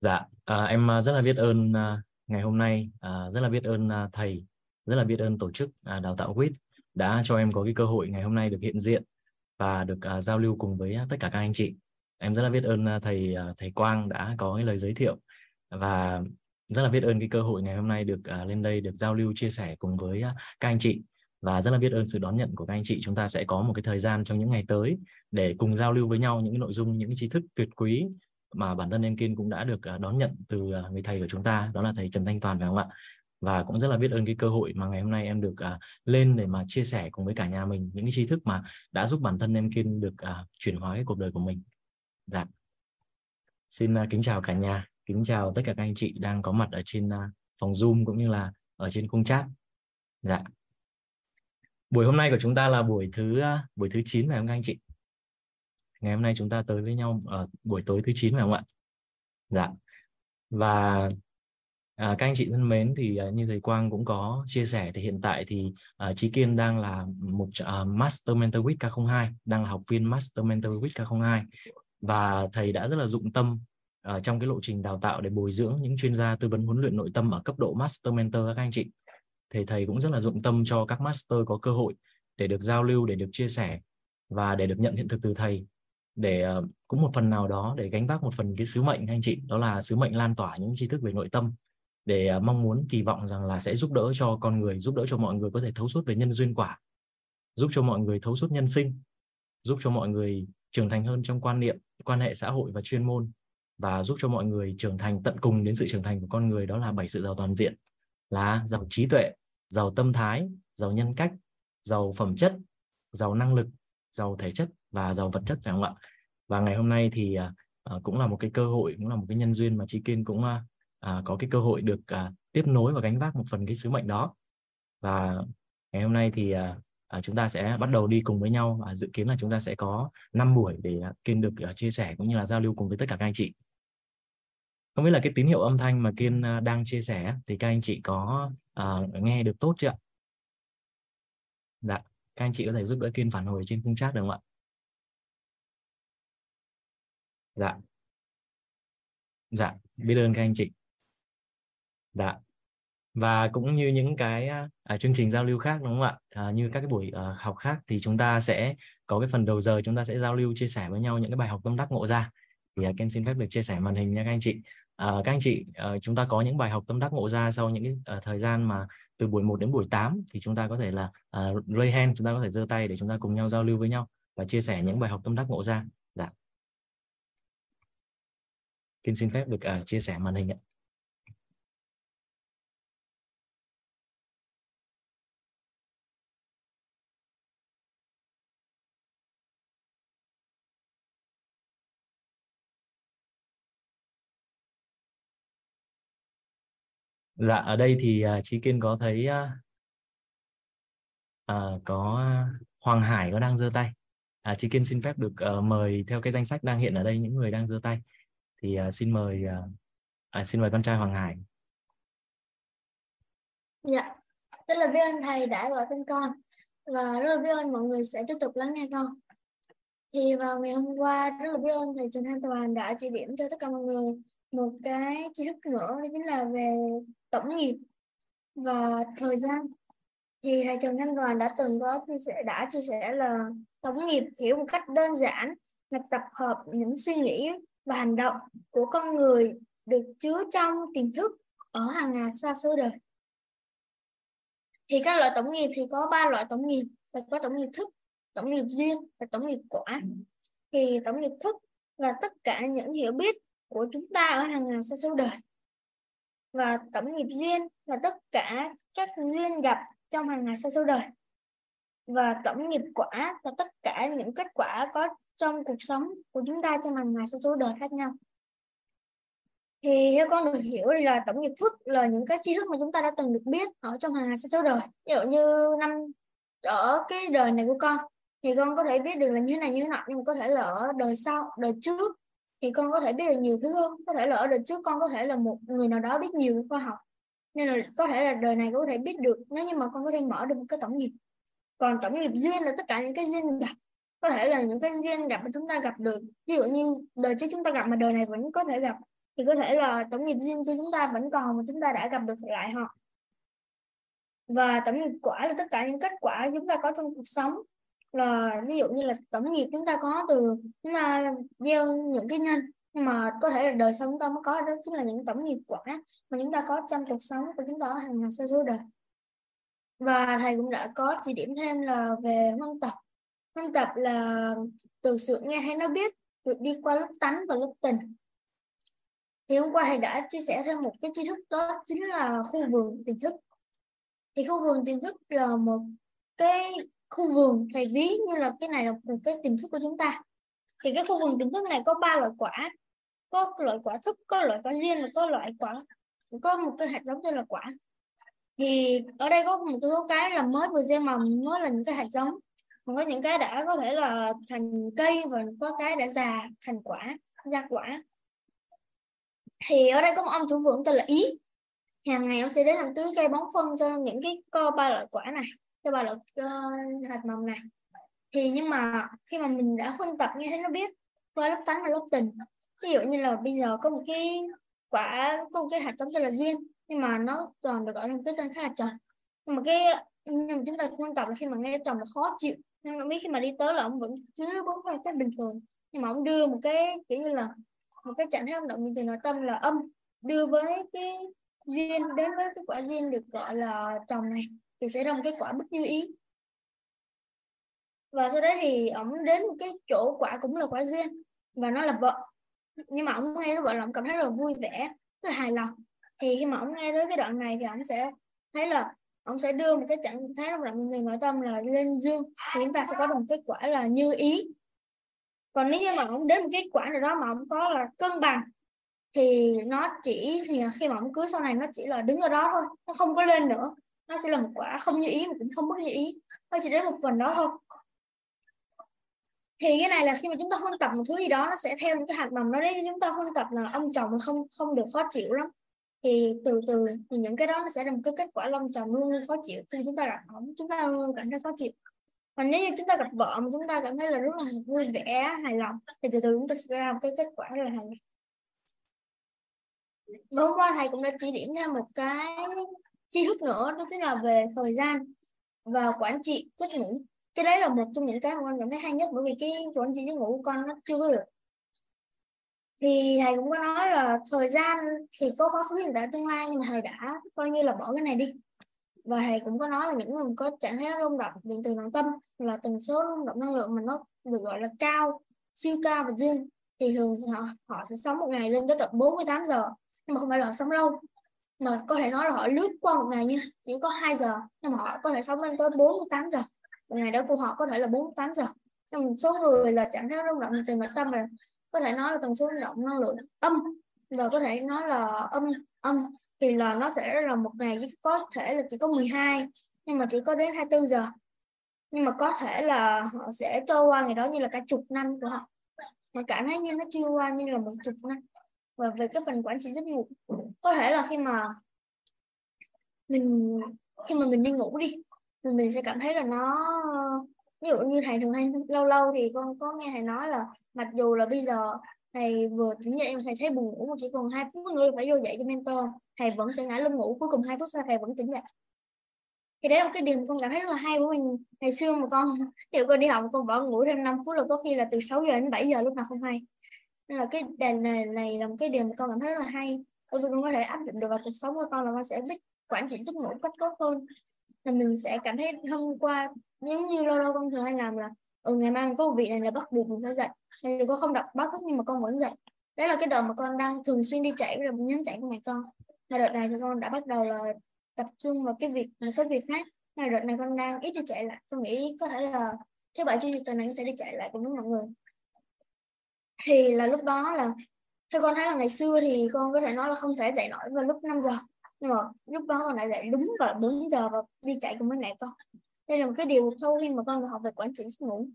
Dạ, à, em à, rất là biết ơn à, ngày hôm nay, à, rất là biết ơn à, thầy, rất là biết ơn tổ chức à, đào tạo WIT đã cho em có cái cơ hội ngày hôm nay được hiện diện và được à, giao lưu cùng với tất cả các anh chị. Em rất là biết ơn à, thầy à, thầy Quang đã có cái lời giới thiệu và rất là biết ơn cái cơ hội ngày hôm nay được à, lên đây được giao lưu chia sẻ cùng với à, các anh chị và rất là biết ơn sự đón nhận của các anh chị. Chúng ta sẽ có một cái thời gian trong những ngày tới để cùng giao lưu với nhau những cái nội dung, những cái tri thức tuyệt quý mà bản thân em Kiên cũng đã được à, đón nhận từ à, người thầy của chúng ta đó là thầy Trần Thanh Toàn phải không ạ và cũng rất là biết ơn cái cơ hội mà ngày hôm nay em được uh, lên để mà chia sẻ cùng với cả nhà mình những cái tri thức mà đã giúp bản thân em Kiên được uh, chuyển hóa cái cuộc đời của mình. Dạ. Xin uh, kính chào cả nhà, kính chào tất cả các anh chị đang có mặt ở trên uh, phòng Zoom cũng như là ở trên khung chat. Dạ. Buổi hôm nay của chúng ta là buổi thứ uh, buổi thứ 9 phải không các anh chị? Ngày hôm nay chúng ta tới với nhau ở buổi tối thứ 9 phải không ạ? Dạ. Và à, các anh chị thân mến thì à, như thầy Quang cũng có chia sẻ thì hiện tại thì à, Chí Kiên đang là một à, Master Mentor Week K02, đang là học viên Master Mentor Week K02 và thầy đã rất là dụng tâm à, trong cái lộ trình đào tạo để bồi dưỡng những chuyên gia tư vấn huấn luyện nội tâm ở cấp độ Master Mentor các anh chị. Thì thầy cũng rất là dụng tâm cho các Master có cơ hội để được giao lưu, để được chia sẻ và để được nhận hiện thực từ thầy để uh, cũng một phần nào đó để gánh vác một phần cái sứ mệnh anh chị. Đó là sứ mệnh lan tỏa những tri thức về nội tâm để uh, mong muốn kỳ vọng rằng là sẽ giúp đỡ cho con người giúp đỡ cho mọi người có thể thấu suốt về nhân duyên quả giúp cho mọi người thấu suốt nhân sinh giúp cho mọi người trưởng thành hơn trong quan niệm quan hệ xã hội và chuyên môn và giúp cho mọi người trưởng thành tận cùng đến sự trưởng thành của con người. Đó là bảy sự giàu toàn diện là giàu trí tuệ giàu tâm thái giàu nhân cách giàu phẩm chất giàu năng lực giàu thể chất và giàu vật chất phải không ạ? Và ngày hôm nay thì uh, cũng là một cái cơ hội cũng là một cái nhân duyên mà chị Kiên cũng uh, có cái cơ hội được uh, tiếp nối và gánh vác một phần cái sứ mệnh đó. Và ngày hôm nay thì uh, chúng ta sẽ bắt đầu đi cùng với nhau và dự kiến là chúng ta sẽ có 5 buổi để uh, Kiên được uh, chia sẻ cũng như là giao lưu cùng với tất cả các anh chị. Không biết là cái tín hiệu âm thanh mà Kiên uh, đang chia sẻ thì các anh chị có uh, nghe được tốt chưa ạ? Dạ, các anh chị có thể giúp đỡ Kiên phản hồi trên khung chat được không ạ? dạ. Dạ biết ơn các anh chị. Dạ. Và cũng như những cái à, à chương trình giao lưu khác đúng không ạ? À, như các cái buổi à, học khác thì chúng ta sẽ có cái phần đầu giờ chúng ta sẽ giao lưu chia sẻ với nhau những cái bài học tâm đắc ngộ ra. Thì à, Ken xin phép được chia sẻ màn hình nha các anh chị. À, các anh chị à, chúng ta có những bài học tâm đắc ngộ ra sau những cái à, thời gian mà từ buổi 1 đến buổi 8 thì chúng ta có thể là uh, raise hand chúng ta có thể giơ tay để chúng ta cùng nhau giao lưu với nhau và chia sẻ những bài học tâm đắc ngộ ra dạ kinh xin phép được uh, chia sẻ màn hình ạ. Dạ ở đây thì à, uh, Chí Kiên có thấy uh, uh, có Hoàng Hải có đang giơ tay. À, Chí Kiên xin phép được uh, mời theo cái danh sách đang hiện ở đây những người đang giơ tay thì uh, xin mời uh, à, xin mời con trai Hoàng Hải. Dạ, rất là biết ơn thầy đã gọi tên con và rất là biết ơn mọi người sẽ tiếp tục lắng nghe con. Thì vào ngày hôm qua rất là biết ơn thầy Trần Thanh Toàn đã chỉ điểm cho tất cả mọi người một cái tri thức nữa đó chính là về tổng nghiệp và thời gian. Thì thầy Trần Thanh Toàn đã từng có chia sẻ đã chia sẻ là tổng nghiệp hiểu một cách đơn giản là tập hợp những suy nghĩ và hành động của con người được chứa trong tiềm thức ở hàng ngàn xa số đời. Thì các loại tổng nghiệp thì có ba loại tổng nghiệp là có tổng nghiệp thức, tổng nghiệp duyên và tổng nghiệp quả. Thì tổng nghiệp thức là tất cả những hiểu biết của chúng ta ở hàng ngàn xa số đời. Và tổng nghiệp duyên là tất cả các duyên gặp trong hàng ngày sau số đời. Và tổng nghiệp quả là tất cả những kết quả có trong cuộc sống của chúng ta trong hàng ngày sau số đời khác nhau thì theo con được hiểu là tổng nghiệp thức là những cái tri thức mà chúng ta đã từng được biết ở trong hàng ngày sau số đời ví dụ như năm ở cái đời này của con, thì con có thể biết được là như thế này, như thế nào nhưng mà có thể là ở đời sau, đời trước thì con có thể biết được nhiều thứ hơn. Có thể là ở đời trước con có thể là một người nào đó biết nhiều về khoa học. Nên là có thể là đời này có thể biết được, nếu như mà con có thể mở được một cái tổng nghiệp. Còn tổng nghiệp duyên là tất cả những cái duyên gặp. Có thể là những cái duyên gặp mà chúng ta gặp được. Ví dụ như đời trước chúng ta gặp mà đời này vẫn có thể gặp, thì có thể là tổng nghiệp duyên của chúng ta vẫn còn mà chúng ta đã gặp được lại họ. Và tổng nghiệp quả là tất cả những kết quả chúng ta có trong cuộc sống là ví dụ như là tổng nghiệp chúng ta có từ, chúng ta gieo những cái nhân, nhưng mà có thể là đời sống chúng ta mới có, đó chính là những tổng nghiệp quả mà chúng ta có trong cuộc sống của chúng ta hàng ngày sau số đời. Và thầy cũng đã có chỉ điểm thêm là về văn tập. Văn tập là từ sự nghe hay nó biết, được đi qua lớp tánh và lớp tình. Thì hôm qua thầy đã chia sẻ thêm một cái tri thức, đó chính là khu vườn tiềm thức. Thì khu vườn tiềm thức là một cái khu vườn thầy ví như là cái này là một cái tiềm thức của chúng ta. Thì cái khu vườn tiềm thức này có ba loại quả. Có loại quả thức, có loại quả riêng và có loại quả, có một cái hạt giống tên là quả. Thì ở đây có một số cái là mới vừa gieo mầm, mới là những cái hạt giống. Còn có những cái đã có thể là thành cây và có cái đã già thành quả, ra quả. Thì ở đây có một ông chủ vườn tên là ý. Hàng ngày ông sẽ đến làm tưới cây bón phân cho những cái co ba loại quả này cho bà loại uh, hạt mầm này thì nhưng mà khi mà mình đã huân tập nghe thấy nó biết qua lớp tánh và lớp tình ví dụ như là bây giờ có một cái quả có một cái hạt giống tên là duyên nhưng mà nó toàn được gọi là cái tên khá là tròn nhưng mà cái nhưng mà chúng ta quan trọng là khi mà nghe chồng là khó chịu nhưng mà biết khi mà đi tới là ông vẫn cứ bốn phần cách bình thường. Nhưng mà ông đưa một cái kiểu như là một cái trạng thái hoạt động từ nội tâm là âm đưa với cái duyên đến với cái quả duyên được gọi là chồng này thì sẽ ra một cái quả bất như ý. Và sau đấy thì ông đến một cái chỗ quả cũng là quả duyên, và nó là vợ. Nhưng mà ông nghe nó vợ là ổng cảm thấy rất là vui vẻ, rất là hài lòng. Thì khi mà ông nghe tới cái đoạn này thì ông sẽ thấy là ông sẽ đưa một cái trạng thái trong động người nội tâm là lên dương. Thì chúng ta sẽ có được một kết quả là như ý. Còn nếu như mà ông đến một kết quả nào đó mà ông có là cân bằng, thì nó chỉ, thì khi mà ông cưới sau này nó chỉ là đứng ở đó thôi, nó không có lên nữa nó sẽ là một quả không như ý, mà cũng không bất như ý. Nó chỉ đến một phần đó thôi. Thì cái này là khi mà chúng ta huân tập một thứ gì đó, nó sẽ theo những cái hạt mầm nó đấy chúng ta huân tập là ông chồng không không được khó chịu lắm, thì từ từ thì những cái đó nó sẽ là một cái kết quả long chồng luôn luôn khó chịu. Khi chúng ta gặp ổng, chúng ta luôn cảm thấy khó chịu. Còn nếu như chúng ta gặp vợ mà chúng ta cảm thấy là rất là vui vẻ, hài lòng, thì từ từ chúng ta sẽ ra một cái kết quả là hài lòng hôm qua thầy cũng đã chỉ điểm ra một cái chi thức nữa, đó chính là về thời gian và quản trị giấc ngủ. Cái đấy là một trong những cái mà con cảm thấy hay nhất, bởi vì cái quản trị giấc ngủ của con nó chưa có được. Thì thầy cũng có nói là thời gian thì có khó khăn hiện tại, tương lai, nhưng mà thầy đã coi như là bỏ cái này đi. Và thầy cũng có nói là những người có trạng thái rung động điện từ nội tâm là tần số rung động năng lượng mà nó được gọi là cao, siêu cao và dương, thì thường họ họ sẽ sống một ngày lên tới tận 48 giờ, nhưng mà không phải là sống lâu mà có thể nói là họ lướt qua một ngày nha, chỉ có 2 giờ, nhưng mà họ có thể sống lên tới 48 giờ. Một ngày đó của họ có thể là 48 giờ. Nhưng một số người là trạng thái rung động từ nội tâm và có thể nói là tần số rung động năng lượng âm, và có thể nói là âm âm. Thì là nó sẽ là một ngày có thể là chỉ có 12 nhưng mà chỉ có đến 24 giờ. Nhưng mà có thể là họ sẽ trôi qua ngày đó như là cả chục năm của họ. Họ cảm thấy như nó trôi qua như là một chục năm và về cái phần quản trị giấc ngủ, có thể là khi mà mình, khi mà mình đi ngủ đi, thì mình sẽ cảm thấy là nó, ví dụ như thầy thường hay lâu lâu thì con có nghe thầy nói là mặc dù là bây giờ thầy vừa tỉnh dậy mà thầy thấy buồn ngủ mà chỉ còn hai phút nữa là phải vô dậy cho mentor, thầy vẫn sẽ ngã lưng ngủ, cuối cùng hai phút sau thầy vẫn tỉnh dậy. Thì đấy là một cái điều mà con cảm thấy rất là hay của mình. Ngày xưa mà con kiểu con đi học con bỏ ngủ thêm 5 phút là có khi là từ 6 giờ đến 7 giờ lúc nào không hay nên là cái đề này này là một cái điều mà con cảm thấy rất là hay. Tôi cũng có thể áp dụng được vào cuộc sống của con là con sẽ biết quản trị giấc ngủ cách tốt hơn. Là mình sẽ cảm thấy hôm qua nếu như lâu lâu con thường hay làm là ừ ngày mai mình có một vị này là bắt buộc mình phải dậy. Nên con không đọc báo thức nhưng mà con vẫn dậy. Đấy là cái đợt mà con đang thường xuyên đi chạy với là nhóm chạy của mẹ con. Mà đợt này thì con đã bắt đầu là tập trung vào cái việc, một số việc khác. Ngày đợt này con đang ít đi chạy lại. Con nghĩ có thể là thứ bảy, chủ nhật tuần này sẽ đi chạy lại cùng với mọi người thì là lúc đó là, theo con thấy là ngày xưa thì con có thể nói là không thể dậy nổi vào lúc 5 giờ. Nhưng mà lúc đó con lại dậy đúng vào 4 giờ và đi chạy cùng với mẹ con. Đây là một cái điều sau khi mà con được học về quản trị giấc ngủ.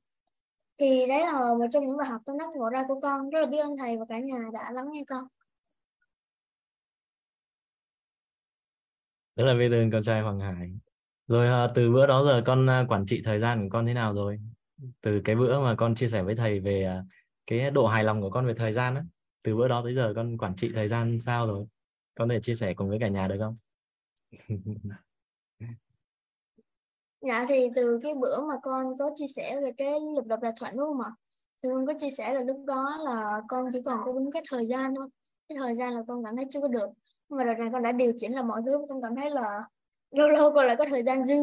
Thì đấy là một trong những bài học trong đắc ngộ ra của con. Rất là biết ơn thầy và cả nhà đã lắng nghe con. Rất là biết ơn con trai Hoàng Hải. Rồi à, từ bữa đó giờ con à, quản trị thời gian của con thế nào rồi? Từ cái bữa mà con chia sẻ với thầy về à, cái độ hài lòng của con về thời gian á từ bữa đó tới giờ con quản trị thời gian sao rồi con thể chia sẻ cùng với cả nhà được không Dạ thì từ cái bữa mà con có chia sẻ về cái lập độc là thuận, đúng không ạ? Thì con có chia sẻ là lúc đó là con chỉ còn có đúng cái thời gian thôi. Cái thời gian là con cảm thấy chưa có được. Nhưng mà đợt này con đã điều chỉnh là mọi thứ, con cảm thấy là lâu lâu con lại có thời gian dư.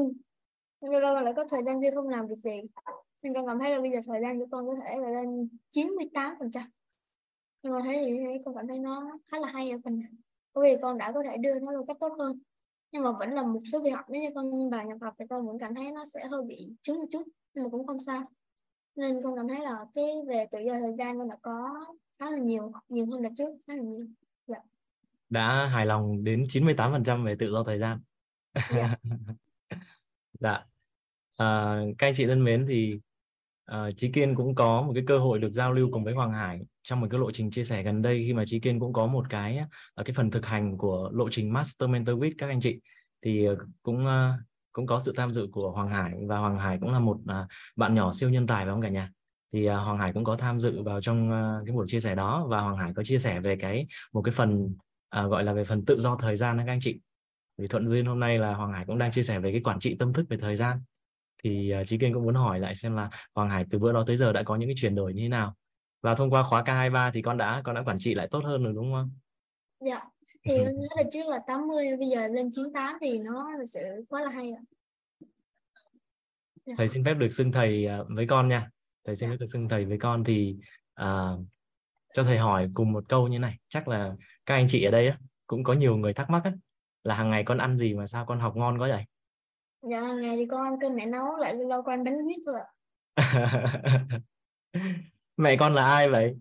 Lâu lâu lại có thời gian dư không làm việc gì. Nên con cảm thấy là bây giờ thời gian của con có thể là lên 98%. Nhưng mà thấy thì con cảm thấy nó khá là hay ở phần này. Bởi vì con đã có thể đưa nó một cách tốt hơn nhưng mà vẫn là một số việc học nếu như con vào nhập học thì con vẫn cảm thấy nó sẽ hơi bị chứng một chút nhưng mà cũng không sao nên con cảm thấy là cái về tự do thời gian con đã có khá là nhiều nhiều hơn là trước khá là nhiều dạ. đã hài lòng đến 98% về tự do thời gian dạ, dạ. À, các anh chị thân mến thì uh, Chí Kiên cũng có một cái cơ hội được giao lưu cùng với Hoàng Hải trong một cái lộ trình chia sẻ gần đây khi mà Chí Kiên cũng có một cái uh, cái phần thực hành của lộ trình Master Mentor with các anh chị. Thì uh, cũng uh, cũng có sự tham dự của Hoàng Hải và Hoàng Hải cũng là một uh, bạn nhỏ siêu nhân tài phải không cả nhà? Thì uh, Hoàng Hải cũng có tham dự vào trong uh, cái buổi chia sẻ đó và Hoàng Hải có chia sẻ về cái một cái phần uh, gọi là về phần tự do thời gian đó các anh chị. Vì thuận duyên hôm nay là Hoàng Hải cũng đang chia sẻ về cái quản trị tâm thức về thời gian thì uh, Chí Kiên cũng muốn hỏi lại xem là Hoàng Hải từ bữa đó tới giờ đã có những cái chuyển đổi như thế nào và thông qua khóa K23 thì con đã con đã quản trị lại tốt hơn rồi đúng không? Dạ thì con nhớ là trước là 80 bây giờ lên 98 thì nó là sự quá là hay ạ. Dạ. Thầy xin phép được xưng thầy uh, với con nha. Thầy xin dạ. phép được xưng thầy với con thì uh, cho thầy hỏi cùng một câu như này chắc là các anh chị ở đây á, cũng có nhiều người thắc mắc á, là hàng ngày con ăn gì mà sao con học ngon quá vậy dạ ngày thì con ăn cơm mẹ nấu lại lâu con bánh huyết thôi ạ. Mẹ con là ai vậy?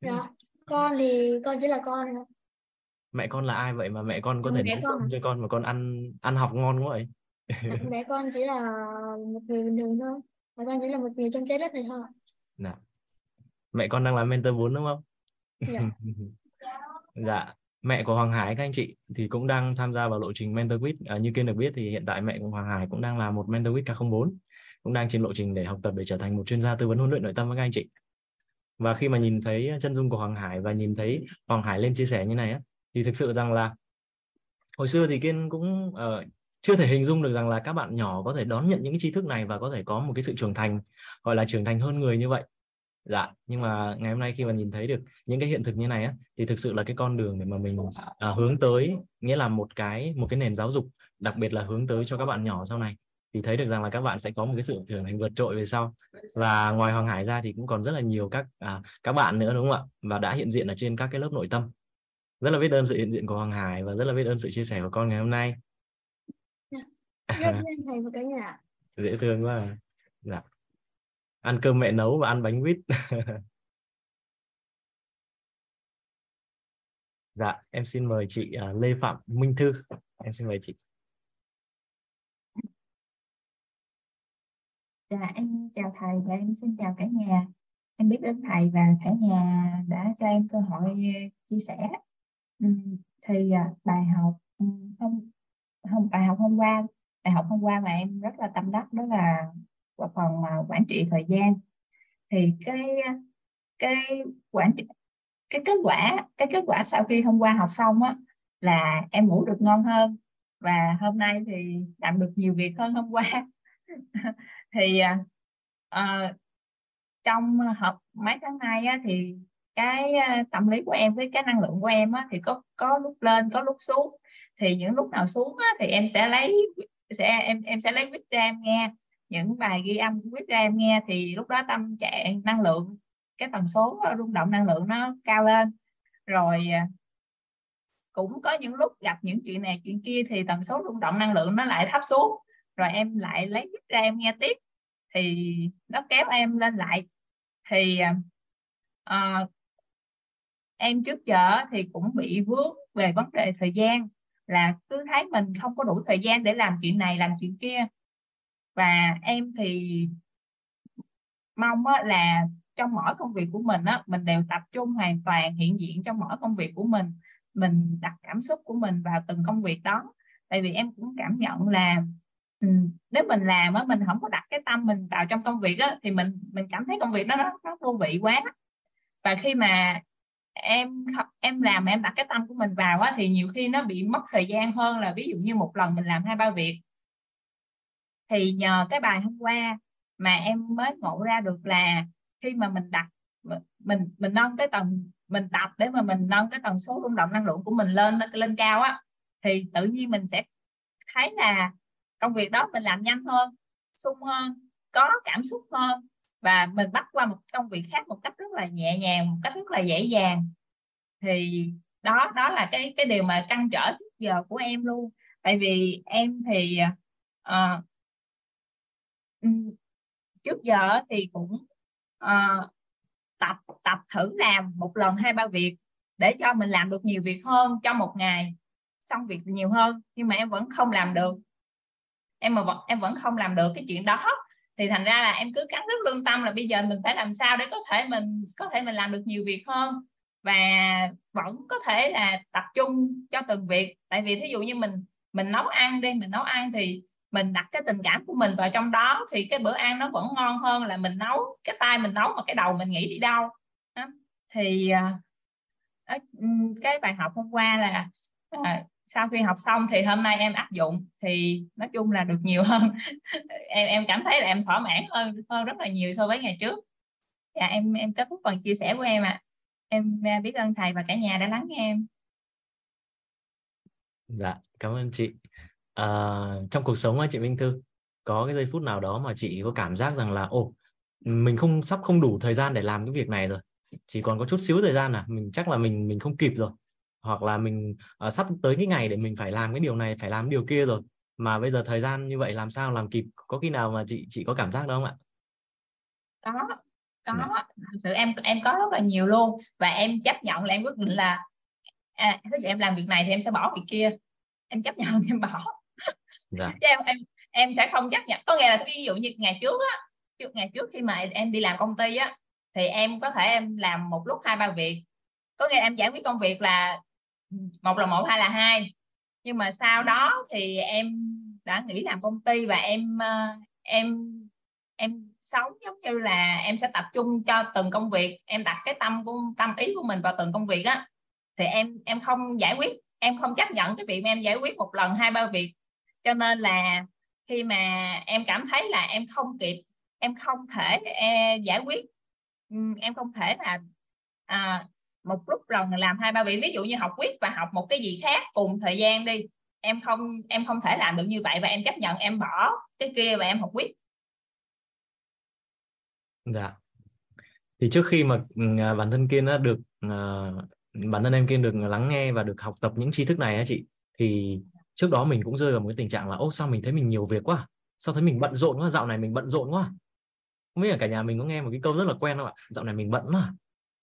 Dạ con thì con chỉ là con mẹ con là ai vậy mà mẹ con có thể nấu cơm cho con mà con ăn ăn học ngon quá vậy? Mẹ con chỉ là một người bình thường thôi. Mẹ con chỉ là một người trong trái đất này thôi dạ. mẹ con đang làm mentor 4 đúng không? Dạ. Dạ mẹ của Hoàng Hải các anh chị thì cũng đang tham gia vào lộ trình Mentor Quit à, như Kiên được biết thì hiện tại mẹ của Hoàng Hải cũng đang là một Mentor Quit K04 cũng đang trên lộ trình để học tập để trở thành một chuyên gia tư vấn huấn luyện nội tâm với các anh chị. Và khi mà nhìn thấy chân dung của Hoàng Hải và nhìn thấy Hoàng Hải lên chia sẻ như này á thì thực sự rằng là hồi xưa thì Kiên cũng uh, chưa thể hình dung được rằng là các bạn nhỏ có thể đón nhận những cái tri thức này và có thể có một cái sự trưởng thành gọi là trưởng thành hơn người như vậy dạ nhưng mà ngày hôm nay khi mà nhìn thấy được những cái hiện thực như này á thì thực sự là cái con đường để mà mình à, hướng tới nghĩa là một cái một cái nền giáo dục đặc biệt là hướng tới cho các bạn nhỏ sau này thì thấy được rằng là các bạn sẽ có một cái sự trưởng thành vượt trội về sau. Và ngoài Hoàng Hải ra thì cũng còn rất là nhiều các à, các bạn nữa đúng không ạ? Và đã hiện diện ở trên các cái lớp nội tâm. Rất là biết ơn sự hiện diện của Hoàng Hải và rất là biết ơn sự chia sẻ của con ngày hôm nay. Rất thầy và cả nhà. Dễ thương quá à. dạ ăn cơm mẹ nấu và ăn bánh quýt dạ em xin mời chị à, Lê Phạm Minh Thư. Em xin mời chị. Dạ em chào thầy và em xin chào cả nhà. Em biết đến thầy và cả nhà đã cho em cơ hội à, chia sẻ. Thì à, bài học không không bài học hôm qua, bài học hôm qua mà em rất là tâm đắc đó là và phần mà quản trị thời gian. Thì cái à, cái quản trị cái kết quả cái kết quả sau khi hôm qua học xong á là em ngủ được ngon hơn và hôm nay thì làm được nhiều việc hơn hôm qua. Thì uh, trong học mấy tháng nay á, thì cái à, tâm lý của em với cái năng lượng của em á, thì có có lúc lên có lúc xuống. Thì những lúc nào xuống á, thì em sẽ lấy sẽ em em sẽ lấy quýt ra em nghe những bài ghi âm viết ra em nghe thì lúc đó tâm trạng năng lượng cái tần số ờ, rung động năng lượng nó cao lên. Rồi à, cũng có những lúc gặp những chuyện này chuyện kia thì tần số rung động năng lượng nó lại thấp xuống. Rồi em lại lấy viết ra em nghe tiếp thì nó kéo em lên lại. Thì uh, em trước giờ thì cũng bị vướng về vấn đề thời gian là cứ thấy mình không có đủ thời gian để làm chuyện này làm chuyện kia và em thì mong á, là trong mỗi công việc của mình á, mình đều tập trung hoàn toàn hiện diện trong mỗi công việc của mình mình đặt cảm xúc của mình vào từng công việc đó. Tại vì em cũng cảm nhận là ừ, nếu mình làm á mình không có đặt cái tâm mình vào trong công việc á thì mình mình cảm thấy công việc đó nó nó vô vị quá. Và khi mà em em làm em đặt cái tâm của mình vào á thì nhiều khi nó bị mất thời gian hơn là ví dụ như một lần mình làm hai ba việc thì nhờ cái bài hôm qua mà em mới ngộ ra được là khi mà mình đặt mình mình nâng cái tầng mình tập để mà mình nâng cái tần số rung động năng lượng của mình lên lên cao á thì tự nhiên mình sẽ thấy là công việc đó mình làm nhanh hơn sung hơn có cảm xúc hơn và mình bắt qua một công việc khác một cách rất là nhẹ nhàng một cách rất là dễ dàng. Thì đó đó là cái cái điều mà trăn trở trước giờ của em luôn. Tại vì em thì uh, Ừ, trước giờ thì cũng uh, tập tập thử làm một lần hai ba việc để cho mình làm được nhiều việc hơn trong một ngày xong việc nhiều hơn nhưng mà em vẫn không làm được. Em mà vẫn em vẫn không làm được cái chuyện đó thì thành ra là em cứ cắn rất lương tâm là bây giờ mình phải làm sao để có thể mình có thể mình làm được nhiều việc hơn và vẫn có thể là tập trung cho từng việc. Tại vì thí dụ như mình mình nấu ăn đi mình nấu ăn thì mình đặt cái tình cảm của mình vào trong đó thì cái bữa ăn nó vẫn ngon hơn là mình nấu cái tay mình nấu mà cái đầu mình nghĩ đi đâu. Đó. thì à, cái bài học hôm qua là à, sau khi học xong thì hôm nay em áp dụng thì nói chung là được nhiều hơn. Em em cảm thấy là em thỏa mãn hơn hơn rất là nhiều so với ngày trước. Dạ em em kết thúc phần chia sẻ của em ạ. À. em biết ơn thầy và cả nhà đã lắng nghe em. Dạ cảm ơn chị à, trong cuộc sống á chị Minh Thư có cái giây phút nào đó mà chị có cảm giác rằng là ồ mình không sắp không đủ thời gian để làm cái việc này rồi chỉ còn có chút xíu thời gian à? Mình chắc là mình mình không kịp rồi. Hoặc là mình uh, sắp tới cái ngày để mình phải làm cái điều này phải làm điều kia rồi. Mà bây giờ thời gian như vậy làm sao làm kịp có khi nào mà chị chị có cảm giác đó không ạ? Có có. Dạ. thực sự em em có rất là nhiều luôn. Và em chấp nhận là em quyết định là à, ví dụ em làm việc này thì em sẽ bỏ việc kia. Em chấp nhận em bỏ dạ. chứ em em em sẽ không chấp nhận. Có nghĩa là ví dụ như ngày trước á, trước, ngày trước khi mà em đi làm công ty á, thì em có thể em làm một lúc hai, ba việc. Có nghĩa em giải quyết công việc là một là một hai là hai. Nhưng mà sau đó thì em đã nghỉ làm công ty và em ờ, em em sống giống như là em sẽ tập trung cho từng công việc. Em đặt cái tâm của, tâm ý của mình vào từng công việc á. Thì em em không giải quyết, em không chấp nhận cái việc mà em giải quyết một lần, hai, ba việc cho nên là khi mà em cảm thấy là em không kịp em không thể e, giải quyết em không thể là à, một lúc lần làm hai ba việc. Ví dụ như học quiz và học một cái gì khác cùng thời gian đi em không em không thể làm được như vậy và em chấp nhận em bỏ cái kia và em học quiz. Dạ. Thì trước khi mà à, bản thân kiên đã được à, bản thân em kiên được lắng nghe và được học tập những tri thức này á chị thì trước đó mình cũng rơi vào một cái tình trạng là, ô, sao mình thấy mình nhiều việc quá, sao thấy mình bận rộn quá, dạo này mình bận rộn quá. Không biết là cả nhà mình có nghe một cái câu rất là quen không ạ? Dạo này mình bận quá,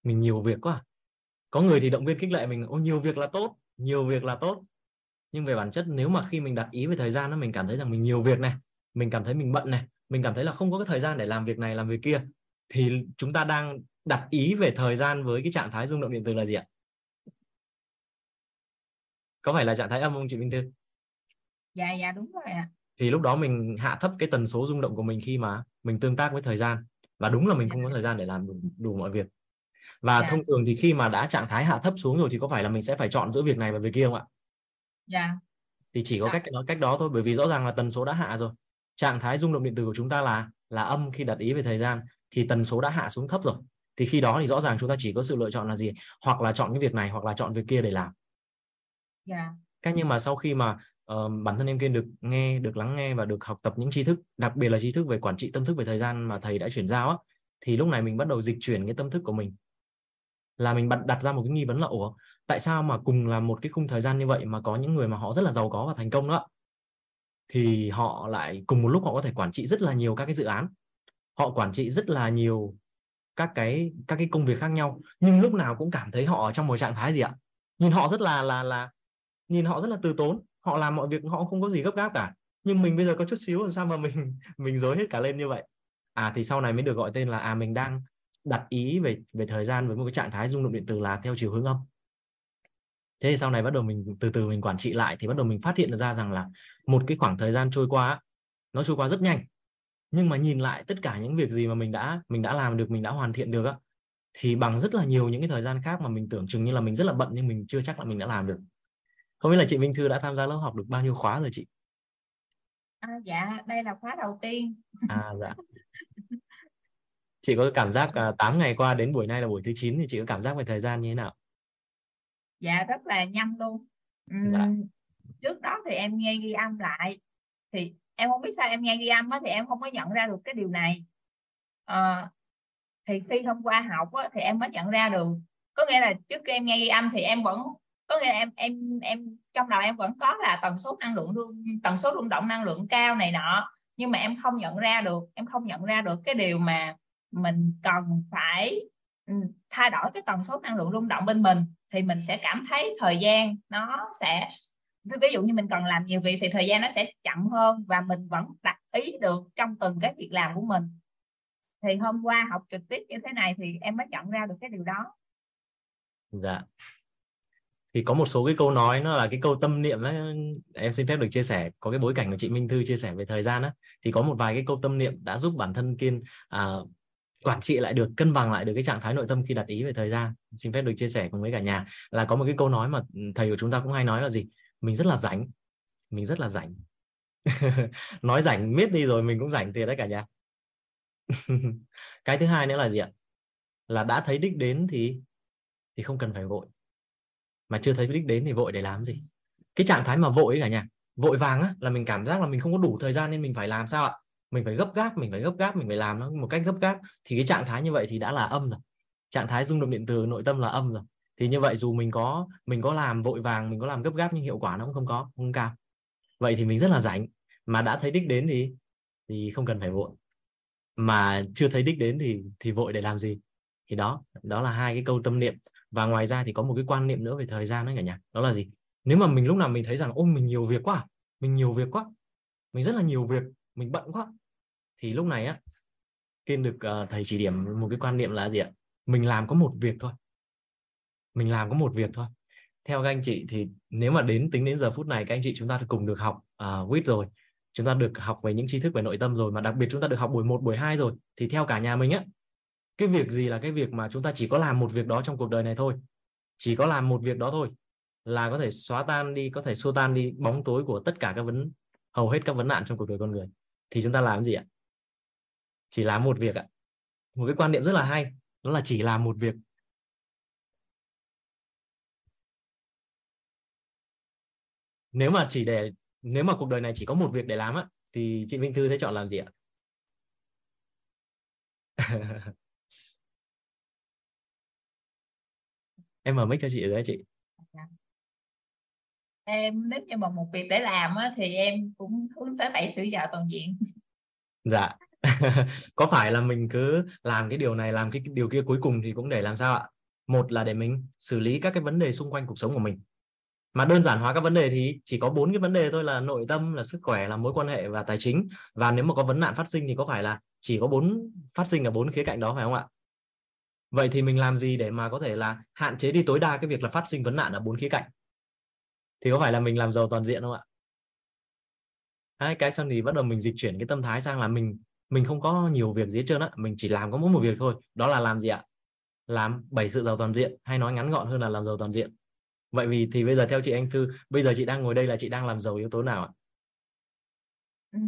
mình nhiều việc quá. Có người thì động viên khích lệ mình, ô, nhiều việc là tốt, nhiều việc là tốt. Nhưng về bản chất nếu mà khi mình đặt ý về thời gian đó mình cảm thấy rằng mình nhiều việc này, mình cảm thấy mình bận này, mình cảm thấy là không có cái thời gian để làm việc này, làm việc kia, thì chúng ta đang đặt ý về thời gian với cái trạng thái rung động điện từ là gì ạ? Có phải là trạng thái âm không chị Minh Thư? Dạ dạ đúng rồi ạ thì lúc đó mình hạ thấp cái tần số rung động của mình khi mà mình tương tác với thời gian và đúng là mình không có thời gian để làm đủ, đủ mọi việc và. Dạ. thông thường thì khi mà đã trạng thái hạ thấp xuống rồi thì có phải là mình sẽ phải chọn giữa việc này và việc kia không ạ? Dạ. Thì chỉ có. Dạ. cách đó cách đó thôi bởi vì rõ ràng là tần số đã hạ rồi. Trạng thái rung động điện tử của chúng ta là là âm khi đặt ý về thời gian thì tần số đã hạ xuống thấp rồi. Thì khi đó thì rõ ràng chúng ta chỉ có sự lựa chọn là gì? Hoặc là chọn cái việc này hoặc là chọn việc kia để làm. Dạ. Yeah. Cách nhưng mà sau khi mà uh, bản thân em kiên được nghe, được lắng nghe và được học tập những tri thức, đặc biệt là tri thức về quản trị tâm thức về thời gian mà thầy đã chuyển giao á, thì lúc này mình bắt đầu dịch chuyển cái tâm thức của mình. Là mình đặt ra một cái nghi vấn là ủa tại sao mà cùng là một cái khung thời gian như vậy mà có những người mà họ rất là giàu có và thành công đó thì họ lại cùng một lúc họ có thể quản trị rất là nhiều các cái dự án. Họ quản trị rất là nhiều các cái các cái công việc khác nhau nhưng lúc nào cũng cảm thấy họ ở trong một trạng thái gì ạ? Nhìn họ rất là là là nhìn họ rất là từ tốn họ làm mọi việc, họ không có gì gấp gáp cả. Nhưng mình bây giờ có chút xíu làm sao mà mình mình dối hết cả lên như vậy? À thì sau này mới được gọi tên là à mình đang đặt ý về về thời gian với một cái trạng thái rung động điện từ là theo chiều hướng âm. Thế thì sau này bắt đầu mình, từ từ mình quản trị lại thì bắt đầu mình phát hiện ra rằng là một cái khoảng thời gian trôi qua nó trôi qua rất nhanh. Nhưng mà nhìn lại tất cả những việc gì mà mình đã mình đã làm được, mình đã hoàn thiện được á, thì bằng rất là nhiều những cái thời gian khác mà mình tưởng chừng như là mình rất là bận nhưng mình chưa chắc là mình đã làm được không biết là chị Minh Thư đã tham gia lớp học được bao nhiêu khóa rồi chị? À, dạ đây là khóa đầu tiên. À dạ. Chị có cảm giác à, 8 ngày qua đến buổi nay là buổi thứ 9 thì chị có cảm giác về thời gian như thế nào? Dạ rất là nhanh luôn. Uhm, dạ. trước đó thì em nghe ghi âm lại. Thì em không biết sao em nghe ghi âm á, thì em không có nhận ra được cái điều này. À, thì khi hôm qua học á, thì em mới nhận ra được. Có nghĩa là trước khi em nghe ghi âm thì em vẫn có nghĩa là em em em, trong đầu em vẫn có là tần số năng lượng tần số rung động năng lượng cao này nọ. Nhưng mà em không nhận ra được, em không nhận ra được cái điều mà mình cần phải ừ, thay đổi cái tần số năng lượng rung động bên mình, thì mình sẽ cảm thấy thời gian nó sẽ, ví dụ như mình cần làm nhiều việc thì thời gian nó sẽ chậm hơn và mình vẫn đặt ý được trong từng cái việc làm của mình. Thì hôm qua học trực tiếp như thế này thì em mới nhận ra được cái điều đó. Dạ thì có một số cái câu nói nó là cái câu tâm niệm ấy, em xin phép được chia sẻ có cái bối cảnh của chị Minh Thư chia sẻ về thời gian á thì có một vài cái câu tâm niệm đã giúp bản thân kiên à, quản trị lại được cân bằng lại được cái trạng thái nội tâm khi đặt ý về thời gian. Xin phép được chia sẻ cùng với cả nhà. Là có một cái câu nói mà thầy của chúng ta cũng hay nói là gì? Mình rất là rảnh. Mình rất là rảnh. Nói rảnh miết đi rồi mình cũng rảnh thiệt đấy cả nhà. Cái thứ hai nữa là gì ạ? Là đã thấy đích đến thì thì không cần phải vội mà chưa thấy đích đến thì vội để làm gì? Cái trạng thái mà vội cả nhà, vội vàng á, là mình cảm giác là mình không có đủ thời gian nên mình phải làm sao ạ? Mình phải gấp gáp, mình phải gấp gáp, mình phải làm nó một cách gấp gáp. Thì cái trạng thái như vậy thì đã là âm rồi. Trạng thái rung động điện từ nội tâm là âm rồi. Thì như vậy dù mình có mình có làm vội vàng, mình có làm gấp gáp nhưng hiệu quả nó cũng không có, không cao. Vậy thì mình rất là rảnh. Mà đã thấy đích đến thì thì không cần phải vội. Mà chưa thấy đích đến thì thì vội để làm gì? Thì đó đó là hai cái câu tâm niệm và ngoài ra thì có một cái quan niệm nữa về thời gian đấy cả nhà. Đó là gì? Nếu mà mình lúc nào mình thấy rằng ôi mình nhiều việc quá mình nhiều việc quá mình rất là nhiều việc mình bận quá. Thì lúc này á kiên được uh, thầy chỉ điểm một cái quan niệm là gì ạ? Mình làm có một việc thôi. Mình làm có một việc thôi. Theo các anh chị thì nếu mà đến tính đến giờ phút này các anh chị chúng ta cùng được học à, uh, WIT rồi. Chúng ta được học về những tri thức về nội tâm rồi mà đặc biệt chúng ta được học buổi 1, buổi 2 rồi thì theo cả nhà mình á cái việc gì là cái việc mà chúng ta chỉ có làm một việc đó trong cuộc đời này thôi? Chỉ có làm một việc đó thôi là có thể xóa tan đi, có thể xua tan đi bóng tối của tất cả các vấn, hầu hết các vấn nạn trong cuộc đời con người. Thì chúng ta làm gì ạ? Chỉ làm một việc ạ. Một cái quan niệm rất là hay, đó là chỉ làm một việc. Nếu mà chỉ để, nếu mà cuộc đời này chỉ có một việc để làm á, thì chị Minh Thư sẽ chọn làm gì ạ? em mở mic cho chị đấy chị. Em nếu như mà một việc để làm á, thì em cũng hướng tới bảy sự giàu toàn diện. Dạ. Có phải là mình cứ làm cái điều này làm cái điều kia cuối cùng thì cũng để làm sao ạ? Một là để mình xử lý các cái vấn đề xung quanh cuộc sống của mình. Mà đơn giản hóa các vấn đề thì chỉ có bốn cái vấn đề thôi là nội tâm là sức khỏe là mối quan hệ và tài chính. Và nếu mà có vấn nạn phát sinh thì có phải là chỉ có bốn phát sinh ở bốn khía cạnh đó phải không ạ vậy thì mình làm gì để mà có thể là hạn chế đi tối đa cái việc là phát sinh vấn nạn ở bốn khía cạnh? Thì có phải là mình làm giàu toàn diện không ạ? Đấy, cái xong thì bắt đầu mình dịch chuyển cái tâm thái sang là mình mình không có nhiều việc gì hết trơn á. Mình chỉ làm có mỗi một việc thôi. Đó là làm gì ạ? Làm bảy sự giàu toàn diện hay nói ngắn gọn hơn là làm giàu toàn diện. Vậy vì thì bây giờ theo chị anh thư bây giờ chị đang ngồi đây là chị đang làm giàu yếu tố nào ạ? Ừ,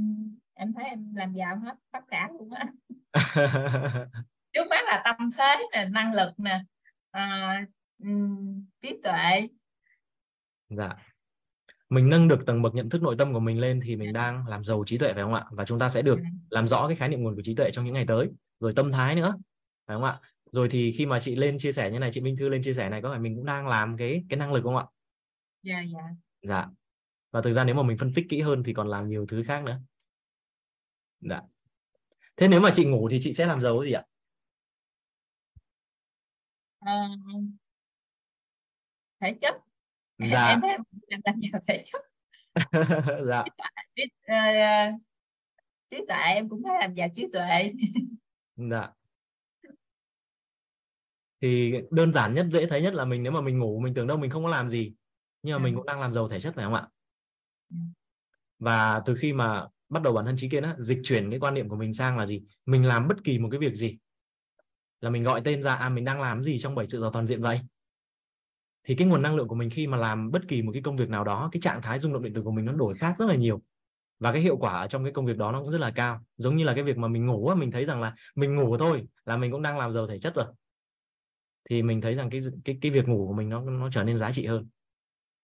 em thấy em làm giàu hết tất cả luôn á trước mắt là tâm thế nè năng lực nè à, trí tuệ. Dạ. Mình nâng được tầng bậc nhận thức nội tâm của mình lên thì mình đang làm giàu trí tuệ phải không ạ? Và chúng ta sẽ được làm rõ cái khái niệm nguồn của trí tuệ trong những ngày tới. Rồi tâm thái nữa phải không ạ? Rồi thì khi mà chị lên chia sẻ như này chị Minh Thư lên chia sẻ này có phải mình cũng đang làm cái cái năng lực không ạ? Dạ dạ. Dạ. Và thực ra nếu mà mình phân tích kỹ hơn thì còn làm nhiều thứ khác nữa. Dạ. Thế nếu mà chị ngủ thì chị sẽ làm giàu cái gì ạ à, thể chất. Dạ. em thấy em làm giàu thể chất. Dạ. Trí, uh, trí tuệ em cũng thấy làm giàu trí tuệ. Dạ. Thì đơn giản nhất dễ thấy nhất là mình nếu mà mình ngủ mình tưởng đâu mình không có làm gì nhưng mà mình ừ. cũng đang làm giàu thể chất phải không ạ? Ừ. và từ khi mà bắt đầu bản thân trí kiến á dịch chuyển cái quan niệm của mình sang là gì? Mình làm bất kỳ một cái việc gì là mình gọi tên ra à mình đang làm gì trong bảy sự giàu toàn diện vậy? Thì cái nguồn năng lượng của mình khi mà làm bất kỳ một cái công việc nào đó, cái trạng thái rung động điện tử của mình nó đổi khác rất là nhiều. Và cái hiệu quả ở trong cái công việc đó nó cũng rất là cao. Giống như là cái việc mà mình ngủ mình thấy rằng là mình ngủ thôi là mình cũng đang làm giàu thể chất rồi. Thì mình thấy rằng cái cái cái việc ngủ của mình nó nó trở nên giá trị hơn.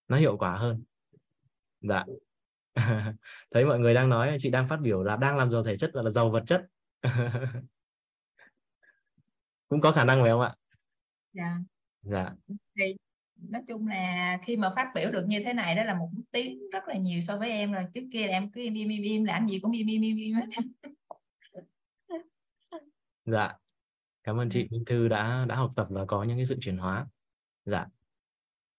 Nó hiệu quả hơn. Dạ. Thấy mọi người đang nói, chị đang phát biểu là đang làm giàu thể chất và là giàu vật chất. cũng có khả năng phải không ạ? Dạ. Dạ. Thì nói chung là khi mà phát biểu được như thế này đó là một tiếng rất là nhiều so với em rồi. Trước kia là em cứ im im im im làm gì cũng im im im im hết dạ. Cảm ơn chị Minh Thư đã đã học tập và có những cái sự chuyển hóa. Dạ.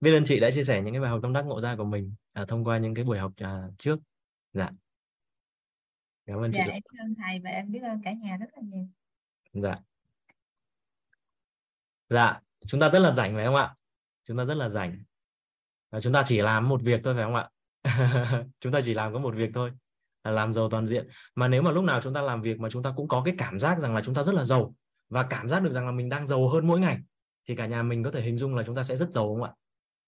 Biết ơn chị đã chia sẻ những cái bài học tâm đắc ngộ ra của mình à, thông qua những cái buổi học à, trước. Dạ. Cảm ơn dạ, chị em biết ơn thầy và em biết ơn cả nhà rất là nhiều. Dạ dạ chúng ta rất là rảnh phải không ạ? Chúng ta rất là rảnh. Và chúng ta chỉ làm một việc thôi phải không ạ? Chúng ta chỉ làm có một việc thôi là làm giàu toàn diện. Mà nếu mà lúc nào chúng ta làm việc mà chúng ta cũng có cái cảm giác rằng là chúng ta rất là giàu và cảm giác được rằng là mình đang giàu hơn mỗi ngày thì cả nhà mình có thể hình dung là chúng ta sẽ rất giàu không ạ?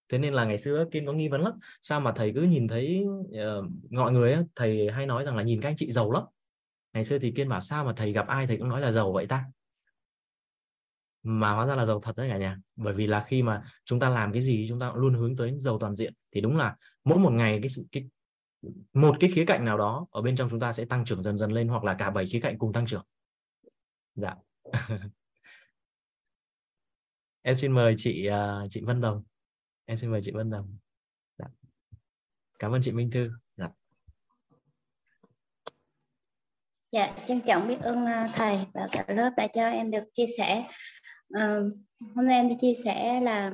Thế nên là ngày xưa kiên có nghi vấn lắm. Sao mà thầy cứ nhìn thấy uh, mọi người ấy, thầy hay nói rằng là nhìn các anh chị giàu lắm. Ngày xưa thì kiên bảo sao mà thầy gặp ai thầy cũng nói là giàu vậy ta? Mà hóa ra là giàu thật đấy cả nhà. Bởi vì là khi mà chúng ta làm cái gì, chúng ta luôn hướng tới giàu toàn diện, thì đúng là mỗi một ngày cái sự, cái, một cái khía cạnh nào đó ở bên trong chúng ta sẽ tăng trưởng dần dần lên hoặc là cả bảy khía cạnh cùng tăng trưởng. Dạ. Em xin mời chị à, chị Vân Đồng. Em xin mời chị Vân Đồng. Dạ. cảm ơn chị Minh Thư. Dạ. dạ trân trọng biết ơn à, thầy và cả lớp đã cho em được chia sẻ à, hôm nay em đi chia sẻ là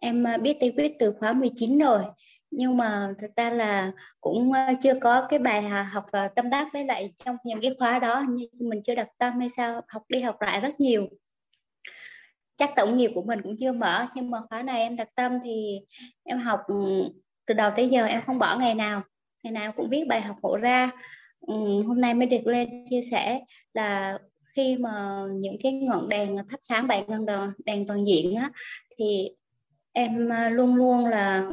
em ờ, biết tí quyết từ khóa 19 rồi. Nhưng mà thực ra là cũng ờ, chưa có cái bài học tâm đắc với lại trong những cái khóa đó nhưng mình chưa đặt tâm hay sao học đi học lại rất nhiều. Chắc tổng nghiệp của mình cũng chưa mở nhưng mà khóa này em đặt tâm thì em học ừ, từ đầu tới giờ em không bỏ ngày nào. Ngày nào cũng viết bài học hộ ra. Ừ, hôm nay mới được lên chia sẻ là khi mà những cái ngọn đèn thắp sáng bảy ngọn đèn, đèn toàn diện á thì em à, luôn luôn là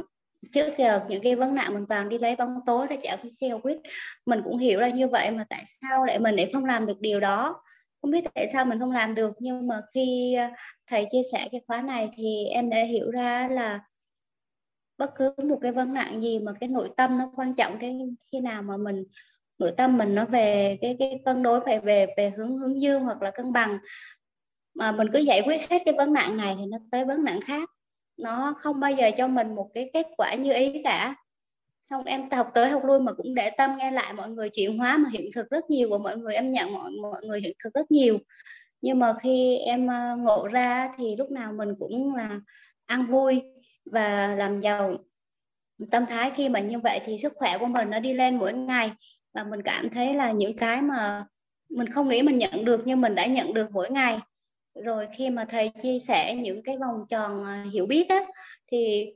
trước giờ những cái vấn nạn mình toàn đi lấy bóng tối để trả cái quyết mình cũng hiểu ra như vậy mà tại sao lại mình lại không làm được điều đó? Không biết tại sao mình không làm được nhưng mà khi à, thầy chia sẻ cái khóa này thì em đã hiểu ra là bất cứ một cái vấn nạn gì mà cái nội tâm nó quan trọng cái khi nào mà mình nội tâm mình nó về cái cái cân đối về về về hướng hướng dương hoặc là cân bằng. Mà mình cứ giải quyết hết cái vấn nạn này thì nó tới vấn nạn khác. Nó không bao giờ cho mình một cái kết quả như ý cả. Xong em học tới học lui mà cũng để tâm nghe lại mọi người chuyển hóa mà hiện thực rất nhiều của mọi người em nhận, mọi mọi người hiện thực rất nhiều. Nhưng mà khi em ờ, ngộ ra thì lúc nào mình cũng là ăn vui và làm giàu. Tâm thái khi mà như vậy thì sức khỏe của mình nó đi lên mỗi ngày và mình cảm thấy là những cái mà mình không nghĩ mình nhận được, nhưng mình đã nhận được mỗi ngày. Rồi khi mà thầy chia sẻ những cái vòng tròn à, hiểu biết á, thì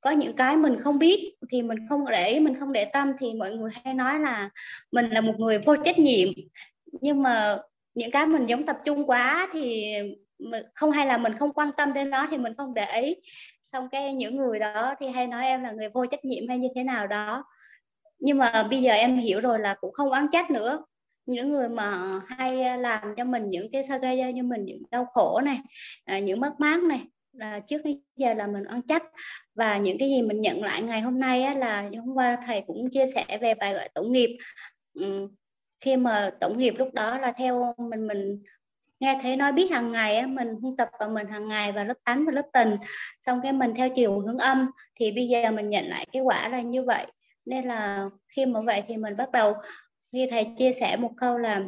có những cái mình không biết, thì mình không để mình không để tâm, thì mọi người hay nói là mình là một người vô trách nhiệm. Nhưng mà những cái mình giống tập trung quá thì không hay là mình không quan tâm đến nó thì mình không để ý. Xong cái những người đó thì hay nói em là người vô trách nhiệm hay như thế nào đó nhưng mà bây giờ em hiểu rồi là cũng không oán trách nữa. Những người mà hay làm cho mình những cái gây ra cho mình những đau khổ này à, những mất mát này là trước bây giờ là mình oán trách. Và những cái gì mình nhận lại ngày hôm nay á, là hôm qua thầy cũng chia sẻ về bài gọi tổng nghiệp. Ừ, khi mà tổng nghiệp lúc đó là theo mình mình nghe thấy nói biết hàng ngày á, mình huân tập vào mình hàng ngày và lớp tánh và lớp tình. Xong cái mình theo chiều hướng âm thì bây giờ mình nhận lại cái quả là như vậy nên là khi mà vậy thì mình bắt đầu khi thầy chia sẻ một câu là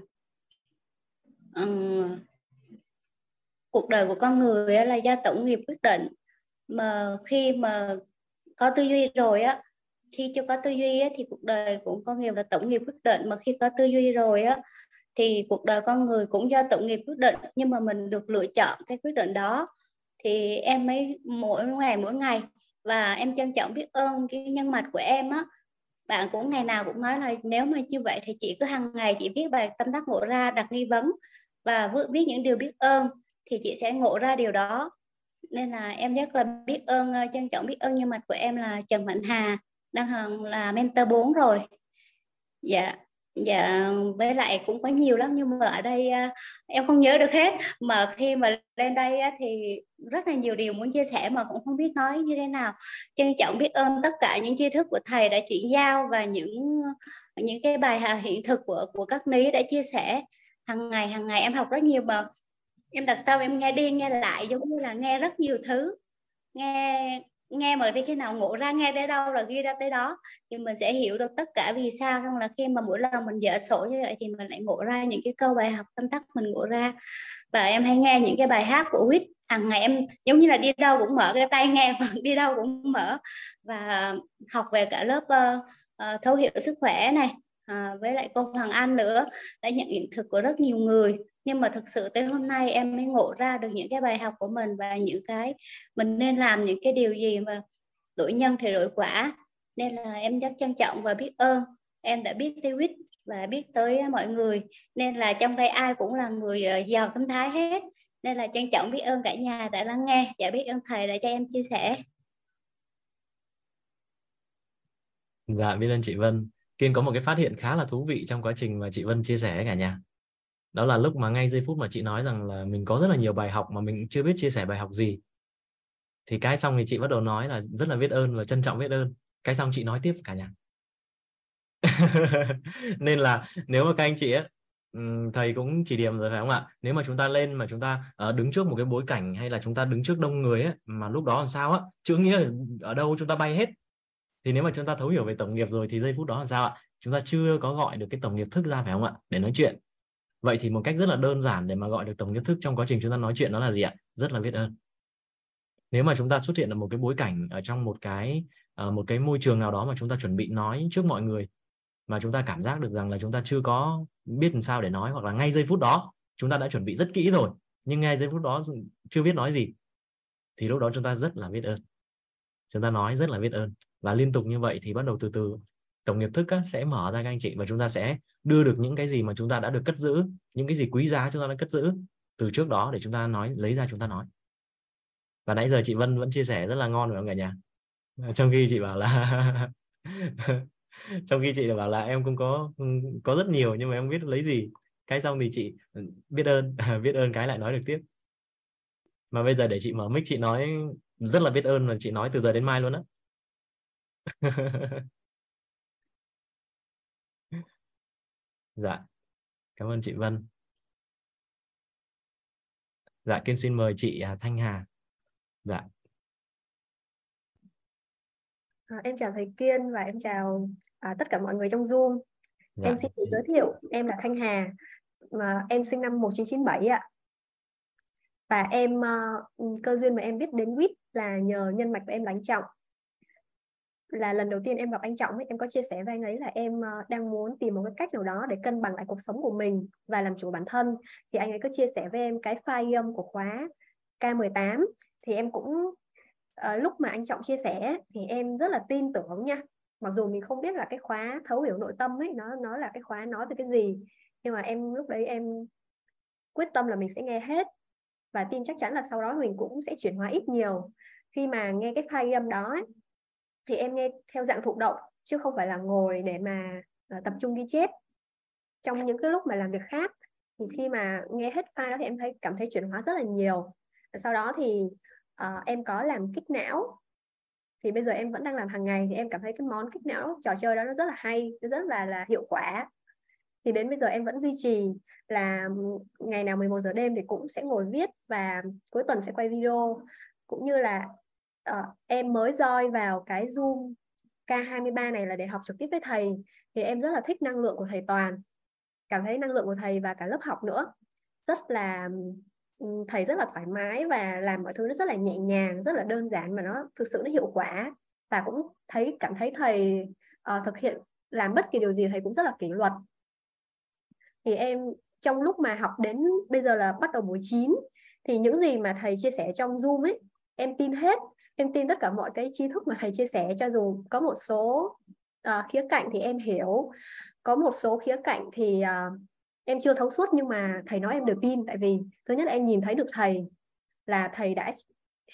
um, cuộc đời của con người là do tổng nghiệp quyết định. Mà khi mà có tư duy rồi á khi chưa có tư duy á, thì cuộc đời của con nghiệp là tổng nghiệp quyết định. Mà khi có tư duy rồi á thì cuộc đời con người cũng do tổng nghiệp quyết định. Nhưng mà mình được lựa chọn cái quyết định đó. Thì em mới mỗi ngày mỗi ngày và em trân trọng biết ơn cái nhân mạch của em á bạn cũng ngày nào cũng nói là nếu mà như vậy thì chị cứ hàng ngày chị viết bài tâm đắc ngộ ra, đặt nghi vấn và viết những điều biết ơn thì chị sẽ ngộ ra điều đó. Nên là em rất là biết ơn trân trọng biết ơn nhân mạch của em là Trần Mạnh Hà, đang là mentor 4 rồi. Dạ dạ với lại cũng có nhiều lắm, nhưng mà ở đây à, em không nhớ được hết. Mà khi mà lên đây thì rất là nhiều điều muốn chia sẻ mà cũng không biết nói như thế nào. Trân trọng biết ơn tất cả những tri thức của thầy đã chuyển giao và những những cái bài hiện thực của của các ní đã chia sẻ. Hàng ngày hàng ngày em học rất nhiều mà. Em đặt tâm em nghe đi, nghe lại giống như là nghe rất nhiều thứ. Nghe nghe mà đi khi nào ngộ ra nghe tới đâu là ghi ra tới đó. Thì mình sẽ hiểu được tất cả vì sao. Xong là khi mà mỗi lần mình dở sổ như vậy thì mình lại ngộ ra những cái câu bài học tâm tắc mình ngộ ra. Và em hay nghe những cái bài hát của Huyết hàng ngày em giống như là đi đâu cũng mở cái tay nghe và đi đâu cũng mở. Và học về cả lớp uh, uh, thấu hiểu sức khỏe này uh, với lại cô Hoàng An nữa. Đã nhận hiện thực của rất nhiều người nhưng mà thực sự tới hôm nay em mới ngộ ra được những cái bài học của mình và những cái mình nên làm những cái điều gì mà đổi nhân thì đổi quả. Nên là em rất trân trọng và biết ơn. Em đã biết tiêu quýt và biết tới mọi người. Nên là trong đây ai cũng là người ờ, giàu tâm thái hết. Nên là trân trọng biết ơn cả nhà đã lắng nghe và biết ơn thầy đã cho em chia sẻ. Dạ biết ơn chị Vân. Kiên có một cái phát hiện khá là thú vị trong quá trình mà chị Vân chia sẻ cả nhà đó là lúc mà ngay giây phút mà chị nói rằng là mình có rất là nhiều bài học mà mình chưa biết chia sẻ bài học gì. Thì cái xong thì chị bắt đầu nói là rất là biết ơn và trân trọng biết ơn. Cái xong chị nói tiếp cả nhà. Nên là nếu mà các anh chị ấy, thầy cũng chỉ điểm rồi phải không ạ? Nếu mà chúng ta lên mà chúng ta uh, đứng trước một cái bối cảnh hay là chúng ta đứng trước đông người ấy, mà lúc đó làm sao á? Chữ nghĩa ở đâu chúng ta bay hết. Thì nếu mà chúng ta thấu hiểu về tổng nghiệp rồi thì giây phút đó làm sao ạ? Chúng ta chưa có gọi được cái tổng nghiệp thức ra phải không ạ? Để nói chuyện vậy thì một cách rất là đơn giản để mà gọi được tổng nghiệp thức trong quá trình chúng ta nói chuyện đó là gì ạ? Rất là biết ơn. Nếu mà chúng ta xuất hiện ở một cái bối cảnh ở trong một cái ờ, một cái môi trường nào đó mà chúng ta chuẩn bị nói trước mọi người, mà chúng ta cảm giác được rằng là chúng ta chưa có biết làm sao để nói hoặc là ngay giây phút đó chúng ta đã chuẩn bị rất kỹ rồi, nhưng ngay giây phút đó chưa biết nói gì, thì lúc đó chúng ta rất là biết ơn. Chúng ta nói rất là biết ơn và liên tục như vậy thì bắt đầu từ từ tổng nghiệp thức á, sẽ mở ra các anh chị và chúng ta sẽ đưa được những cái gì mà chúng ta đã được cất giữ những cái gì quý giá chúng ta đã cất giữ từ trước đó để chúng ta nói lấy ra chúng ta nói. Và nãy giờ chị Vân vẫn chia sẻ rất là ngon rồi không cả nhà trong khi chị bảo là trong khi chị bảo là em cũng có có rất nhiều nhưng mà em biết lấy gì. Cái xong thì chị biết ơn biết ơn cái lại nói được tiếp. Mà bây giờ để chị mở mic chị nói rất là biết ơn là chị nói từ giờ đến mai luôn á. dạ. Cảm ơn chị Vân. Dạ kiên xin mời chị à, Thanh Hà. Dạ. À, em chào thầy Kiên và em chào à, tất cả mọi người trong Zoom. Dạ. em xin tự giới thiệu em là Thanh Hà mà em sinh năm 1997 ạ. Và em uh, cơ duyên mà em biết đến WIT là nhờ nhân mạch của em đánh trọng là lần đầu tiên em gặp anh Trọng ấy, em có chia sẻ với anh ấy là em ờ, đang muốn tìm một cái cách nào đó để cân bằng lại cuộc sống của mình và làm chủ bản thân. Thì anh ấy có chia sẻ với em cái file âm của khóa K18 thì em cũng uh, lúc mà anh Trọng chia sẻ thì em rất là tin tưởng nha. Mặc dù mình không biết là cái khóa thấu hiểu nội tâm ấy nó nó là cái khóa nói về cái gì nhưng mà em lúc đấy em quyết tâm là mình sẽ nghe hết và tin chắc chắn là sau đó mình cũng sẽ chuyển hóa ít nhiều. Khi mà nghe cái file âm đó ấy, thì em nghe theo dạng thụ động chứ không phải là ngồi để mà uh, tập trung ghi chép. Trong những cái lúc mà làm việc khác thì khi mà nghe hết file đó thì em thấy cảm thấy chuyển hóa rất là nhiều. Sau đó thì uh, em có làm kích não. Thì bây giờ em vẫn đang làm hàng ngày thì em cảm thấy cái món kích não trò chơi đó nó rất là hay nó rất là là hiệu quả. Thì đến bây giờ em vẫn duy trì là ngày nào 11 giờ đêm thì cũng sẽ ngồi viết và cuối tuần sẽ quay video. Cũng như là uh, em mới join vào cái Zoom K23 này là để học trực tiếp với thầy. Thì em rất là thích năng lượng của thầy Toàn. Cảm thấy năng lượng của thầy và cả lớp học nữa. Rất là ừ, thầy rất là thoải mái và làm mọi thứ nó rất là nhẹ nhàng rất là đơn giản mà nó thực sự nó hiệu quả. Và cũng thấy cảm thấy thầy uh, thực hiện làm bất kỳ điều gì thầy cũng rất là kỷ luật. Thì em trong lúc mà học đến bây giờ là bắt đầu buổi 9 thì những gì mà thầy chia sẻ trong Zoom ấy em tin hết em tin tất cả mọi cái tri thức mà thầy chia sẻ cho dù có một số uh, khía cạnh thì em hiểu có một số khía cạnh thì uh, em chưa thấu suốt nhưng mà thầy nói em được tin. Tại vì thứ nhất là em nhìn thấy được thầy là thầy đã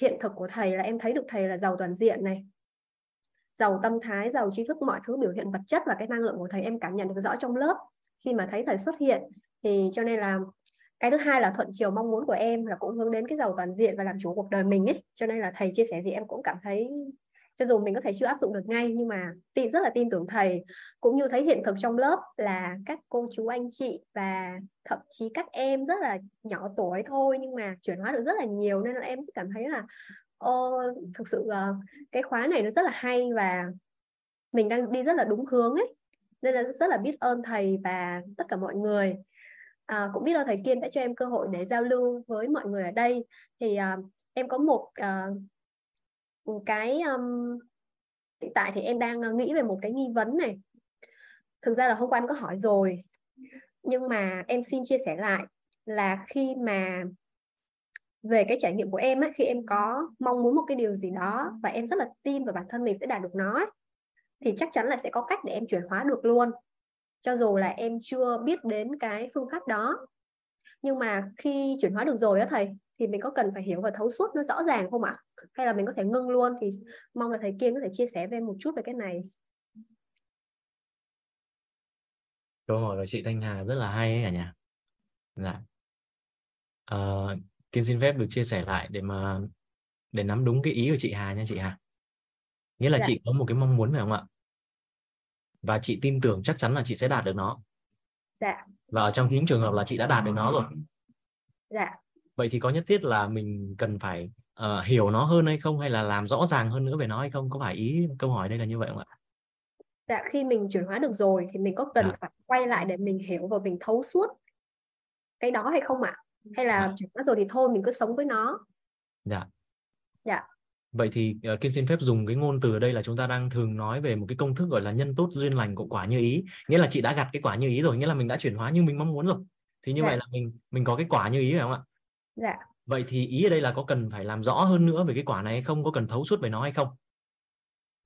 hiện thực của thầy là em thấy được thầy là giàu toàn diện này giàu tâm thái giàu trí thức mọi thứ biểu hiện vật chất và cái năng lượng của thầy em cảm nhận được rõ trong lớp. Khi mà thấy thầy xuất hiện thì cho nên là cái thứ hai là thuận chiều mong muốn của em là cũng hướng đến cái giàu toàn diện và làm chủ cuộc đời mình ấy. Cho nên là thầy chia sẻ gì em cũng cảm thấy cho dù mình có thể chưa áp dụng được ngay nhưng mà tin rất là tin tưởng thầy. Cũng như thấy hiện thực trong lớp là các cô chú anh chị và thậm chí các em rất là nhỏ tuổi thôi nhưng mà chuyển hóa được rất là nhiều. Nên là em cảm thấy là ô, thực sự ờ, cái khóa này nó rất là hay và mình đang đi rất là đúng hướng ấy. Nên là rất là biết ơn thầy và tất cả mọi người à, cũng biết là thầy Kiên đã cho em cơ hội để giao lưu với mọi người ở đây. Thì à, em có một uh, cái um, hiện tại thì em đang à, nghĩ về một cái nghi vấn này. Thực ra là hôm qua em có hỏi rồi nhưng mà em xin chia sẻ lại là khi mà về cái trải nghiệm của em ấy, khi em có mong muốn một cái điều gì đó và em rất là tin vào bản thân mình sẽ đạt được nó ấy, thì chắc chắn là sẽ có cách để em chuyển hóa được luôn cho dù là em chưa biết đến cái phương pháp đó. Nhưng mà khi chuyển hóa được rồi á thầy thì mình có cần phải hiểu và thấu suốt nó rõ ràng không ạ? Hay là mình có thể ngưng luôn? Thì mong là thầy Kiên có thể chia sẻ với em một chút về cái này. Câu hỏi của chị Thanh Hà rất là hay ấy cả nhà. Dạ. Uh, Kiên xin phép được chia sẻ lại để mà để nắm đúng cái ý của chị Hà nha chị Hà. Nghĩa là dạ. chị có một cái mong muốn phải không ạ và chị tin tưởng chắc chắn là chị sẽ đạt được nó. Dạ. Và ở trong những trường hợp là chị đã đạt được nó rồi. Dạ. Vậy thì có nhất thiết là mình cần phải uh, hiểu nó hơn hay không? Hay là làm rõ ràng hơn nữa về nó hay không? Có phải ý câu hỏi đây là như vậy không ạ? Dạ khi mình chuyển hóa được rồi thì mình có cần dạ. phải quay lại để mình hiểu và mình thấu suốt cái đó hay không ạ? Hay là dạ. chuyển hóa rồi thì thôi mình cứ sống với nó. Dạ. Dạ Vậy thì uh, Kiên xin phép dùng cái ngôn từ ở đây là chúng ta đang thường nói về một cái công thức gọi là nhân tốt duyên lành cộng quả như ý. Nghĩa là chị đã gặt cái quả như ý rồi, nghĩa là mình đã chuyển hóa như mình mong muốn rồi. Thì như dạ. vậy là mình mình có cái quả như ý phải không ạ? Dạ. Vậy thì ý ở đây là có cần phải làm rõ hơn nữa về cái quả này hay không, có cần thấu suốt về nó hay không?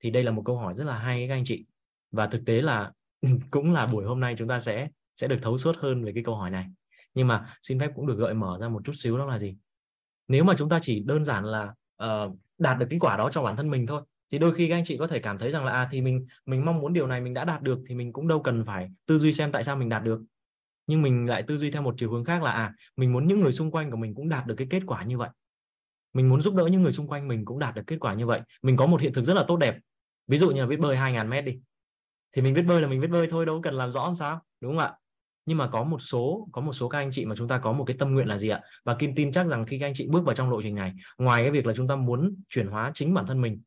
Thì đây là một câu hỏi rất là hay các anh chị. Và thực tế là cũng là buổi hôm nay chúng ta sẽ sẽ được thấu suốt hơn về cái câu hỏi này. Nhưng mà xin phép cũng được gợi mở ra một chút xíu đó là gì? Nếu mà chúng ta chỉ đơn giản là uh, đạt được kết quả đó cho bản thân mình thôi. Thì đôi khi các anh chị có thể cảm thấy rằng là à thì mình mình mong muốn điều này mình đã đạt được thì mình cũng đâu cần phải tư duy xem tại sao mình đạt được. Nhưng mình lại tư duy theo một chiều hướng khác là à mình muốn những người xung quanh của mình cũng đạt được cái kết quả như vậy. Mình muốn giúp đỡ những người xung quanh mình cũng đạt được kết quả như vậy. Mình có một hiện thực rất là tốt đẹp. Ví dụ như là biết bơi 2.000 mét đi. Thì mình biết bơi là mình biết bơi thôi, đâu cần làm rõ làm sao, đúng không ạ? Nhưng mà có một số, có một số các anh chị mà chúng ta có một cái tâm nguyện là gì ạ? Và kim tin chắc rằng khi các anh chị bước vào trong lộ trình này, ngoài cái việc là chúng ta muốn chuyển hóa chính bản thân mình,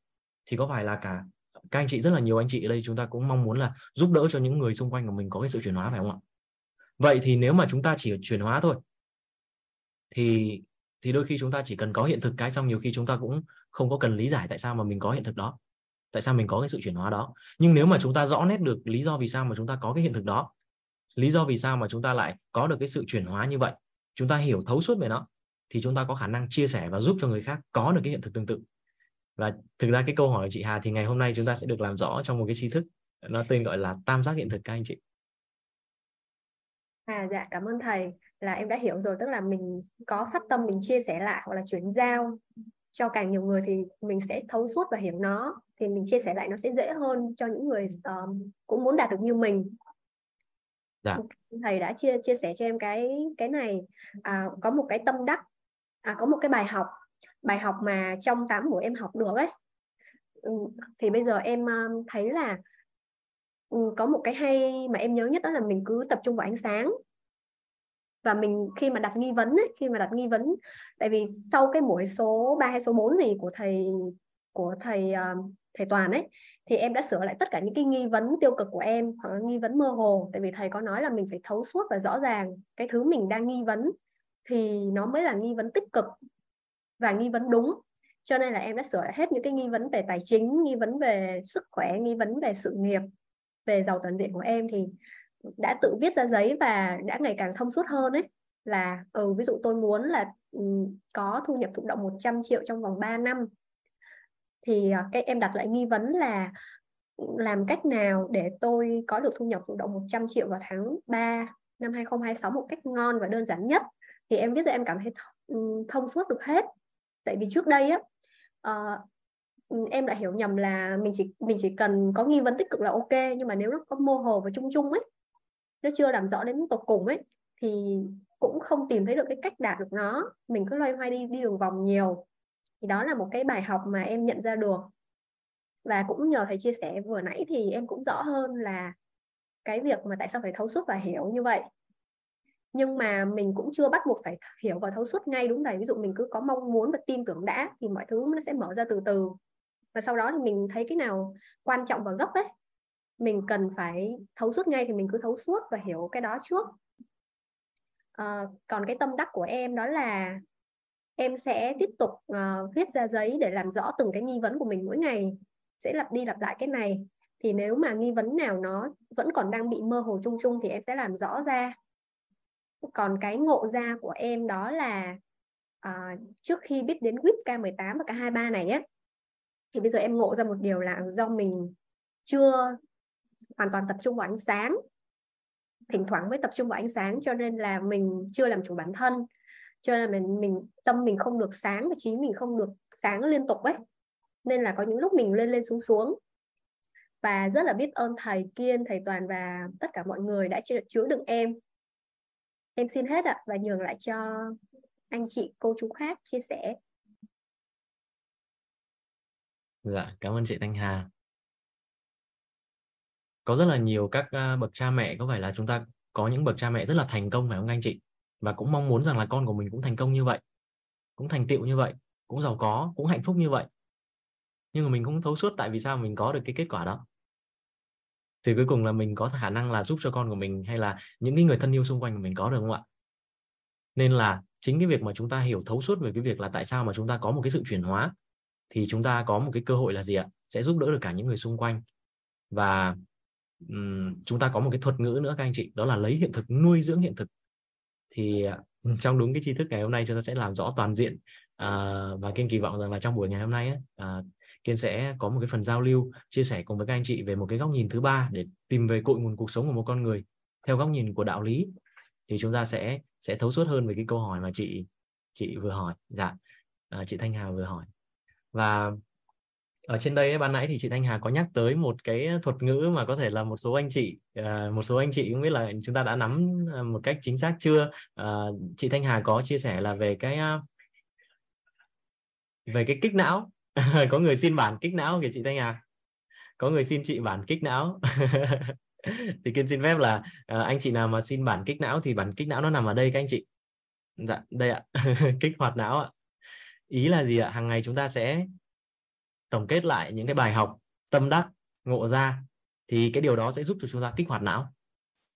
thì có phải là cả các anh chị, rất là nhiều anh chị ở đây chúng ta cũng mong muốn là giúp đỡ cho những người xung quanh của mình có cái sự chuyển hóa, phải không ạ? Vậy thì nếu mà chúng ta chỉ chuyển hóa thôi, thì thì đôi khi chúng ta chỉ cần có hiện thực cái xong nhiều khi chúng ta cũng không có cần lý giải tại sao mà mình có hiện thực đó, tại sao mình có cái sự chuyển hóa đó. Nhưng nếu mà chúng ta rõ nét được lý do vì sao mà chúng ta có cái hiện thực đó lý do vì sao mà chúng ta lại có được cái sự chuyển hóa như vậy? Chúng ta hiểu thấu suốt về nó thì chúng ta có khả năng chia sẻ và giúp cho người khác có được cái hiện thực tương tự. Và thực ra cái câu hỏi của chị Hà thì ngày hôm nay chúng ta sẽ được làm rõ trong một cái tri thức nó tên gọi là tam giác hiện thực các anh chị. À dạ cảm ơn thầy. Là em đã hiểu rồi tức là mình có phát tâm mình chia sẻ lại hoặc là chuyển giao cho càng nhiều người thì mình sẽ thấu suốt và hiểu nó thì mình chia sẻ lại nó sẽ dễ hơn cho những người um, cũng muốn đạt được như mình dạ. thầy đã chia chia sẻ cho em cái cái này. À, có một cái tâm đắc à, có một cái bài học bài học mà trong tám buổi em học được ấy. Ừ, thì bây giờ em ờ, thấy là ừ, có một cái hay mà em nhớ nhất đó là mình cứ tập trung vào ánh sáng. Và mình khi mà đặt nghi vấn ấy, khi mà đặt nghi vấn tại vì sau cái buổi số 3 hay số 4 gì của thầy của thầy ờ, thầy Toàn ấy thì em đã sửa lại tất cả những cái nghi vấn tiêu cực của em hoặc là nghi vấn mơ hồ. Tại vì thầy có nói là mình phải thấu suốt và rõ ràng cái thứ mình đang nghi vấn thì nó mới là nghi vấn tích cực và nghi vấn đúng. Cho nên là em đã sửa lại hết những cái nghi vấn về tài chính nghi vấn về sức khỏe nghi vấn về sự nghiệp về giàu toàn diện của em thì đã tự viết ra giấy và đã ngày càng thông suốt hơn ấy. Là ừ ví dụ tôi muốn là um, có thu nhập thụ động 100 triệu trong vòng 3 năm thì ờ, cái em đặt lại nghi vấn là ừ, làm cách nào để tôi có được thu nhập thụ động 100 triệu vào tháng 3 năm 2026 một cách ngon và đơn giản nhất? Thì em biết ra em cảm thấy ừ, thông suốt được hết. Tại vì trước đây á uh, em lại hiểu nhầm là mình chỉ mình chỉ cần có nghi vấn tích cực là ok nhưng mà nếu nó có mô hồ và chung chung ấy nó chưa làm rõ đến tột cùng ấy thì cũng không tìm thấy được cái cách đạt được nó. Mình cứ loay hoay đi đi đường vòng nhiều thì đó là một cái bài học mà em nhận ra được. Và cũng nhờ thầy chia sẻ vừa nãy thì em cũng rõ hơn là cái việc mà tại sao phải thấu suốt và hiểu như vậy. Nhưng mà mình cũng chưa bắt buộc phải hiểu và thấu suốt ngay đúng thầy? Ví dụ mình cứ có mong muốn và tin tưởng đã thì mọi thứ nó sẽ mở ra từ từ. Và sau đó thì mình thấy cái nào quan trọng và gấp ấy mình cần phải thấu suốt ngay thì mình cứ thấu suốt và hiểu cái đó trước. À, còn cái tâm đắc của em đó là em sẽ tiếp tục uh, viết ra giấy để làm rõ từng cái nghi vấn của mình mỗi ngày. Sẽ lặp đi lặp lại cái này. Thì nếu mà nghi vấn nào nó vẫn còn đang bị mơ hồ chung chung thì em sẽ làm rõ ra. Còn cái ngộ ra của em đó là uh, trước khi biết đến quýt K18 và K23 này á thì bây giờ em ngộ ra một điều là do mình chưa hoàn toàn tập trung vào ánh sáng thỉnh thoảng mới tập trung vào ánh sáng cho nên là mình chưa làm chủ bản thân cho nên mình mình tâm mình không được sáng và trí mình không được sáng liên tục ấy nên là có những lúc mình lên lên xuống xuống và rất là biết ơn thầy Kiên, thầy Toàn và tất cả mọi người đã chứa đựng em. Em xin hết ạ và nhường lại cho anh chị, cô chú khác chia sẻ. Dạ, cảm ơn chị Thanh Hà. Có rất là nhiều các à, bậc cha mẹ có phải là chúng ta có những bậc cha mẹ rất là thành công phải không anh chị? Và cũng mong muốn rằng là con của mình cũng thành công như vậy, cũng thành tựu như vậy, cũng giàu có, cũng hạnh phúc như vậy. Nhưng mà mình không thấu suốt tại vì sao mình có được cái kết quả đó. Thì cuối cùng là mình có khả năng là giúp cho con của mình hay là những cái người thân yêu xung quanh của mình có được không ạ? Nên là chính cái việc mà chúng ta hiểu thấu suốt về cái việc là tại sao mà chúng ta có một cái sự chuyển hóa thì chúng ta có một cái cơ hội là gì ạ? Sẽ giúp đỡ được cả những người xung quanh. Và um, chúng ta có một cái thuật ngữ nữa các anh chị đó là lấy hiện thực nuôi dưỡng hiện thực thì trong đúng cái tri thức ngày hôm nay chúng ta sẽ làm rõ toàn diện à, và kiên kỳ vọng rằng là trong buổi ngày hôm nay ấy, à, Kiên sẽ có một cái phần giao lưu chia sẻ cùng với các anh chị về một cái góc nhìn thứ ba để tìm về cội nguồn cuộc sống của một con người theo góc nhìn của đạo lý. Thì chúng ta sẽ sẽ thấu suốt hơn về cái câu hỏi mà chị chị vừa hỏi. Dạ. À, chị Thanh Hà vừa hỏi. Và ở trên đây ban nãy thì chị Thanh Hà có nhắc tới một cái thuật ngữ mà có thể là một số anh chị ờ, một số anh chị cũng biết là chúng ta đã nắm ờ, một cách chính xác chưa? Ờ, chị Thanh Hà có chia sẻ là về cái về cái kích não. Có người xin bản kích não kìa chị Thanh Hà. Có người xin chị bản kích não. Thì kiên xin phép là uh, anh chị nào mà xin bản kích não thì bản kích não nó nằm ở đây các anh chị. Dạ đây ạ. Kích hoạt não ạ. Ý là gì ạ? Hàng ngày chúng ta sẽ tổng kết lại những cái bài học, tâm đắc, ngộ ra, thì cái điều đó sẽ giúp cho chúng ta kích hoạt não,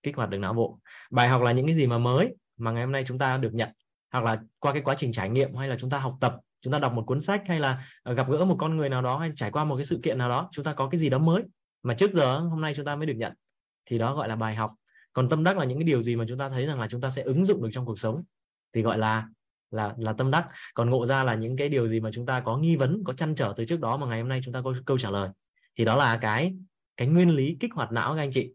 kích hoạt được não bộ. Bài học là những cái gì mà mới mà ngày hôm nay chúng ta được nhận, hoặc là qua cái quá trình trải nghiệm, hay là chúng ta học tập, chúng ta đọc một cuốn sách, hay là ờ, gặp gỡ một con người nào đó, hay trải qua một cái sự kiện nào đó, chúng ta có cái gì đó mới mà trước giờ hôm nay chúng ta mới được nhận, thì đó gọi là bài học. Còn tâm đắc là những cái điều gì mà chúng ta thấy rằng là chúng ta sẽ ứng dụng được trong cuộc sống, thì gọi là là là tâm đắc. Còn ngộ ra là những cái điều gì mà chúng ta có nghi vấn có chăn trở từ trước đó mà ngày hôm nay chúng ta có câu trả lời. Thì đó là cái cái nguyên lý kích hoạt não các anh chị.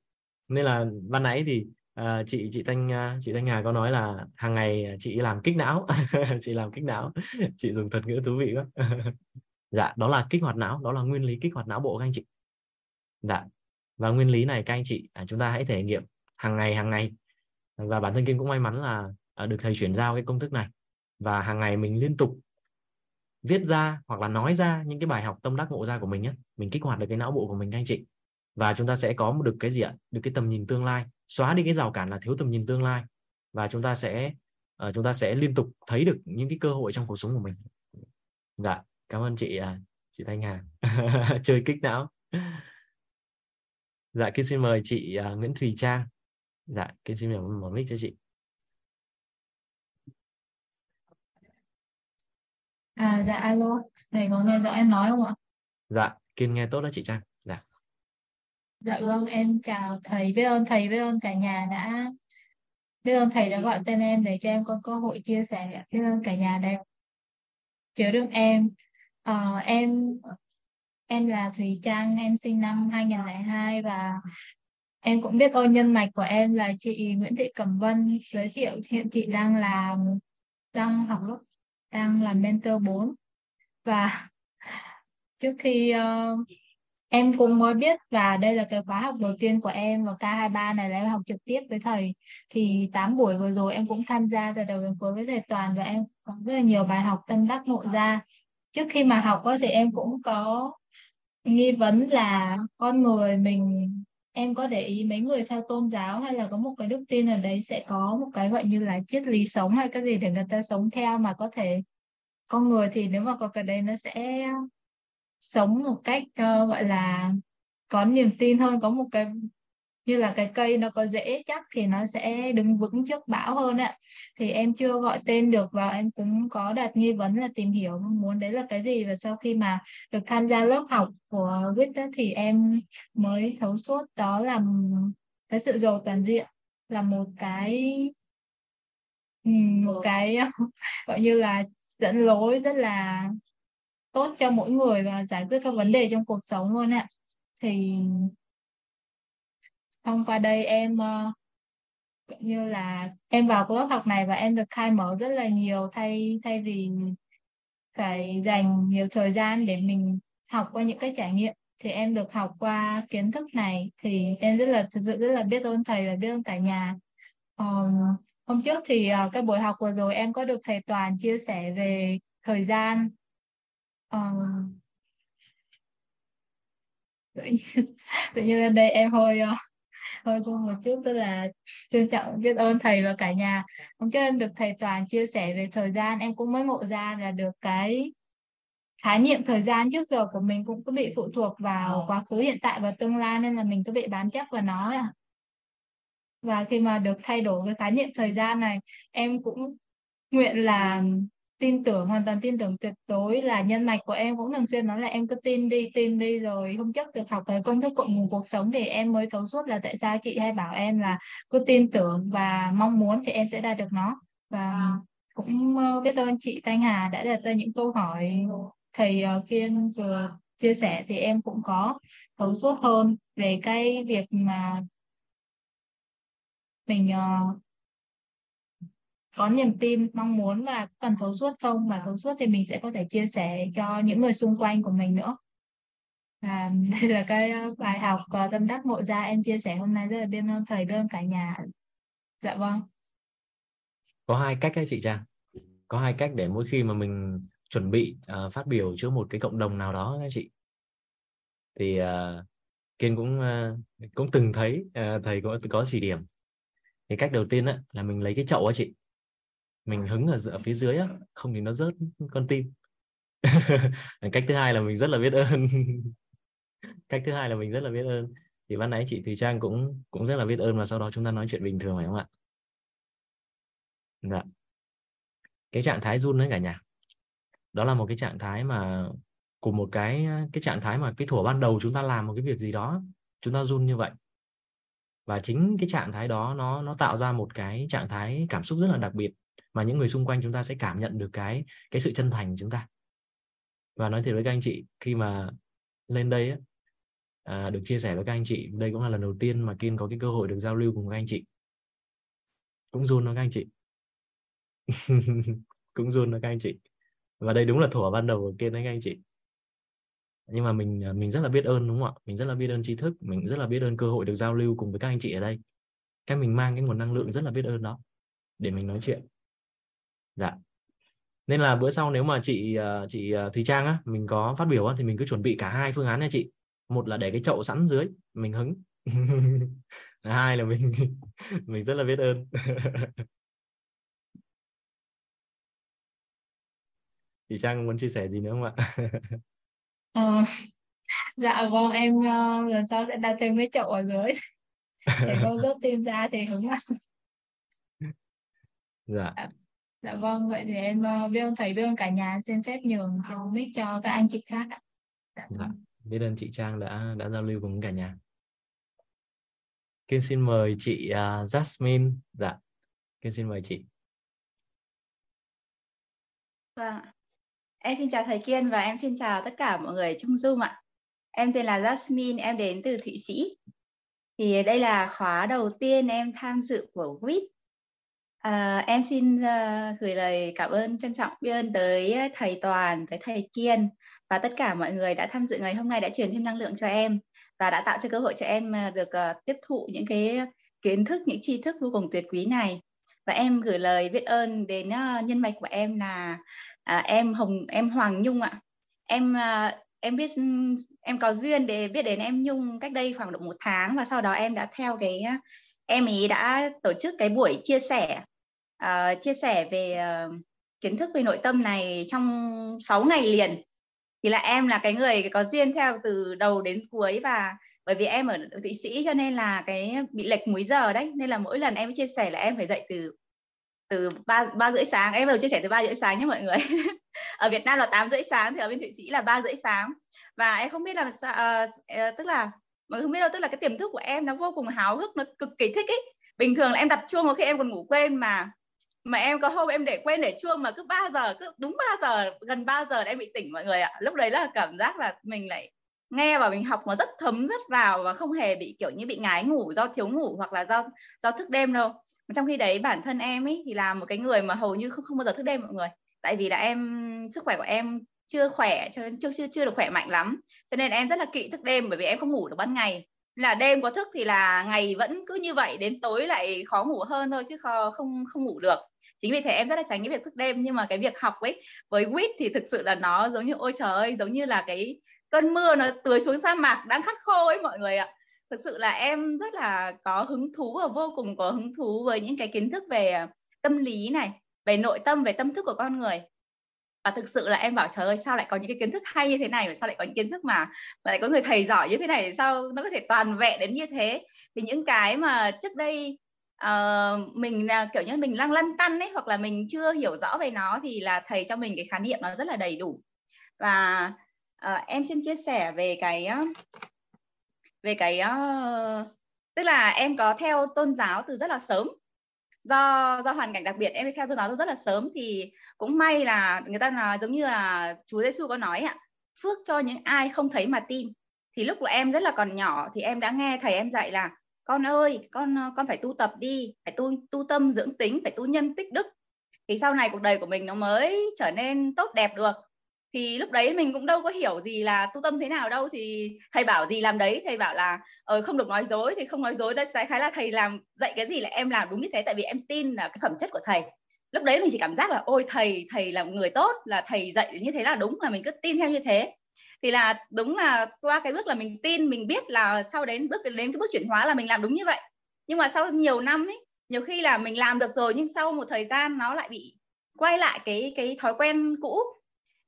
Nên là ban nãy thì uh, chị chị thanh uh, chị thanh hà có nói là hàng ngày chị làm kích não. Chị làm kích não. Chị dùng thuật ngữ thú vị quá. Dạ đó là kích hoạt não đó là nguyên lý kích hoạt não bộ các anh chị. Dạ và nguyên lý này các anh chị à, chúng ta hãy thể nghiệm hàng ngày hàng ngày. Và bản thân kim cũng may mắn là à, được thầy chuyển giao cái công thức này và hàng ngày mình liên tục viết ra hoặc là nói ra những cái bài học tâm đắc ngộ ra của mình nhé. Mình kích hoạt được cái não bộ của mình các anh chị. Và chúng ta sẽ có được cái gì ạ? Được cái tầm nhìn tương lai. Xóa đi cái rào cản là thiếu tầm nhìn tương lai. Và chúng ta sẽ uh, chúng ta sẽ liên tục thấy được những cái cơ hội trong cuộc sống của mình. Dạ cảm ơn chị uh, chị Thanh Hà. Chơi kích não. Dạ kính xin mời chị uh, Nguyễn Thùy Trang. Dạ kính xin mời một mic cho chị. À dạ alo. Thầy có nghe rõ em nói không ạ? Dạ kiên nghe tốt đó chị Trang. Dạ. Vâng, em chào thầy, biết ơn thầy, biết ơn cả nhà đã biết ơn thầy đã gọi tên em để cho em có cơ hội chia sẻ, biết ơn cả nhà đã chứa đựng em. Ờ, em em là Thùy Trang, em sinh năm 2002 và em cũng biết ơn nhân mạch của em là chị Nguyễn Thị Cẩm Vân. Giới thiệu hiện chị đang làm đang học lớp đang làm mentor 4 và trước khi uh, em cũng mới biết và đây là cái khóa học đầu tiên của em và K23 này là em học trực tiếp với thầy. Thì 8 buổi vừa rồi em cũng tham gia từ đầu đến cuối với thầy Toàn và em có rất là nhiều bài học tâm đắc ngộ ra. Trước khi mà học thì em cũng có nghi vấn là con người mình em có để ý mấy người theo tôn giáo hay là có một cái đức tin ở đấy sẽ có một cái gọi như là triết lý sống hay cái gì để người ta sống theo mà có thể con người thì nếu mà có cái đấy nó sẽ sống một cách uh, gọi là có niềm tin hơn có một cái như là cái cây nó có rễ chắc thì nó sẽ đứng vững trước bão hơn ạ. Thì em chưa gọi tên được và em cũng có đặt nghi vấn là tìm hiểu muốn đấy là cái gì. Và sau khi mà được tham gia lớp học của WIT thì em mới thấu suốt đó là cái sự giàu toàn diện là một cái một cái gọi như là dẫn lối rất là tốt cho mỗi người và giải quyết các vấn đề trong cuộc sống luôn ạ. Thì thông qua đây em uh, như là em vào lớp học này và em được khai mở rất là nhiều thay thay vì phải dành nhiều thời gian để mình học qua những cái trải nghiệm. Thì em được học qua kiến thức này thì em rất là thực sự rất là biết ơn thầy và biết ơn cả nhà. Um, hôm trước thì uh, cái buổi học vừa rồi em có được thầy toàn chia sẻ về thời gian. Um, tự nhiên, tự nhiên lên đây em hơi uh, hơi run một chút tức là trân trọng biết ơn thầy và cả nhà trước em được thầy toàn chia sẻ về thời gian em cũng mới ngộ ra là được cái khái niệm thời gian trước giờ của mình cũng có bị phụ thuộc vào quá khứ hiện tại và tương lai nên là mình có bị bám chấp vào nó à. và khi mà được thay đổi cái khái niệm thời gian này em cũng nguyện là tin tưởng hoàn toàn tin tưởng tuyệt đối là nhân mạch của em cũng thường xuyên nói là em cứ tin đi tin đi rồi hôm trước được học cái công thức cội nguồn cuộc sống thì em mới thấu suốt là tại sao chị hay bảo em là cứ tin tưởng và mong muốn thì em sẽ đạt được nó. Và cũng ờ, biết ơn chị Thanh Hà đã đặt ra những câu hỏi thầy ờ, Kiên vừa chia sẻ thì em cũng có thấu suốt hơn về cái việc mà mình uh, có niềm tin mong muốn và cần thấu suốt không? Mà thấu suốt thì mình sẽ có thể chia sẻ cho những người xung quanh của mình nữa. À, đây là cái ờ, bài học và tâm đắc ngộ ra. Em chia sẻ hôm nay rất là biết ơn thầy biết ơn cả nhà. Dạ vâng. Có hai cách đấy chị Trang. Có hai cách để mỗi khi mà mình chuẩn bị uh, phát biểu trước một cái cộng đồng nào đó anh chị. Thì uh, Kiên cũng uh, cũng từng thấy uh, thầy có có chỉ điểm. Thì cách đầu tiên á, là mình lấy cái chậu á chị mình hứng ở, ở phía dưới á không thì nó rớt con tim. Cách thứ hai là mình rất là biết ơn. Cách thứ hai là mình rất là biết ơn. Thì ban nãy chị Thùy Trang cũng cũng rất là biết ơn và sau đó chúng ta nói chuyện bình thường phải không ạ? Dạ. Cái trạng thái run đấy cả nhà. Đó là một cái trạng thái mà của một cái cái trạng thái mà cái thủa ban đầu chúng ta làm một cái việc gì đó chúng ta run như vậy. Và chính cái trạng thái đó nó nó tạo ra một cái trạng thái cảm xúc rất là đặc biệt mà những người xung quanh chúng ta sẽ cảm nhận được cái cái sự chân thành của chúng ta. Và nói thiệt với các anh chị khi mà lên đây á, à, được chia sẻ với các anh chị đây cũng là lần đầu tiên mà Kiên có cái cơ hội được giao lưu cùng các anh chị. Cũng run đó các anh chị. Cũng run đó các anh chị. Và đây đúng là thủa ban đầu của Kiên đấy các anh chị. Nhưng mà mình à, mình rất là biết ơn đúng không ạ? Mình rất là biết ơn tri thức mình rất là biết ơn cơ hội được giao lưu cùng với các anh chị ở đây. Cái mình mang cái nguồn năng lượng rất là biết ơn đó để mình nói chuyện dạ. Nên là bữa sau nếu mà chị ờ, chị ờ, Thùy Trang á mình có phát biểu á, thì mình cứ chuẩn bị cả hai phương án nha chị. Một là để cái chậu sẵn dưới mình hứng. Hai là mình mình rất là biết ơn. Chị Trang muốn chia sẻ gì nữa không ạ? Ờ, dạ vâng em uh, lần sau sẽ đặt thêm cái chậu ở dưới. Để cô rớt tim ra thì hứng dạ Dạ vâng, vậy thì em biết ơn thầy, biết ơn cả nhà xin phép nhường theo mic cho các anh chị khác ạ. Dạ, dạ. Biết ơn chị Trang đã đã giao lưu cùng cả nhà. Kiên xin mời chị uh, Jasmine. Dạ, Kiên xin mời chị. Vâng, em xin chào thầy Kiên và em xin chào tất cả mọi người trong Zoom ạ. Em tên là Jasmine, em đến từ Thụy Sĩ. Thì đây là khóa đầu tiên em tham dự của WIT. À, em xin uh, gửi lời cảm ơn trân trọng biết ơn tới ờ, thầy Toàn, tới thầy Kiên và tất cả mọi người đã tham dự ngày hôm nay đã truyền thêm năng lượng cho em và đã tạo cho cơ hội cho em ờ, được uh, tiếp thụ những cái kiến thức, những tri thức vô cùng tuyệt quý này. Và em gửi lời biết ơn đến uh, nhân mạch của em là uh, em Hồng, em Hoàng Nhung ạ. Em uh, em biết ừ, em có duyên để biết đến em Nhung cách đây khoảng độ một tháng và sau đó em đã theo cái em ý đã tổ chức cái buổi chia sẻ uh, chia sẻ về uh, kiến thức về nội tâm này trong 6 ngày liền. Thì là em là cái người có duyên theo từ đầu đến cuối và bởi vì em ở Thụy Sĩ cho nên là cái bị lệch múi giờ đấy. Nên là mỗi lần em chia sẻ là em phải dậy từ từ ba ba rưỡi sáng. Em đầu chia sẻ từ ba rưỡi sáng nhé mọi người. Ở Việt Nam là tám rưỡi sáng thì ở bên Thụy Sĩ là ba rưỡi sáng. Và em không biết là uh, tức là mọi người không biết đâu tức là cái tiềm thức của em nó vô cùng háo hức nó cực kỳ thích ấy. Bình thường là em đặt chuông có khi em còn ngủ quên mà mà em có hôm em để quên để chuông mà cứ 3 giờ, cứ đúng 3 giờ, gần 3 giờ em bị tỉnh mọi người ạ. Lúc đấy là cảm giác là mình lại nghe và mình học nó rất thấm, rất vào và không hề bị kiểu như bị ngái ngủ do thiếu ngủ hoặc là do do thức đêm đâu. Trong khi đấy bản thân em ấy thì là một cái người mà hầu như không không bao giờ thức đêm mọi người. Tại vì là em, sức khỏe của em chưa khỏe, chưa chưa chưa chưa được khỏe mạnh lắm. Cho nên em rất là kỵ thức đêm bởi vì em không ngủ được ban ngày. Là đêm có thức thì là ngày vẫn cứ như vậy, đến tối lại khó ngủ hơn thôi chứ không không ngủ được chính vì thế em rất là tránh cái việc thức đêm nhưng mà cái việc học ấy với quýt thì thực sự là nó giống như ôi trời ơi giống như là cái cơn mưa nó tưới xuống sa mạc đang khát khô ấy mọi người ạ. Thực sự là em rất là có hứng thú và vô cùng có hứng thú với những cái kiến thức về à, tâm lý này về nội tâm về tâm thức của con người. Và thực sự là em bảo trời ơi sao lại có những cái kiến thức hay như thế này? Sao lại có những kiến thức mà, mà lại có người thầy giỏi như thế này? Sao nó có thể toàn vẹn đến như thế? Thì những cái mà trước đây uh, mình uh, kiểu như mình lăng lăn tăn ấy hoặc là mình chưa hiểu rõ về nó thì là thầy cho mình cái khái niệm nó rất là đầy đủ. Và uh, em xin chia sẻ về cái về cái uh, tức là em có theo tôn giáo từ rất là sớm. Do do hoàn cảnh đặc biệt em đi theo tôn giáo từ rất là sớm thì cũng may là người ta là giống như là Chúa Giêsu có nói ạ phước cho những ai không thấy mà tin. Thì lúc của em rất là còn nhỏ thì em đã nghe thầy em dạy là con ơi con ờ, con phải tu tập đi phải tu tu tâm dưỡng tính phải tu nhân tích đức. Thì sau này cuộc đời của mình nó mới trở nên tốt đẹp được. Thì lúc đấy mình cũng đâu có hiểu gì là tu tâm thế nào đâu thì thầy bảo gì làm đấy thầy bảo là ờ, không được nói dối thì không nói dối đấy đại khái là thầy làm dạy cái gì là em làm đúng như thế tại vì em tin là cái phẩm chất của thầy. Lúc đấy mình chỉ cảm giác là ôi thầy thầy là người tốt là thầy dạy như thế là đúng là mình cứ tin theo như thế thì là đúng là qua cái bước là mình tin mình biết là sau đến bước đến cái bước chuyển hóa là mình làm đúng như vậy. Nhưng mà sau nhiều năm ấy nhiều khi là mình làm được rồi nhưng sau một thời gian nó lại bị quay lại cái cái thói quen cũ.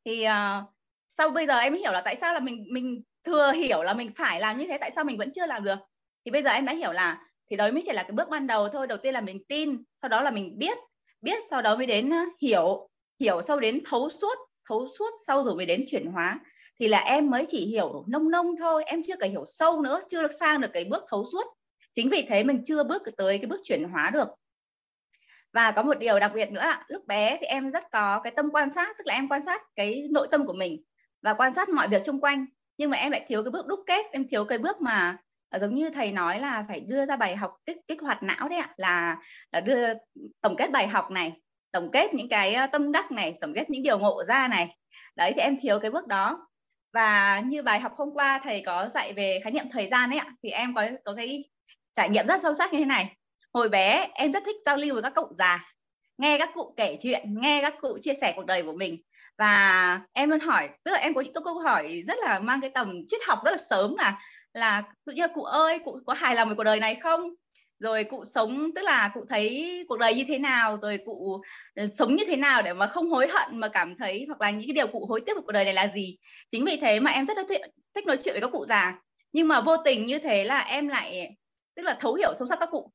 Thì uh, sau bây giờ em mới hiểu là tại sao là mình mình thừa hiểu là mình phải làm như thế tại sao mình vẫn chưa làm được. Thì bây giờ em đã hiểu là thì đấy mới chỉ là cái bước ban đầu thôi. Đầu tiên là mình tin sau đó là mình biết biết sau đó mới đến ờ, hiểu hiểu sau đến thấu suốt thấu suốt sau rồi mới đến chuyển hóa thì là em mới chỉ hiểu nông nông thôi em chưa cả hiểu sâu nữa chưa được sang được cái bước thấu suốt. Chính vì thế mình chưa bước tới cái bước chuyển hóa được. Và có một điều đặc biệt nữa lúc bé thì em rất có cái tâm quan sát tức là em quan sát cái nội tâm của mình và quan sát mọi việc xung quanh. Nhưng mà em lại thiếu cái bước đúc kết em thiếu cái bước mà à, giống như thầy nói là phải đưa ra bài học kích kích hoạt não đấy ạ là, là đưa tổng kết bài học này tổng kết những cái tâm đắc này tổng kết những điều ngộ ra này. Đấy thì em thiếu cái bước đó và như bài học hôm qua thầy có dạy về khái niệm thời gian ấy ạ, thì em có có cái trải nghiệm rất sâu sắc như thế này. Hồi bé, em rất thích giao lưu với các cụ già, nghe các cụ kể chuyện, nghe các cụ chia sẻ cuộc đời của mình. Và em luôn hỏi, tức là em có những câu hỏi rất là mang cái tầm triết học rất là sớm là là tự cụ ơi, cụ có hài lòng với cuộc đời này không? Rồi cụ sống tức là cụ thấy cuộc đời như thế nào rồi cụ ờ, sống như thế nào để mà không hối hận mà cảm thấy hoặc là những cái điều cụ hối tiếc của cuộc đời này là gì. Chính vì thế mà em rất là thích, thích nói chuyện với các cụ già. Nhưng mà vô tình như thế là em lại tức là thấu hiểu sâu sắc các cụ.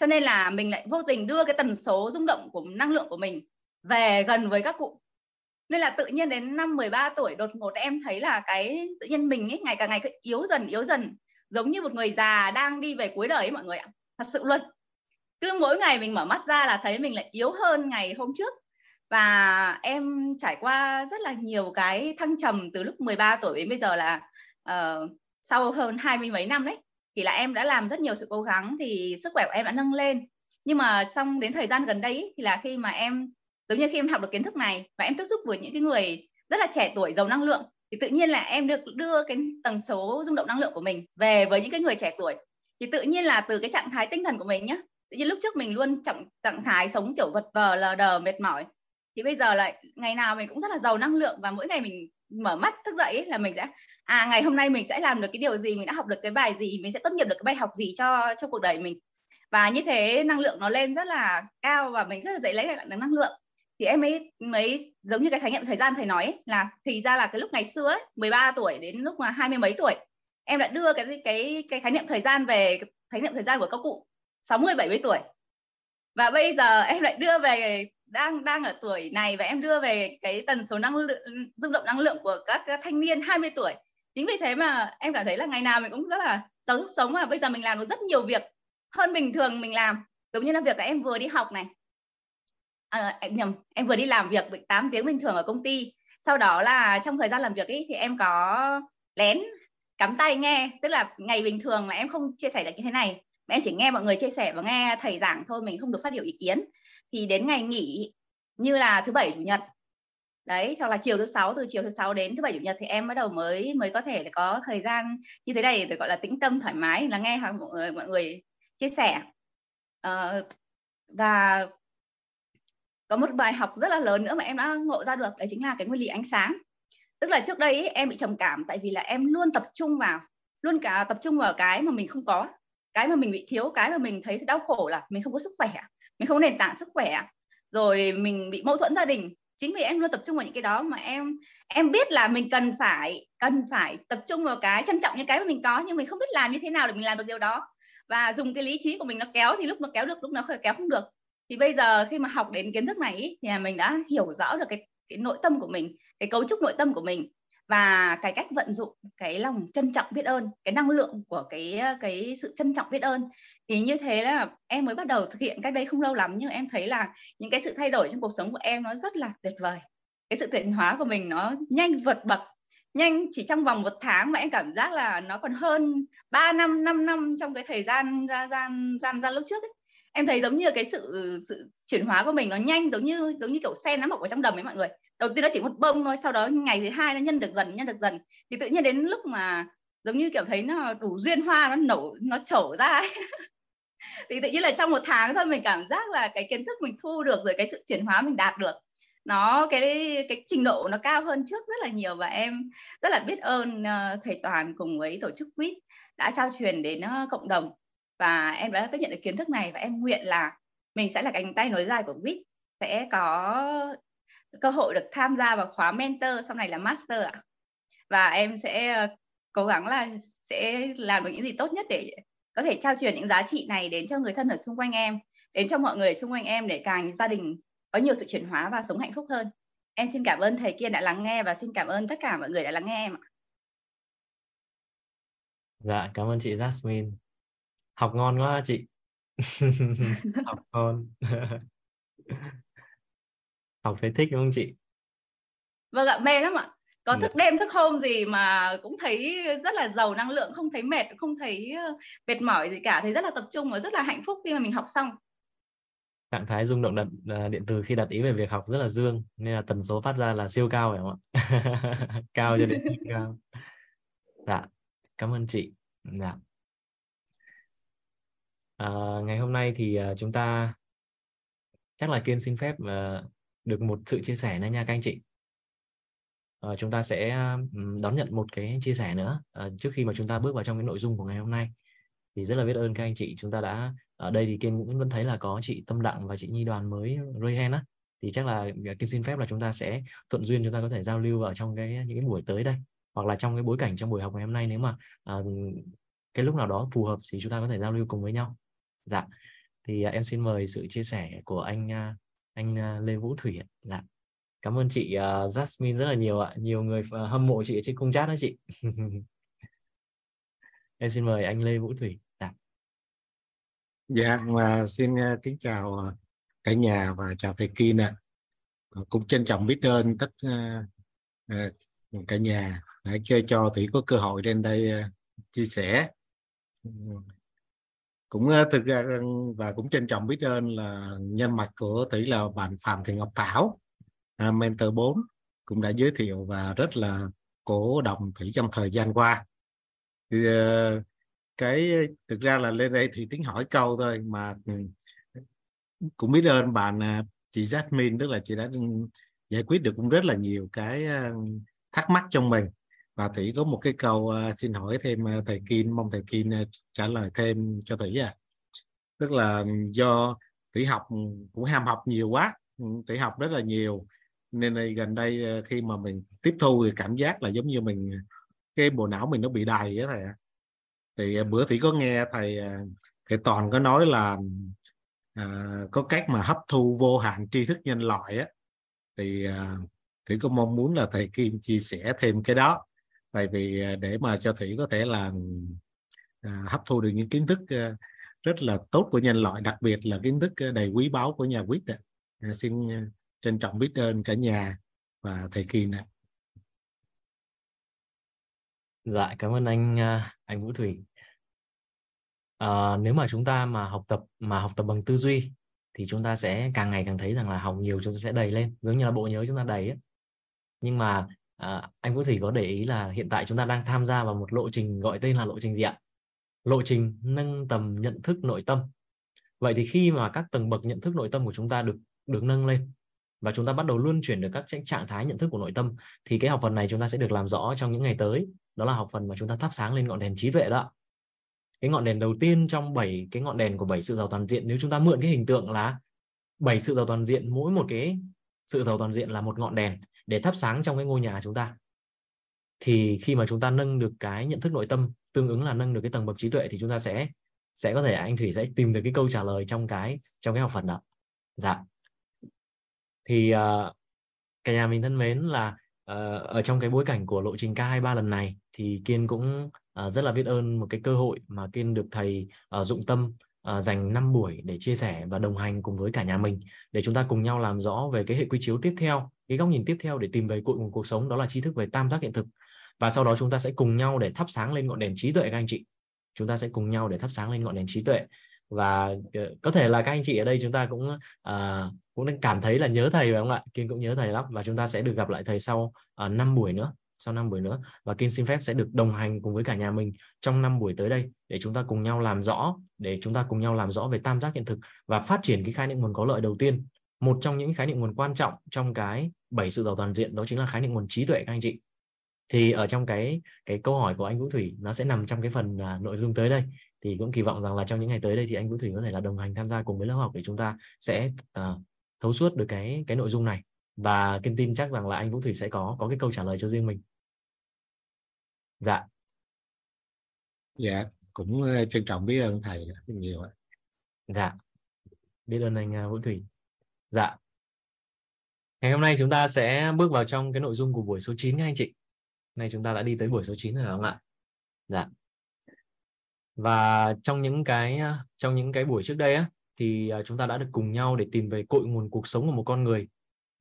Cho nên là mình lại vô tình đưa cái tần số rung động của năng lượng của mình về gần với các cụ. Nên là tự nhiên đến năm 13 tuổi đột ngột em thấy là cái tự nhiên mình ấy ngày càng ngày cứ yếu dần yếu dần. Giống như một người già đang đi về cuối đời ấy mọi người ạ thật sự luôn. Cứ mỗi ngày mình mở mắt ra là thấy mình lại yếu hơn ngày hôm trước. Và em trải qua rất là nhiều cái thăng trầm từ lúc 13 tuổi đến bây giờ là uh, sau hơn hai mươi mấy năm đấy thì là em đã làm rất nhiều sự cố gắng thì sức khỏe của em đã nâng lên. Nhưng mà xong đến thời gian gần đây thì là khi mà em giống như khi em học được kiến thức này và em tiếp xúc với những cái người rất là trẻ tuổi giàu năng lượng thì tự nhiên là em được đưa cái tần số rung động năng lượng của mình về với những cái người trẻ tuổi thì tự nhiên là từ cái trạng thái tinh thần của mình nhá tự nhiên lúc trước mình luôn trọng trạng thái sống kiểu vật vờ lờ đờ mệt mỏi. Thì bây giờ lại ngày nào mình cũng rất là giàu năng lượng và mỗi ngày mình mở mắt thức dậy ấy, là mình sẽ à ngày hôm nay mình sẽ làm được cái điều gì mình đã học được cái bài gì mình sẽ tốt nghiệp được cái bài học gì cho cho cuộc đời mình. Và như thế năng lượng nó lên rất là cao và mình rất là dễ lấy lại được năng lượng. Thì em ấy mấy giống như cái khái niệm thời gian thầy nói ấy, là thì ra là cái lúc ngày xưa ấy, 13 tuổi đến lúc mà hai mươi mấy tuổi em đã đưa cái cái cái khái niệm thời gian về khái niệm thời gian của các cụ 60 70 tuổi. Và bây giờ em lại đưa về đang đang ở tuổi này và em đưa về cái tần số năng lượng rung động năng lượng của các, các thanh niên 20 tuổi. Chính vì thế mà em cảm thấy là ngày nào mình cũng rất là giàu sức sống và bây giờ mình làm được rất nhiều việc hơn bình thường mình làm. Giống như là việc là em vừa đi học này. À, nhầm em vừa đi làm việc 8 tiếng bình thường ở công ty. Sau đó là trong thời gian làm việc ấy thì em có lén cắm tay nghe. Tức là ngày bình thường mà em không chia sẻ được như thế này mà em chỉ nghe mọi người chia sẻ và nghe thầy giảng thôi mình không được phát biểu ý kiến. Thì đến ngày nghỉ như là thứ bảy chủ nhật. Đấy hoặc là chiều thứ sáu từ chiều thứ sáu đến thứ bảy chủ nhật thì em bắt đầu mới mới có thể có thời gian như thế này để gọi là tĩnh tâm thoải mái là nghe mọi người mọi người chia sẻ. Uh, và có một bài học rất là lớn nữa mà em đã ngộ ra được đấy chính là cái nguyên lý ánh sáng tức là trước đây ấy, em bị trầm cảm tại vì là em luôn tập trung vào luôn cả tập trung vào cái mà mình không có cái mà mình bị thiếu cái mà mình thấy đau khổ là mình không có sức khỏe mình không có nền tảng sức khỏe. Rồi mình bị mâu thuẫn gia đình chính vì em luôn tập trung vào những cái đó mà em em biết là mình cần phải cần phải tập trung vào cái trân trọng những cái mà mình có nhưng mình không biết làm như thế nào để mình làm được điều đó. Và dùng cái lý trí của mình nó kéo thì lúc nó kéo được lúc nó kéo không được. Thì bây giờ khi mà học đến kiến thức này ý, thì mình đã hiểu rõ được cái cái nội tâm của mình cái cấu trúc nội tâm của mình và cái cách vận dụng cái lòng trân trọng biết ơn cái năng lượng của cái cái sự trân trọng biết ơn thì như thế là em mới bắt đầu thực hiện cách đây không lâu lắm nhưng em thấy là những cái sự thay đổi trong cuộc sống của em nó rất là tuyệt vời cái sự tiến hóa của mình nó nhanh vượt bậc nhanh chỉ trong vòng một tháng mà em cảm giác là nó còn hơn 3 năm 5 năm trong cái thời gian gian gian gian, gian lúc trước ấy em thấy giống như cái sự sự chuyển hóa của mình nó nhanh, giống như giống như kiểu sen nó mọc ở trong đầm ấy mọi người. Đầu tiên nó chỉ một bông thôi, sau đó ngày thứ hai nó nhân được dần, nhân được dần. Thì tự nhiên đến lúc mà giống như kiểu thấy nó đủ duyên hoa, nó nổ, nó trổ ra ấy. thì tự nhiên là trong một tháng thôi mình cảm giác là cái kiến thức mình thu được rồi cái sự chuyển hóa mình đạt được, nó, cái cái trình độ nó cao hơn trước rất là nhiều. Và em rất là biết ơn ờ, thầy Toàn cùng với tổ chức quýt đã trao truyền đến ờ, cộng đồng và em đã tiếp nhận được kiến thức này và em nguyện là mình sẽ là cánh tay nối dài của WIT, sẽ có cơ hội được tham gia vào khóa mentor, sau này là master ạ. Và em sẽ ờ, cố gắng là sẽ làm được những gì tốt nhất để có thể trao truyền những giá trị này đến cho người thân ở xung quanh em, đến cho mọi người xung quanh em để càng gia đình có nhiều sự chuyển hóa và sống hạnh phúc hơn. Em xin cảm ơn thầy Kiên đã lắng nghe và xin cảm ơn tất cả mọi người đã lắng nghe em ạ. Dạ cảm ơn chị Jasmine học ngon quá chị. Học ngon. Học thấy thích đúng không chị? Vâng ạ mê lắm ạ. Có thức đêm thức hôm gì mà cũng thấy rất là giàu năng lượng không thấy mệt không thấy mệt mỏi gì cả thấy rất là tập trung và rất là hạnh phúc khi mà mình học xong. Trạng thái rung động đặt uh, điện từ khi đặt ý về việc học rất là dương nên là tần số phát ra là siêu cao phải không ạ? Cao cho đến cao. Dạ cảm ơn chị. Dạ à, ngày hôm nay thì uh, chúng ta chắc là kiên xin phép uh, được một sự chia sẻ nữa nha các anh chị. Uh, chúng ta sẽ um, đón nhận một cái chia sẻ nữa. Uh, trước khi mà chúng ta bước vào trong cái nội dung của ngày hôm nay thì rất là biết ơn các anh chị. Chúng ta đã ở đây thì kiên cũng vẫn thấy là có chị tâm đặng và chị nhi đoàn mới Rayhen á. Thì chắc là kiên xin phép là chúng ta sẽ thuận duyên chúng ta có thể giao lưu ở trong cái những cái buổi tới đây hoặc là trong cái bối cảnh trong buổi học ngày hôm nay. Nếu mà uh, cái lúc nào đó phù hợp thì chúng ta có thể giao lưu cùng với nhau dạ. Thì à, em xin mời sự chia sẻ của anh à, anh à, Lê Vũ Thủy dạ. Cảm ơn chị uh, Jasmine rất là nhiều ạ. Nhiều người uh, hâm mộ chị ở trên khung chat đó chị. Em xin mời anh Lê Vũ Thủy. Dạ. Dạ và xin uh, kính chào cả nhà và chào thầy Kim ạ. Cũng trân trọng biết ơn tất uh, uh, cả nhà đã cho cho thủy có cơ hội lên đây uh, chia sẻ cũng ờ, thực ra và cũng trân trọng biết ơn là nhân mặt của tỷ là bạn Phạm Thị Ngọc Thảo à, mentor 4 cũng đã giới thiệu và rất là cổ động thủy trong thời gian qua. Thì ờ, cái, thực ra là lên đây thì tiếng hỏi câu thôi mà cũng biết ơn bạn à, chị Jasmine, tức là chị đã giải quyết được cũng rất là nhiều cái thắc mắc trong mình và thủy có một cái câu uh, xin hỏi thêm uh, thầy Kim mong thầy Kim uh, trả lời thêm cho thủy à. Tức là ừ, do thủy học ừ, cũng ham học nhiều quá ừ, thủy học rất là nhiều nên đây gần đây khi mà mình tiếp thu thì cảm giác là giống như mình cái bộ não mình nó bị đầy á thầy thì bữa thủy có nghe thầy thầy toàn có nói là à, có cách mà hấp thu vô hạn tri thức nhân loại á. Thì à, thủy có mong muốn là thầy Kim chia sẻ thêm cái đó tại vì à, để mà cho thủy có thể là à, hấp thu được những kiến thức à, rất là tốt của nhân loại đặc biệt là kiến thức à, đầy quý báu của nhà quyết à, xin à, trân trọng biết ơn cả nhà và thầy Kim nè dạ cảm ơn anh anh Vũ Thủy. À, nếu mà chúng ta mà học tập mà học tập bằng tư duy thì chúng ta sẽ càng ngày càng thấy rằng là học nhiều chúng ta sẽ đầy lên giống như là bộ nhớ chúng ta đầy ấy. nhưng mà à, anh Vũ Thủy có để ý là hiện tại chúng ta đang tham gia vào một lộ trình gọi tên là lộ trình gì ạ? Lộ trình nâng tầm nhận thức nội tâm. Vậy thì khi mà các tầng bậc nhận thức nội tâm của chúng ta được được nâng lên và chúng ta bắt đầu luân chuyển được các trạng thái nhận thức của nội tâm thì cái học phần này chúng ta sẽ được làm rõ trong những ngày tới. Đó là học phần mà chúng ta thắp sáng lên ngọn đèn trí tuệ đó. Cái ngọn đèn đầu tiên trong bảy cái ngọn đèn của bảy sự giàu toàn diện nếu chúng ta mượn cái hình tượng là bảy sự giàu toàn diện mỗi một cái sự giàu toàn diện là một ngọn đèn để thắp sáng trong cái ngôi nhà chúng ta. Thì khi mà chúng ta nâng được cái nhận thức nội tâm tương ứng là nâng được cái tầng bậc trí tuệ thì chúng ta sẽ sẽ có thể anh thủy sẽ tìm được cái câu trả lời trong cái trong cái học phần đó. Dạ. Thì uh, cả nhà mình thân mến là uh, ở trong cái bối cảnh của lộ trình K23 lần này thì Kiên cũng uh, rất là biết ơn một cái cơ hội mà Kiên được thầy uh, dụng tâm uh, dành 5 buổi để chia sẻ và đồng hành cùng với cả nhà mình để chúng ta cùng nhau làm rõ về cái hệ quy chiếu tiếp theo cái góc nhìn tiếp theo để tìm về cội nguồn cuộc sống đó là tri thức về tam giác hiện thực. Và sau đó chúng ta sẽ cùng nhau để thắp sáng lên ngọn đèn trí tuệ các anh chị. Chúng ta sẽ cùng nhau để thắp sáng lên ngọn đèn trí tuệ. Và ờ, có thể là các anh chị ở đây chúng ta cũng uh, cũng đang cảm thấy là nhớ thầy phải không ạ? Kiên cũng nhớ thầy lắm. Và chúng ta sẽ được gặp lại thầy sau ờ, uh, 5 buổi nữa sau 5 buổi nữa. Và Kiên xin phép sẽ được đồng hành cùng với cả nhà mình trong 5 buổi tới đây để chúng ta cùng nhau làm rõ để chúng ta cùng nhau làm rõ về tam giác hiện thực và phát triển cái khái niệm nguồn có lợi đầu tiên một trong những khái niệm nguồn quan trọng trong cái bảy sự giàu toàn diện đó chính là khái niệm nguồn trí tuệ các anh chị. Thì ở trong cái cái câu hỏi của anh Vũ Thủy nó sẽ nằm trong cái phần uh, nội dung tới đây. Thì cũng kỳ vọng rằng là trong những ngày tới đây thì anh Vũ Thủy có thể là đồng hành tham gia cùng với lớp học để chúng ta sẽ uh, thấu suốt được cái cái nội dung này. Và kiên tin chắc rằng là anh Vũ Thủy sẽ có có cái câu trả lời cho riêng mình. Dạ. Dạ cũng ờ, trân trọng biết ơn thầy rất nhiều dạ. Biết ơn anh Vũ Thủy dạ. Ngày hôm nay chúng ta sẽ bước vào trong cái nội dung của buổi số 9 các anh chị. Nay chúng ta đã đi tới buổi số 9 rồi không ạ? Dạ. Và trong những cái à, trong những cái buổi trước đây á, thì à, chúng ta đã được cùng nhau để tìm về cội nguồn cuộc sống của một con người.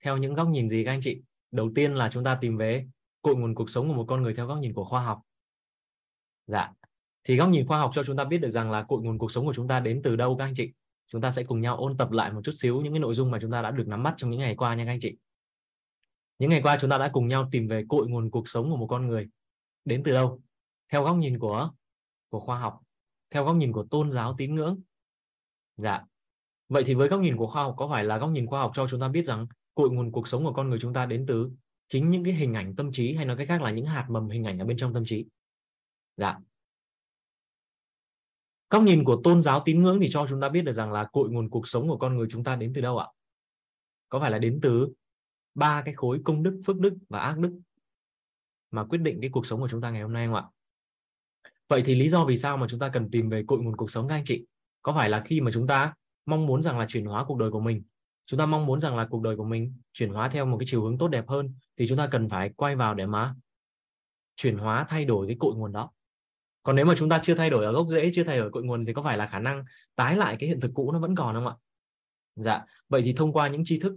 Theo những góc nhìn gì các anh chị? Đầu tiên là chúng ta tìm về cội nguồn cuộc sống của một con người theo góc nhìn của khoa học. Dạ. Thì góc nhìn khoa học cho chúng ta biết được rằng là cội nguồn cuộc sống của chúng ta đến từ đâu các anh chị? Chúng ta sẽ cùng nhau ôn tập lại một chút xíu những cái nội dung mà chúng ta đã được nắm bắt trong những ngày qua nha các anh chị. Những ngày qua chúng ta đã cùng nhau tìm về cội nguồn cuộc sống của một con người. Đến từ đâu? Theo góc nhìn của của khoa học. Theo góc nhìn của tôn giáo tín ngưỡng. Dạ. Vậy thì với góc nhìn của khoa học, có phải là góc nhìn khoa học cho chúng ta biết rằng cội nguồn cuộc sống của con người chúng ta đến từ chính những cái hình ảnh tâm trí hay nói cách khác là những hạt mầm hình ảnh ở bên trong tâm trí? Dạ góc nhìn của tôn giáo tín ngưỡng thì cho chúng ta biết được rằng là cội nguồn cuộc sống của con người chúng ta đến từ đâu ạ? Có phải là đến từ ba cái khối công đức, phước đức và ác đức mà quyết định cái cuộc sống của chúng ta ngày hôm nay không ạ? Vậy thì lý do vì sao mà chúng ta cần tìm về cội nguồn cuộc sống các anh chị? Có phải là khi mà chúng ta mong muốn rằng là chuyển hóa cuộc đời của mình, chúng ta mong muốn rằng là cuộc đời của mình chuyển hóa theo một cái chiều hướng tốt đẹp hơn thì chúng ta cần phải quay vào để mà chuyển hóa, thay đổi cái cội nguồn đó? Còn nếu mà chúng ta chưa thay đổi ở gốc rễ, chưa thay đổi cội nguồn thì có phải là khả năng tái lại cái hiện thực cũ nó vẫn còn không ạ? Dạ vậy thì thông qua những tri thức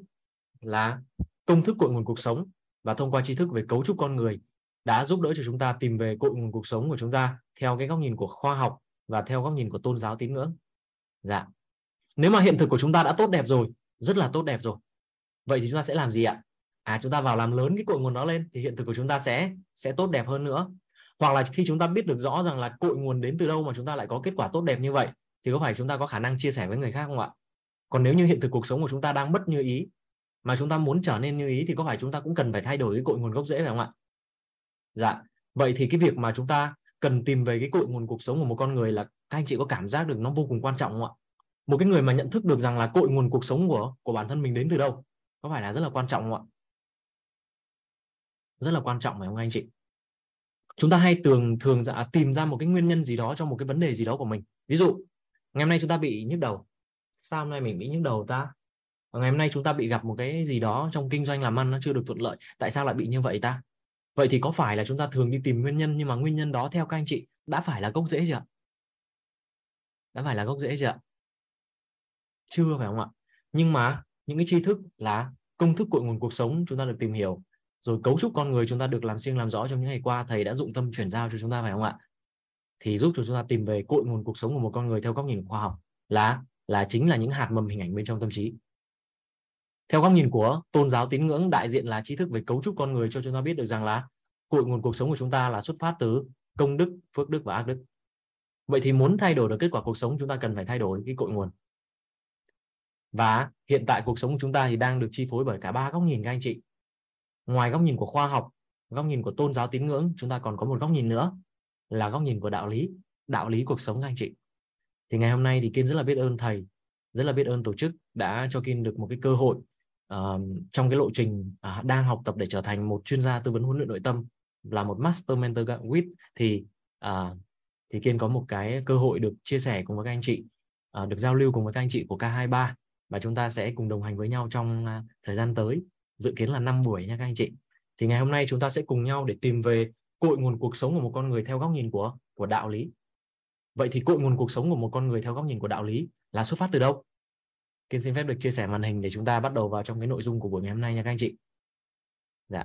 là công thức cội nguồn cuộc sống và thông qua tri thức về cấu trúc con người đã giúp đỡ cho chúng ta tìm về cội nguồn cuộc sống của chúng ta theo cái góc nhìn của khoa học và theo góc nhìn của tôn giáo tín ngưỡng. Dạ. Nếu mà hiện thực của chúng ta đã tốt đẹp rồi, rất là tốt đẹp rồi, vậy thì chúng ta sẽ làm gì ạ? À chúng ta vào làm lớn cái cội nguồn đó lên thì hiện thực của chúng ta sẽ sẽ tốt đẹp hơn nữa hoặc là khi chúng ta biết được rõ rằng là cội nguồn đến từ đâu mà chúng ta lại có kết quả tốt đẹp như vậy, thì có phải chúng ta có khả năng chia sẻ với người khác không ạ? Còn nếu như hiện thực cuộc sống của chúng ta đang mất như ý, mà chúng ta muốn trở nên như ý, thì có phải chúng ta cũng cần phải thay đổi cái cội nguồn gốc rễ phải không ạ? Dạ. Vậy thì cái việc mà chúng ta cần tìm về cái cội nguồn cuộc sống của một con người là các anh chị có cảm giác được nó vô cùng quan trọng không ạ? Một cái người mà nhận thức được rằng là cội nguồn cuộc sống của của bản thân mình đến từ đâu, có phải là rất là quan trọng không ạ? Rất là quan trọng phải không anh chị? Chúng ta hay thường thường dạ, tìm ra một cái nguyên nhân gì đó cho một cái vấn đề gì đó của mình. Ví dụ ngày hôm nay chúng ta bị nhức đầu. Sao hôm nay mình bị nhức đầu ta? Ngày hôm nay chúng ta bị gặp một cái gì đó trong kinh doanh làm ăn nó chưa được thuận lợi tại sao lại bị như vậy ta? Vậy thì có phải là chúng ta thường đi tìm nguyên nhân nhưng mà nguyên nhân đó theo các anh chị đã phải là gốc rễ chưa đã phải là gốc rễ chưa chưa phải không ạ? Nhưng mà những cái tri thức là công thức cội nguồn cuộc sống chúng ta được tìm hiểu rồi cấu trúc con người chúng ta được làm riêng làm rõ trong những ngày qua, thầy đã dụng tâm chuyển giao cho chúng ta, phải không ạ? Thì giúp cho chúng ta tìm về cội nguồn cuộc sống của một con người theo góc nhìn khoa học là là chính là những hạt mầm hình ảnh bên trong tâm trí. Theo góc nhìn của tôn giáo tín ngưỡng, đại diện là trí thức về cấu trúc con người cho chúng ta biết được rằng là cội nguồn cuộc sống của chúng ta là xuất phát từ công đức, phước đức và ác đức. Vậy thì muốn thay đổi được kết quả cuộc sống, chúng ta cần phải thay đổi cái cội nguồn. Và hiện tại cuộc sống của chúng ta thì đang được chi phối bởi cả ba góc nhìn các anh chị ngoài góc nhìn của khoa học góc nhìn của tôn giáo tín ngưỡng chúng ta còn có một góc nhìn nữa là góc nhìn của đạo lý đạo lý cuộc sống các anh chị. Thì ngày hôm nay thì kiên rất là biết ơn thầy rất là biết ơn tổ chức đã cho kiên được một cái cơ hội uh, trong cái lộ trình uh, đang học tập để trở thành một chuyên gia tư vấn huấn luyện nội tâm là một master mentor with thì uh, thì kiên có một cái cơ hội được chia sẻ cùng với các anh chị uh, được giao lưu cùng với các anh chị của K23 và chúng ta sẽ cùng đồng hành với nhau trong uh, thời gian tới dự kiến là 5 buổi nha các anh chị. Thì ngày hôm nay chúng ta sẽ cùng nhau để tìm về cội nguồn cuộc sống của một con người theo góc nhìn của của đạo lý. Vậy thì cội nguồn cuộc sống của một con người theo góc nhìn của đạo lý là xuất phát từ đâu? Kiên xin phép được chia sẻ màn hình để chúng ta bắt đầu vào trong cái nội dung của buổi ngày hôm nay nha các anh chị. Dạ.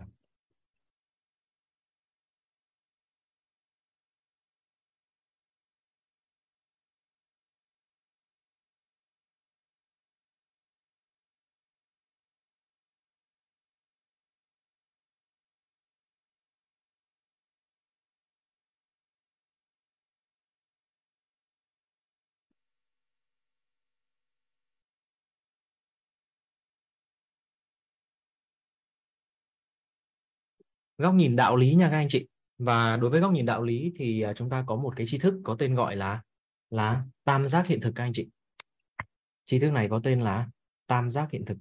Góc nhìn đạo lý nha các anh chị. Và đối với góc nhìn đạo lý thì à, chúng ta có một cái tri thức có tên gọi là là tam giác hiện thực các anh chị. Tri thức này có tên là tam giác hiện thực.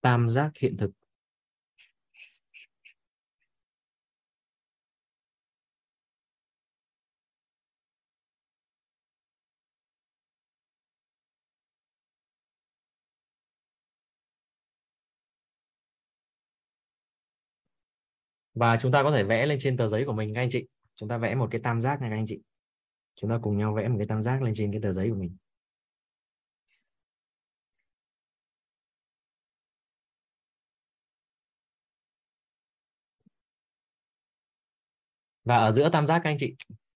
Tam giác hiện thực. Và chúng ta có thể vẽ lên trên tờ giấy của mình, các anh chị. Chúng ta vẽ một cái tam giác này các anh chị. Chúng ta cùng nhau vẽ một cái tam giác lên trên cái tờ giấy của mình. Và ở giữa tam giác, các anh chị,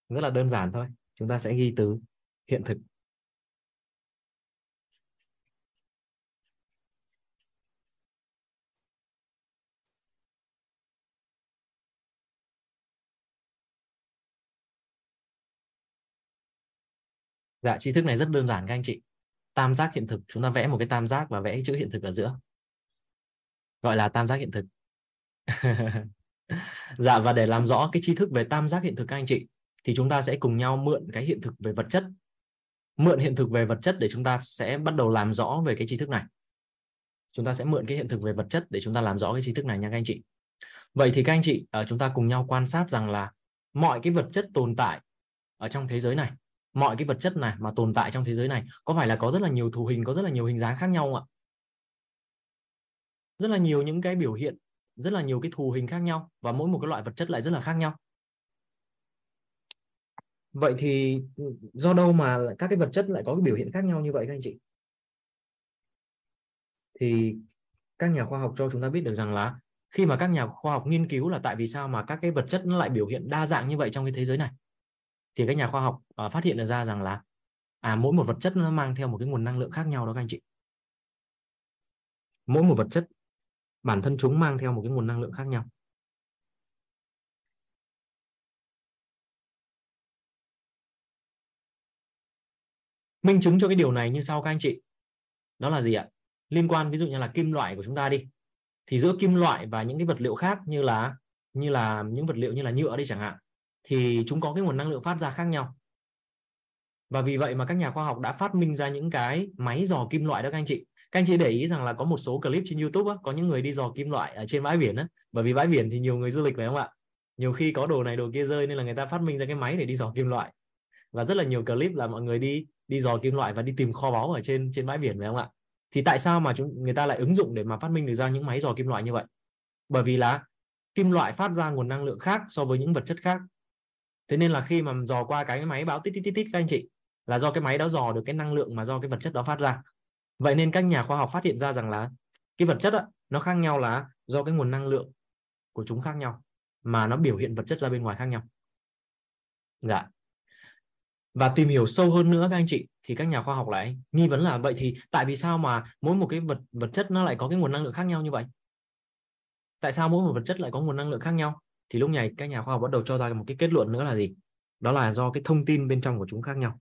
rất là đơn giản thôi. Chúng ta sẽ ghi từ hiện thực. Dạ, tri thức này rất đơn giản các anh chị. Tam giác hiện thực, chúng ta vẽ một cái tam giác và vẽ chữ hiện thực ở giữa. Gọi là tam giác hiện thực. dạ, và để làm rõ cái tri thức về tam giác hiện thực các anh chị, thì chúng ta sẽ cùng nhau mượn cái hiện thực về vật chất. Mượn hiện thực về vật chất để chúng ta sẽ bắt đầu làm rõ về cái tri thức này. Chúng ta sẽ mượn cái hiện thực về vật chất để chúng ta làm rõ cái tri thức này nha các anh chị. Vậy thì các anh chị, ờ, chúng ta cùng nhau quan sát rằng là mọi cái vật chất tồn tại ở trong thế giới này mọi cái vật chất này mà tồn tại trong thế giới này, có phải là có rất là nhiều thù hình, có rất là nhiều hình dáng khác nhau không ạ? Rất là nhiều những cái biểu hiện, rất là nhiều cái thù hình khác nhau và mỗi một cái loại vật chất lại rất là khác nhau. Vậy thì ừ, do đâu mà các cái vật chất lại có cái biểu hiện khác nhau như vậy các anh chị? Thì các nhà khoa học cho chúng ta biết được rằng là khi mà các nhà khoa học nghiên cứu là tại vì sao mà các cái vật chất nó lại biểu hiện đa dạng như vậy trong cái thế giới này? Thì các nhà khoa học uh, phát hiện được ra rằng là à mỗi một vật chất nó mang theo một cái nguồn năng lượng khác nhau đó các anh chị. Mỗi một vật chất bản thân chúng mang theo một cái nguồn năng lượng khác nhau. Minh chứng cho cái điều này như sau các anh chị. Đó là gì ạ? Liên quan ví dụ như là kim loại của chúng ta đi thì giữa kim loại và những cái vật liệu khác như là như là những vật liệu như là nhựa đi chẳng hạn thì chúng có cái nguồn năng lượng phát ra khác nhau. Và vì vậy mà các nhà khoa học đã phát minh ra những cái máy dò kim loại đó các anh chị. Các anh chị để ý rằng là có một số clip trên YouTube á, có những người đi dò kim loại ở trên bãi biển á. Bởi vì bãi biển thì nhiều người du lịch phải không ạ? Nhiều khi có đồ này đồ kia rơi nên là người ta phát minh ra cái máy để đi dò kim loại. Và rất là nhiều clip là mọi người đi đi dò kim loại và đi tìm kho báu ở trên trên bãi biển phải không ạ? Thì tại sao mà chúng người ta lại ứng dụng để mà phát minh được ra những máy dò kim loại như vậy? Bởi vì là kim loại phát ra nguồn năng lượng khác so với những vật chất khác thế nên là khi mà dò qua cái máy báo tít tít tít tít các anh chị là do cái máy đó dò được cái năng lượng mà do cái vật chất đó phát ra. Vậy nên các nhà khoa học phát hiện ra rằng là cái vật chất đó, nó khác nhau là do cái nguồn năng lượng của chúng khác nhau mà nó biểu hiện vật chất ra bên ngoài khác nhau. Dạ. Và tìm hiểu sâu hơn nữa các anh chị thì các nhà khoa học lại nghi vấn là vậy thì tại vì sao mà mỗi một cái vật vật chất nó lại có cái nguồn năng lượng khác nhau như vậy? Tại sao mỗi một vật chất lại có nguồn năng lượng khác nhau? Thì lúc này các nhà khoa học bắt đầu cho ra một cái kết luận nữa là gì? Đó là do cái thông tin bên trong của chúng khác nhau.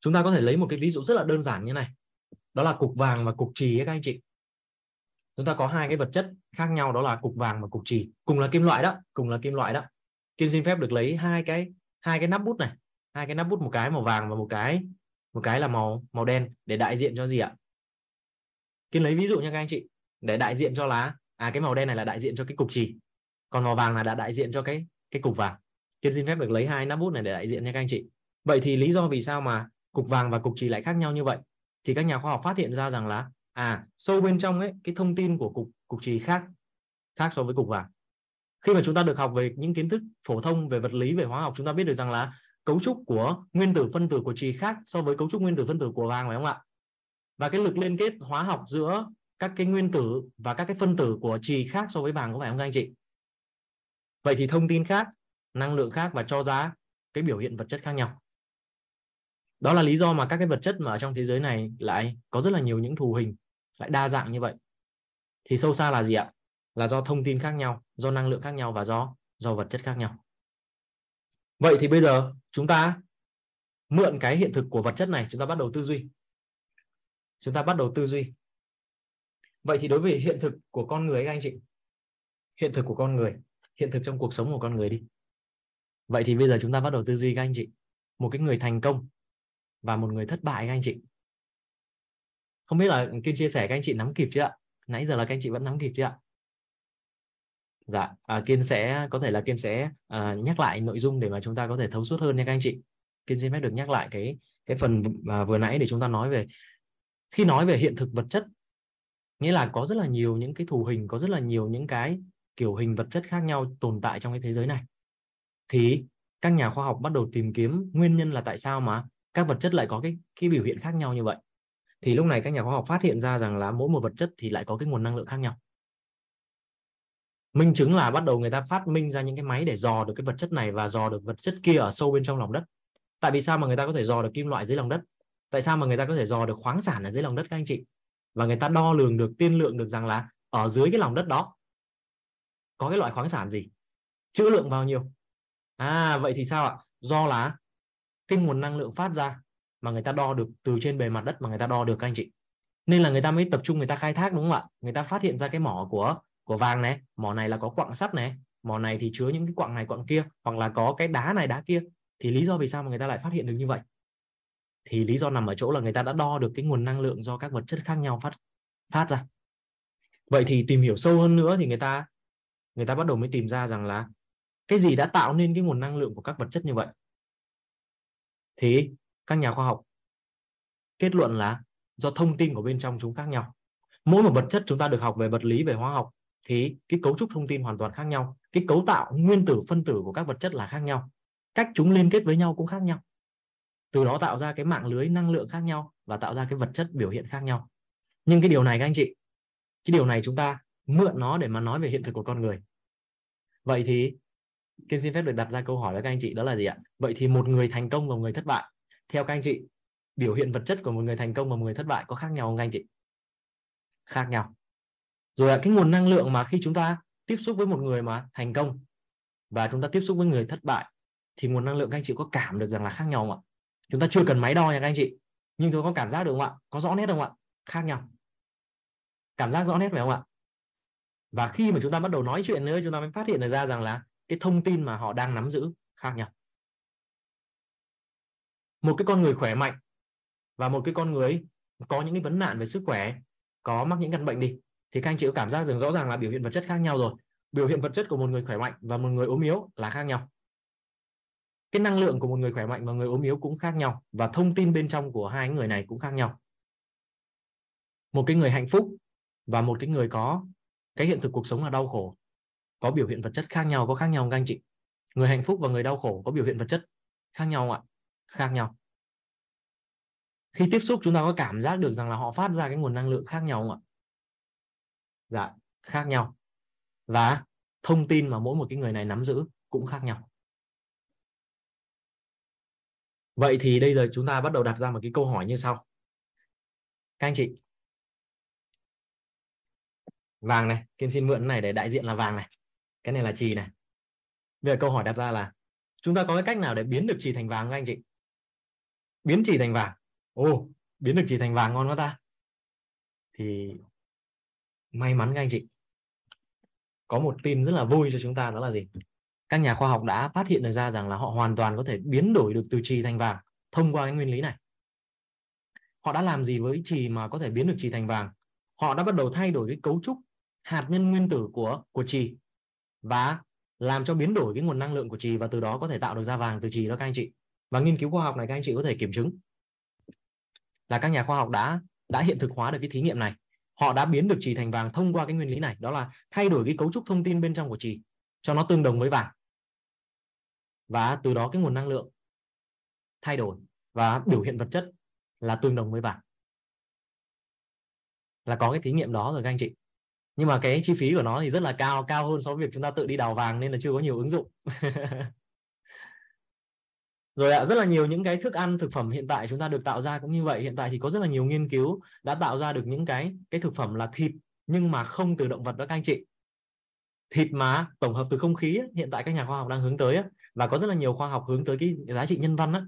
Chúng ta có thể lấy một cái ví dụ rất là đơn giản như này. Đó là cục vàng và cục trì các anh chị. Chúng ta có hai cái vật chất khác nhau, đó là cục vàng và cục trì cùng là kim loại đó, cùng là kim loại đó. Kim xin phép được lấy hai cái hai cái nắp bút này, hai cái nắp bút một cái màu vàng và một cái một cái là màu màu đen để đại diện cho gì ạ? Kiên lấy ví dụ nha các anh chị, để đại diện cho lá. À cái màu đen này là đại diện cho cái cục trì còn màu vàng là đã đại diện cho cái cái cục vàng. Kiên xin phép được lấy hai nắp bút này để đại diện nha các anh chị. Vậy thì lý do vì sao mà cục vàng và cục trì lại khác nhau như vậy? Thì các nhà khoa học phát hiện ra rằng là à sâu bên trong ấy, cái thông tin của cục cục trì khác khác so với cục vàng. Khi mà chúng ta được học về những kiến thức phổ thông về vật lý, về hóa học, chúng ta biết được rằng là cấu trúc của nguyên tử phân tử của trì khác so với cấu trúc nguyên tử phân tử của vàng phải không ạ? Và cái lực liên kết hóa học giữa các cái nguyên tử và các cái phân tử của trì khác so với vàng có phải không các anh chị? Vậy thì thông tin khác, năng lượng khác và cho giá cái biểu hiện vật chất khác nhau. Đó là lý do mà các cái vật chất mà ở trong thế giới này lại có rất là nhiều những thù hình, lại đa dạng như vậy. Thì sâu xa là gì ạ? Là do thông tin khác nhau, do năng lượng khác nhau và do do vật chất khác nhau. Vậy thì bây giờ chúng ta mượn cái hiện thực của vật chất này, chúng ta bắt đầu tư duy chúng ta bắt đầu tư duy. Vậy thì đối với hiện thực của con người các anh chị hiện thực của con người hiện thực trong cuộc sống của con người đi. Vậy thì bây giờ chúng ta bắt đầu tư duy các anh chị. Một cái người thành công và một người thất bại các anh chị. Không biết là kiên chia sẻ các anh chị nắm kịp chưa ạ? Nãy giờ là các anh chị vẫn nắm kịp chưa ạ? Dạ à, kiên sẽ có thể là kiên sẽ à, nhắc lại nội dung để mà chúng ta có thể thấu suốt hơn nha các anh chị. Kiên xin phép được nhắc lại cái cái phần à, vừa nãy để chúng ta nói về khi nói về hiện thực vật chất nghĩa là có rất là nhiều những cái thù hình có rất là nhiều những cái kiểu hình vật chất khác nhau tồn tại trong cái thế giới này. Thì các nhà khoa học bắt đầu tìm kiếm nguyên nhân là tại sao mà các vật chất lại có cái cái biểu hiện khác nhau như vậy. Thì lúc này các nhà khoa học phát hiện ra rằng là mỗi một vật chất thì lại có cái nguồn năng lượng khác nhau. Minh chứng là bắt đầu người ta phát minh ra những cái máy để dò được cái vật chất này và dò được vật chất kia ở sâu bên trong lòng đất. Tại vì sao mà người ta có thể dò được kim loại dưới lòng đất tại sao mà người ta có thể dò được khoáng sản ở dưới lòng đất các anh chị? Và người ta đo lường được, tiên lượng được rằng là ở dưới cái lòng đất đó có cái loại khoáng sản gì? Trữ lượng bao nhiêu? À vậy thì sao ạ? Do là cái nguồn năng lượng phát ra mà người ta đo được từ trên bề mặt đất mà người ta đo được các anh chị. Nên là người ta mới tập trung, người ta khai thác đúng không ạ? Người ta phát hiện ra cái mỏ của của vàng này, mỏ này là có quặng sắt này, mỏ này thì chứa những cái quặng này quặng kia, hoặc là có cái đá này đá kia. Thì lý do vì sao mà người ta lại phát hiện được như vậy? Thì lý do nằm ở chỗ là người ta đã đo được cái nguồn năng lượng do các vật chất khác nhau phát phát ra. Vậy thì tìm hiểu sâu hơn nữa thì người ta người ta bắt đầu mới tìm ra rằng là cái gì đã tạo nên cái nguồn năng lượng của các vật chất như vậy? Thì các nhà khoa học kết luận là do thông tin của bên trong chúng khác nhau. Mỗi một vật chất chúng ta được học về vật lý, về hóa học thì cái cấu trúc thông tin hoàn toàn khác nhau. Cái cấu tạo, nguyên tử, phân tử của các vật chất là khác nhau. Cách chúng liên kết với nhau cũng khác nhau từ đó tạo ra cái mạng lưới năng lượng khác nhau và tạo ra cái vật chất biểu hiện khác nhau. Nhưng cái điều này các anh chị, cái điều này chúng ta mượn nó để mà nói về hiện thực của con người. Vậy thì Kim xin phép được đặt ra câu hỏi với các anh chị đó là gì ạ? Vậy thì một người thành công và một người thất bại, theo các anh chị, biểu hiện vật chất của một người thành công và một người thất bại có khác nhau không các anh chị? Khác nhau. Rồi cái nguồn năng lượng mà khi chúng ta tiếp xúc với một người mà thành công và chúng ta tiếp xúc với người thất bại, thì nguồn năng lượng các anh chị có cảm được rằng là khác nhau không ạ? Chúng ta chưa cần máy đo nha các anh chị. Nhưng tôi có cảm giác được không ạ? Có rõ nét không ạ? Khác nhau. Cảm giác rõ nét phải không ạ? Và khi mà chúng ta bắt đầu nói chuyện nữa, chúng ta mới phát hiện được ra rằng là cái thông tin mà họ đang nắm giữ khác nhau. Một cái con người khỏe mạnh và một cái con người có những cái vấn nạn về sức khỏe, có mắc những căn bệnh đi, thì các anh chị có cảm giác rằng rõ ràng là biểu hiện vật chất khác nhau rồi. Biểu hiện vật chất của một người khỏe mạnh và một người ốm yếu là khác nhau cái năng lượng của một người khỏe mạnh và người ốm yếu cũng khác nhau và thông tin bên trong của hai người này cũng khác nhau. Một cái người hạnh phúc và một cái người có cái hiện thực cuộc sống là đau khổ, có biểu hiện vật chất khác nhau, có khác nhau không các anh chị? Người hạnh phúc và người đau khổ có biểu hiện vật chất khác nhau không ạ? Khác nhau. Khi tiếp xúc chúng ta có cảm giác được rằng là họ phát ra cái nguồn năng lượng khác nhau không ạ? Dạ khác nhau. Và thông tin mà mỗi một cái người này nắm giữ cũng khác nhau vậy thì bây giờ chúng ta bắt đầu đặt ra một cái câu hỏi như sau. Các anh chị. Vàng này, kim xin mượn này để đại diện là vàng này. Cái này là trì này. Bây giờ câu hỏi đặt ra là, chúng ta có cái cách nào để biến được trì thành vàng các anh chị? Biến trì thành vàng. Ồ, biến được trì thành vàng ngon quá ta. Thì may mắn các anh chị. Có một tin rất là vui cho chúng ta đó là gì? Các nhà khoa học đã phát hiện được ra rằng là họ hoàn toàn có thể biến đổi được từ trì thành vàng thông qua cái nguyên lý này. Họ đã làm gì với trì mà có thể biến được trì thành vàng? Họ đã bắt đầu thay đổi cái cấu trúc hạt nhân nguyên tử của của trì và làm cho biến đổi cái nguồn năng lượng của trì và từ đó có thể tạo được ra vàng từ trì đó các anh chị. Và nghiên cứu khoa học này các anh chị có thể kiểm chứng là các nhà khoa học đã đã hiện thực hóa được cái thí nghiệm này. Họ đã biến được trì thành vàng thông qua cái nguyên lý này, đó là thay đổi cái cấu trúc thông tin bên trong của trì cho nó tương đồng với vàng và từ đó cái nguồn năng lượng thay đổi và biểu hiện vật chất là tương đồng với vàng là có cái thí nghiệm đó rồi các anh chị. Nhưng mà cái chi phí của nó thì rất là cao cao hơn so với việc chúng ta tự đi đào vàng nên là chưa có nhiều ứng dụng. Rồi ạ rất là nhiều những cái thức ăn thực phẩm hiện tại chúng ta được tạo ra cũng như vậy. Hiện tại thì có rất là nhiều nghiên cứu đã tạo ra được những cái cái thực phẩm là thịt nhưng mà không từ động vật đó các anh chị. Thịt mà tổng hợp từ không khí hiện tại các nhà khoa học đang hướng tới ấy, và có rất là nhiều khoa học hướng tới cái giá trị nhân văn á.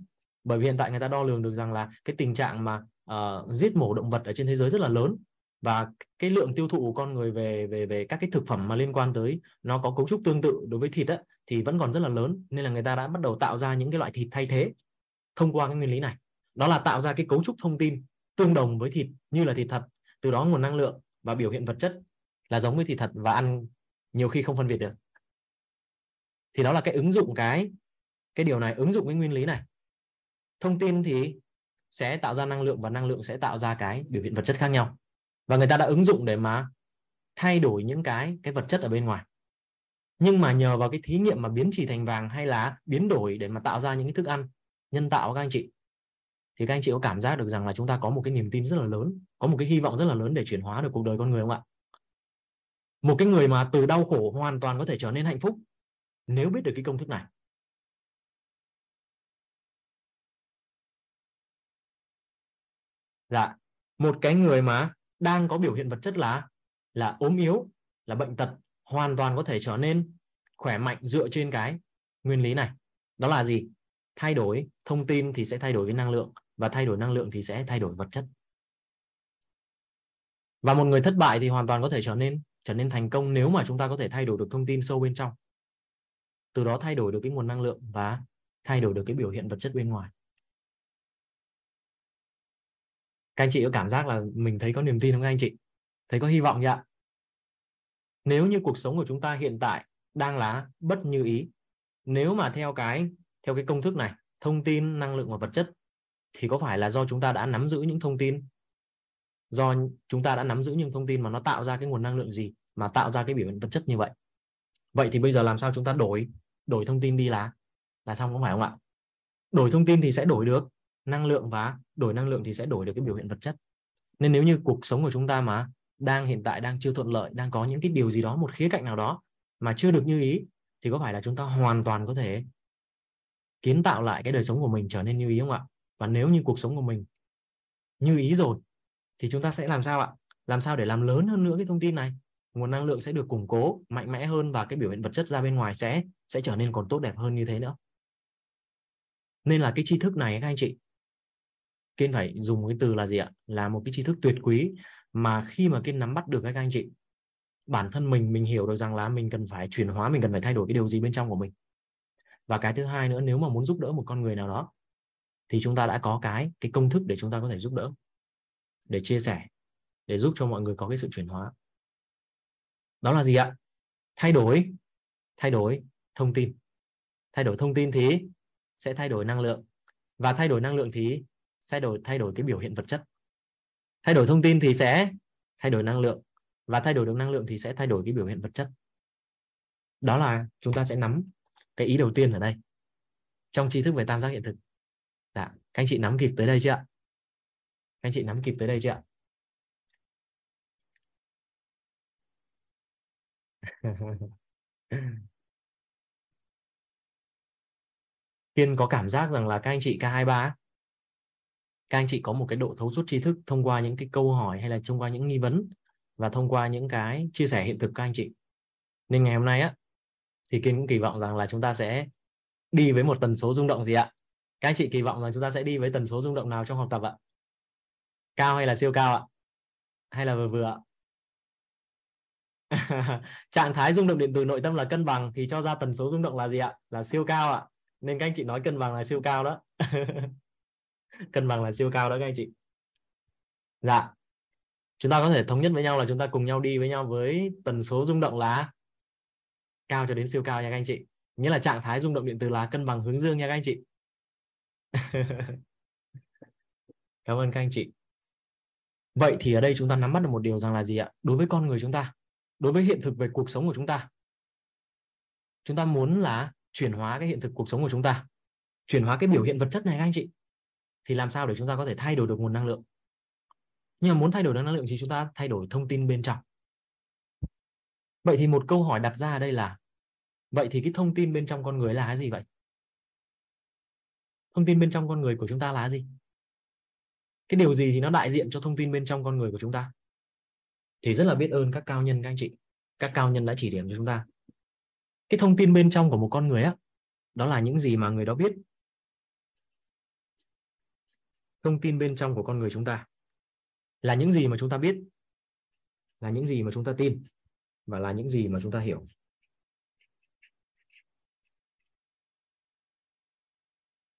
Bởi vì hiện tại người ta đo lường được rằng là cái tình trạng mà uh, giết mổ động vật ở trên thế giới rất là lớn. Và cái lượng tiêu thụ của con người về về về các cái thực phẩm mà liên quan tới nó có cấu trúc tương tự đối với thịt á, thì vẫn còn rất là lớn. Nên là người ta đã bắt đầu tạo ra những cái loại thịt thay thế thông qua cái nguyên lý này. Đó là tạo ra cái cấu trúc thông tin tương đồng với thịt như là thịt thật. Từ đó nguồn năng lượng và biểu hiện vật chất là giống với thịt thật và ăn nhiều khi không phân biệt được thì đó là cái ứng dụng cái cái điều này, ứng dụng cái nguyên lý này. Thông tin thì sẽ tạo ra năng lượng và năng lượng sẽ tạo ra cái biểu hiện vật chất khác nhau. Và người ta đã ứng dụng để mà thay đổi những cái cái vật chất ở bên ngoài. Nhưng mà nhờ vào cái thí nghiệm mà biến trì thành vàng hay là biến đổi để mà tạo ra những cái thức ăn nhân tạo, các anh chị, thì các anh chị có cảm giác được rằng là chúng ta có một cái niềm tin rất là lớn, có một cái hy vọng rất là lớn để chuyển hóa được cuộc đời con người không ạ? Một cái người mà từ đau khổ hoàn toàn có thể trở nên hạnh phúc nếu biết được cái công thức này dạ một cái người mà đang có biểu hiện vật chất là là ốm yếu, là bệnh tật, hoàn toàn có thể trở nên khỏe mạnh dựa trên cái nguyên lý này. Đó là gì? Thay đổi thông tin thì sẽ thay đổi cái năng lượng và thay đổi năng lượng thì sẽ thay đổi vật chất. Và một người thất bại thì hoàn toàn có thể trở nên trở nên thành công nếu mà chúng ta có thể thay đổi được thông tin sâu bên trong từ đó thay đổi được cái nguồn năng lượng và thay đổi được cái biểu hiện vật chất bên ngoài. Các anh chị có cảm giác là mình thấy có niềm tin không các anh chị? Thấy có hy vọng ạ? Nếu như cuộc sống của chúng ta hiện tại đang là bất như ý, nếu mà theo cái theo cái công thức này, thông tin, năng lượng và vật chất, thì có phải là do chúng ta đã nắm giữ những thông tin? Do chúng ta đã nắm giữ những thông tin mà nó tạo ra cái nguồn năng lượng gì, mà tạo ra cái biểu hiện vật chất như vậy? Vậy thì bây giờ làm sao chúng ta đổi đổi thông tin đi là là xong không phải không ạ? Đổi thông tin thì sẽ đổi được năng lượng và đổi năng lượng thì sẽ đổi được cái biểu hiện vật chất. Nên nếu như cuộc sống của chúng ta mà đang hiện tại đang chưa thuận lợi, đang có những cái điều gì đó, một khía cạnh nào đó mà chưa được như ý, thì có phải là chúng ta hoàn toàn có thể kiến tạo lại cái đời sống của mình trở nên như ý không ạ? Và nếu như cuộc sống của mình như ý rồi, thì chúng ta sẽ làm sao ạ? Làm sao để làm lớn hơn nữa cái thông tin này? Nguồn năng lượng sẽ được củng cố mạnh mẽ hơn và cái biểu hiện vật chất ra bên ngoài sẽ sẽ trở nên còn tốt đẹp hơn như thế nữa. Nên là cái tri thức này các anh chị, kiên phải dùng cái từ là gì ạ? Là một cái tri thức tuyệt quý mà khi mà kiên nắm bắt được các anh chị, bản thân mình mình hiểu được rằng là mình cần phải chuyển hóa, mình cần phải thay đổi cái điều gì bên trong của mình. Và cái thứ hai nữa, nếu mà muốn giúp đỡ một con người nào đó, thì chúng ta đã có cái cái công thức để chúng ta có thể giúp đỡ, để chia sẻ, để giúp cho mọi người có cái sự chuyển hóa đó là gì ạ? Thay đổi thay đổi thông tin. Thay đổi thông tin thì sẽ thay đổi năng lượng. Và thay đổi năng lượng thì sẽ đổi, thay đổi cái biểu hiện vật chất. Thay đổi thông tin thì sẽ thay đổi năng lượng. Và thay đổi được năng lượng thì sẽ thay đổi cái biểu hiện vật chất. Đó là chúng ta sẽ nắm cái ý đầu tiên ở đây. Trong tri thức về tam giác hiện thực. Dạ các anh chị nắm kịp tới đây chưa ạ? Các anh chị nắm kịp tới đây chưa ạ? Kiên có cảm giác rằng là các anh chị K23 các anh chị có một cái độ thấu suốt tri thức thông qua những cái câu hỏi hay là thông qua những nghi vấn và thông qua những cái chia sẻ hiện thực các anh chị. Nên ngày hôm nay á, thì Kiên cũng kỳ vọng rằng là chúng ta sẽ đi với một tần số rung động gì ạ? Các anh chị kỳ vọng rằng chúng ta sẽ đi với tần số rung động nào trong học tập ạ? Cao hay là siêu cao ạ? Hay là vừa vừa ạ? trạng thái rung động điện từ nội tâm là cân bằng, thì cho ra tần số rung động là gì ạ? Là siêu cao ạ. Nên các anh chị nói cân bằng là siêu cao đó. Cân bằng là siêu cao đó các anh chị. Dạ. Chúng ta có thể thống nhất với nhau là chúng ta cùng nhau đi với nhau với tần số rung động là cao cho đến siêu cao nha các anh chị. Nghĩa là trạng thái rung động điện từ là cân bằng hướng dương nha các anh chị. Cảm ơn các anh chị. Vậy thì ở đây chúng ta nắm bắt được một điều rằng là gì ạ? Đối với con người chúng ta đối với hiện thực về cuộc sống của chúng ta. Chúng ta muốn là chuyển hóa cái hiện thực cuộc sống của chúng ta, chuyển hóa cái biểu hiện vật chất này các anh chị, thì làm sao để chúng ta có thể thay đổi được nguồn năng lượng? Nhưng mà muốn thay đổi được năng lượng thì chúng ta thay đổi thông tin bên trong. Vậy thì một câu hỏi đặt ra ở đây là, vậy thì cái thông tin bên trong con người là cái gì vậy? Thông tin bên trong con người của chúng ta là gì? Cái điều gì thì nó đại diện cho thông tin bên trong con người của chúng ta? Thì rất là biết ơn các cao nhân, các anh chị. Các cao nhân đã chỉ điểm cho chúng ta. Cái thông tin bên trong của một con người á, đó là những gì mà người đó biết. Thông tin bên trong của con người chúng ta là những gì mà chúng ta biết, là những gì mà chúng ta tin, và là những gì mà chúng ta hiểu.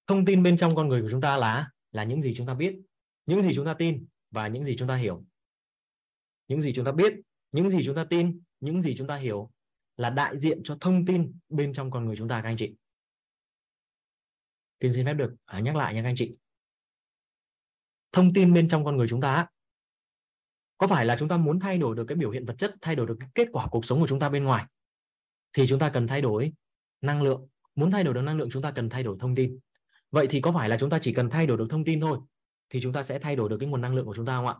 Thông tin bên trong con người của chúng ta là là những gì chúng ta biết, những gì chúng ta tin và những gì chúng ta hiểu những gì chúng ta biết những gì chúng ta tin những gì chúng ta hiểu là đại diện cho thông tin bên trong con người chúng ta các anh chị Kiên xin phép được nhắc lại nha các anh chị thông tin bên trong con người chúng ta có phải là chúng ta muốn thay đổi được cái biểu hiện vật chất thay đổi được cái kết quả cuộc sống của chúng ta bên ngoài thì chúng ta cần thay đổi năng lượng muốn thay đổi được năng lượng chúng ta cần thay đổi thông tin vậy thì có phải là chúng ta chỉ cần thay đổi được thông tin thôi thì chúng ta sẽ thay đổi được cái nguồn năng lượng của chúng ta không ạ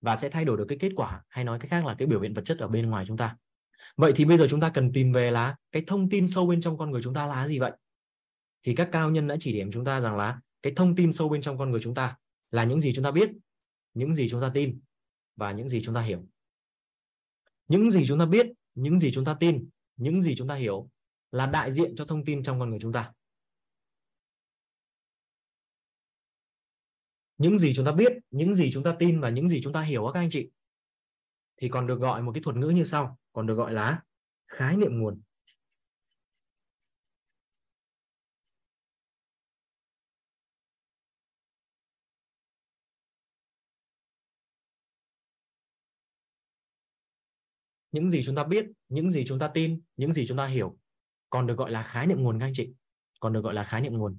và sẽ thay đổi được cái kết quả hay nói cách khác là cái biểu hiện vật chất ở bên ngoài chúng ta vậy thì bây giờ chúng ta cần tìm về là cái thông tin sâu bên trong con người chúng ta là gì vậy thì các cao nhân đã chỉ điểm chúng ta rằng là cái thông tin sâu bên trong con người chúng ta là những gì chúng ta biết những gì chúng ta tin và những gì chúng ta hiểu những gì chúng ta biết những gì chúng ta tin những gì chúng ta hiểu là đại diện cho thông tin trong con người chúng ta những gì chúng ta biết, những gì chúng ta tin và những gì chúng ta hiểu các anh chị. Thì còn được gọi một cái thuật ngữ như sau, còn được gọi là khái niệm nguồn. Những gì chúng ta biết, những gì chúng ta tin, những gì chúng ta hiểu, còn được gọi là khái niệm nguồn các anh chị. Còn được gọi là khái niệm nguồn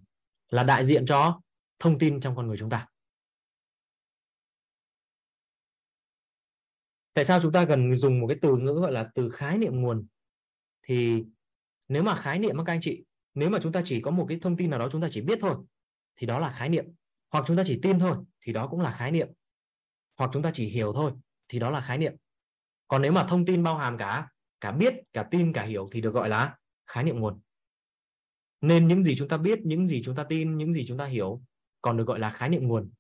là đại diện cho thông tin trong con người chúng ta. Tại sao chúng ta cần dùng một cái từ ngữ gọi là từ khái niệm nguồn? Thì nếu mà khái niệm các anh chị, nếu mà chúng ta chỉ có một cái thông tin nào đó chúng ta chỉ biết thôi, thì đó là khái niệm. Hoặc chúng ta chỉ tin thôi, thì đó cũng là khái niệm. Hoặc chúng ta chỉ hiểu thôi, thì đó là khái niệm. Còn nếu mà thông tin bao hàm cả cả biết, cả tin, cả hiểu thì được gọi là khái niệm nguồn. Nên những gì chúng ta biết, những gì chúng ta tin, những gì chúng ta hiểu còn được gọi là khái niệm nguồn,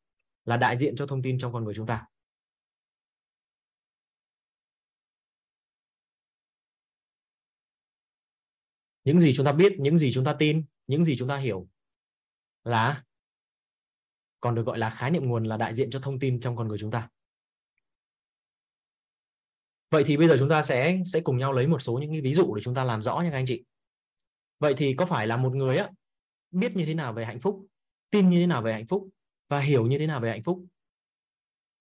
là đại diện cho thông tin trong con người chúng ta. Những gì chúng ta biết, những gì chúng ta tin, những gì chúng ta hiểu là còn được gọi là khái niệm nguồn là đại diện cho thông tin trong con người chúng ta. Vậy thì bây giờ chúng ta sẽ sẽ cùng nhau lấy một số những cái ví dụ để chúng ta làm rõ nha các anh chị. Vậy thì có phải là một người á, biết như thế nào về hạnh phúc, tin như thế nào về hạnh phúc và hiểu như thế nào về hạnh phúc?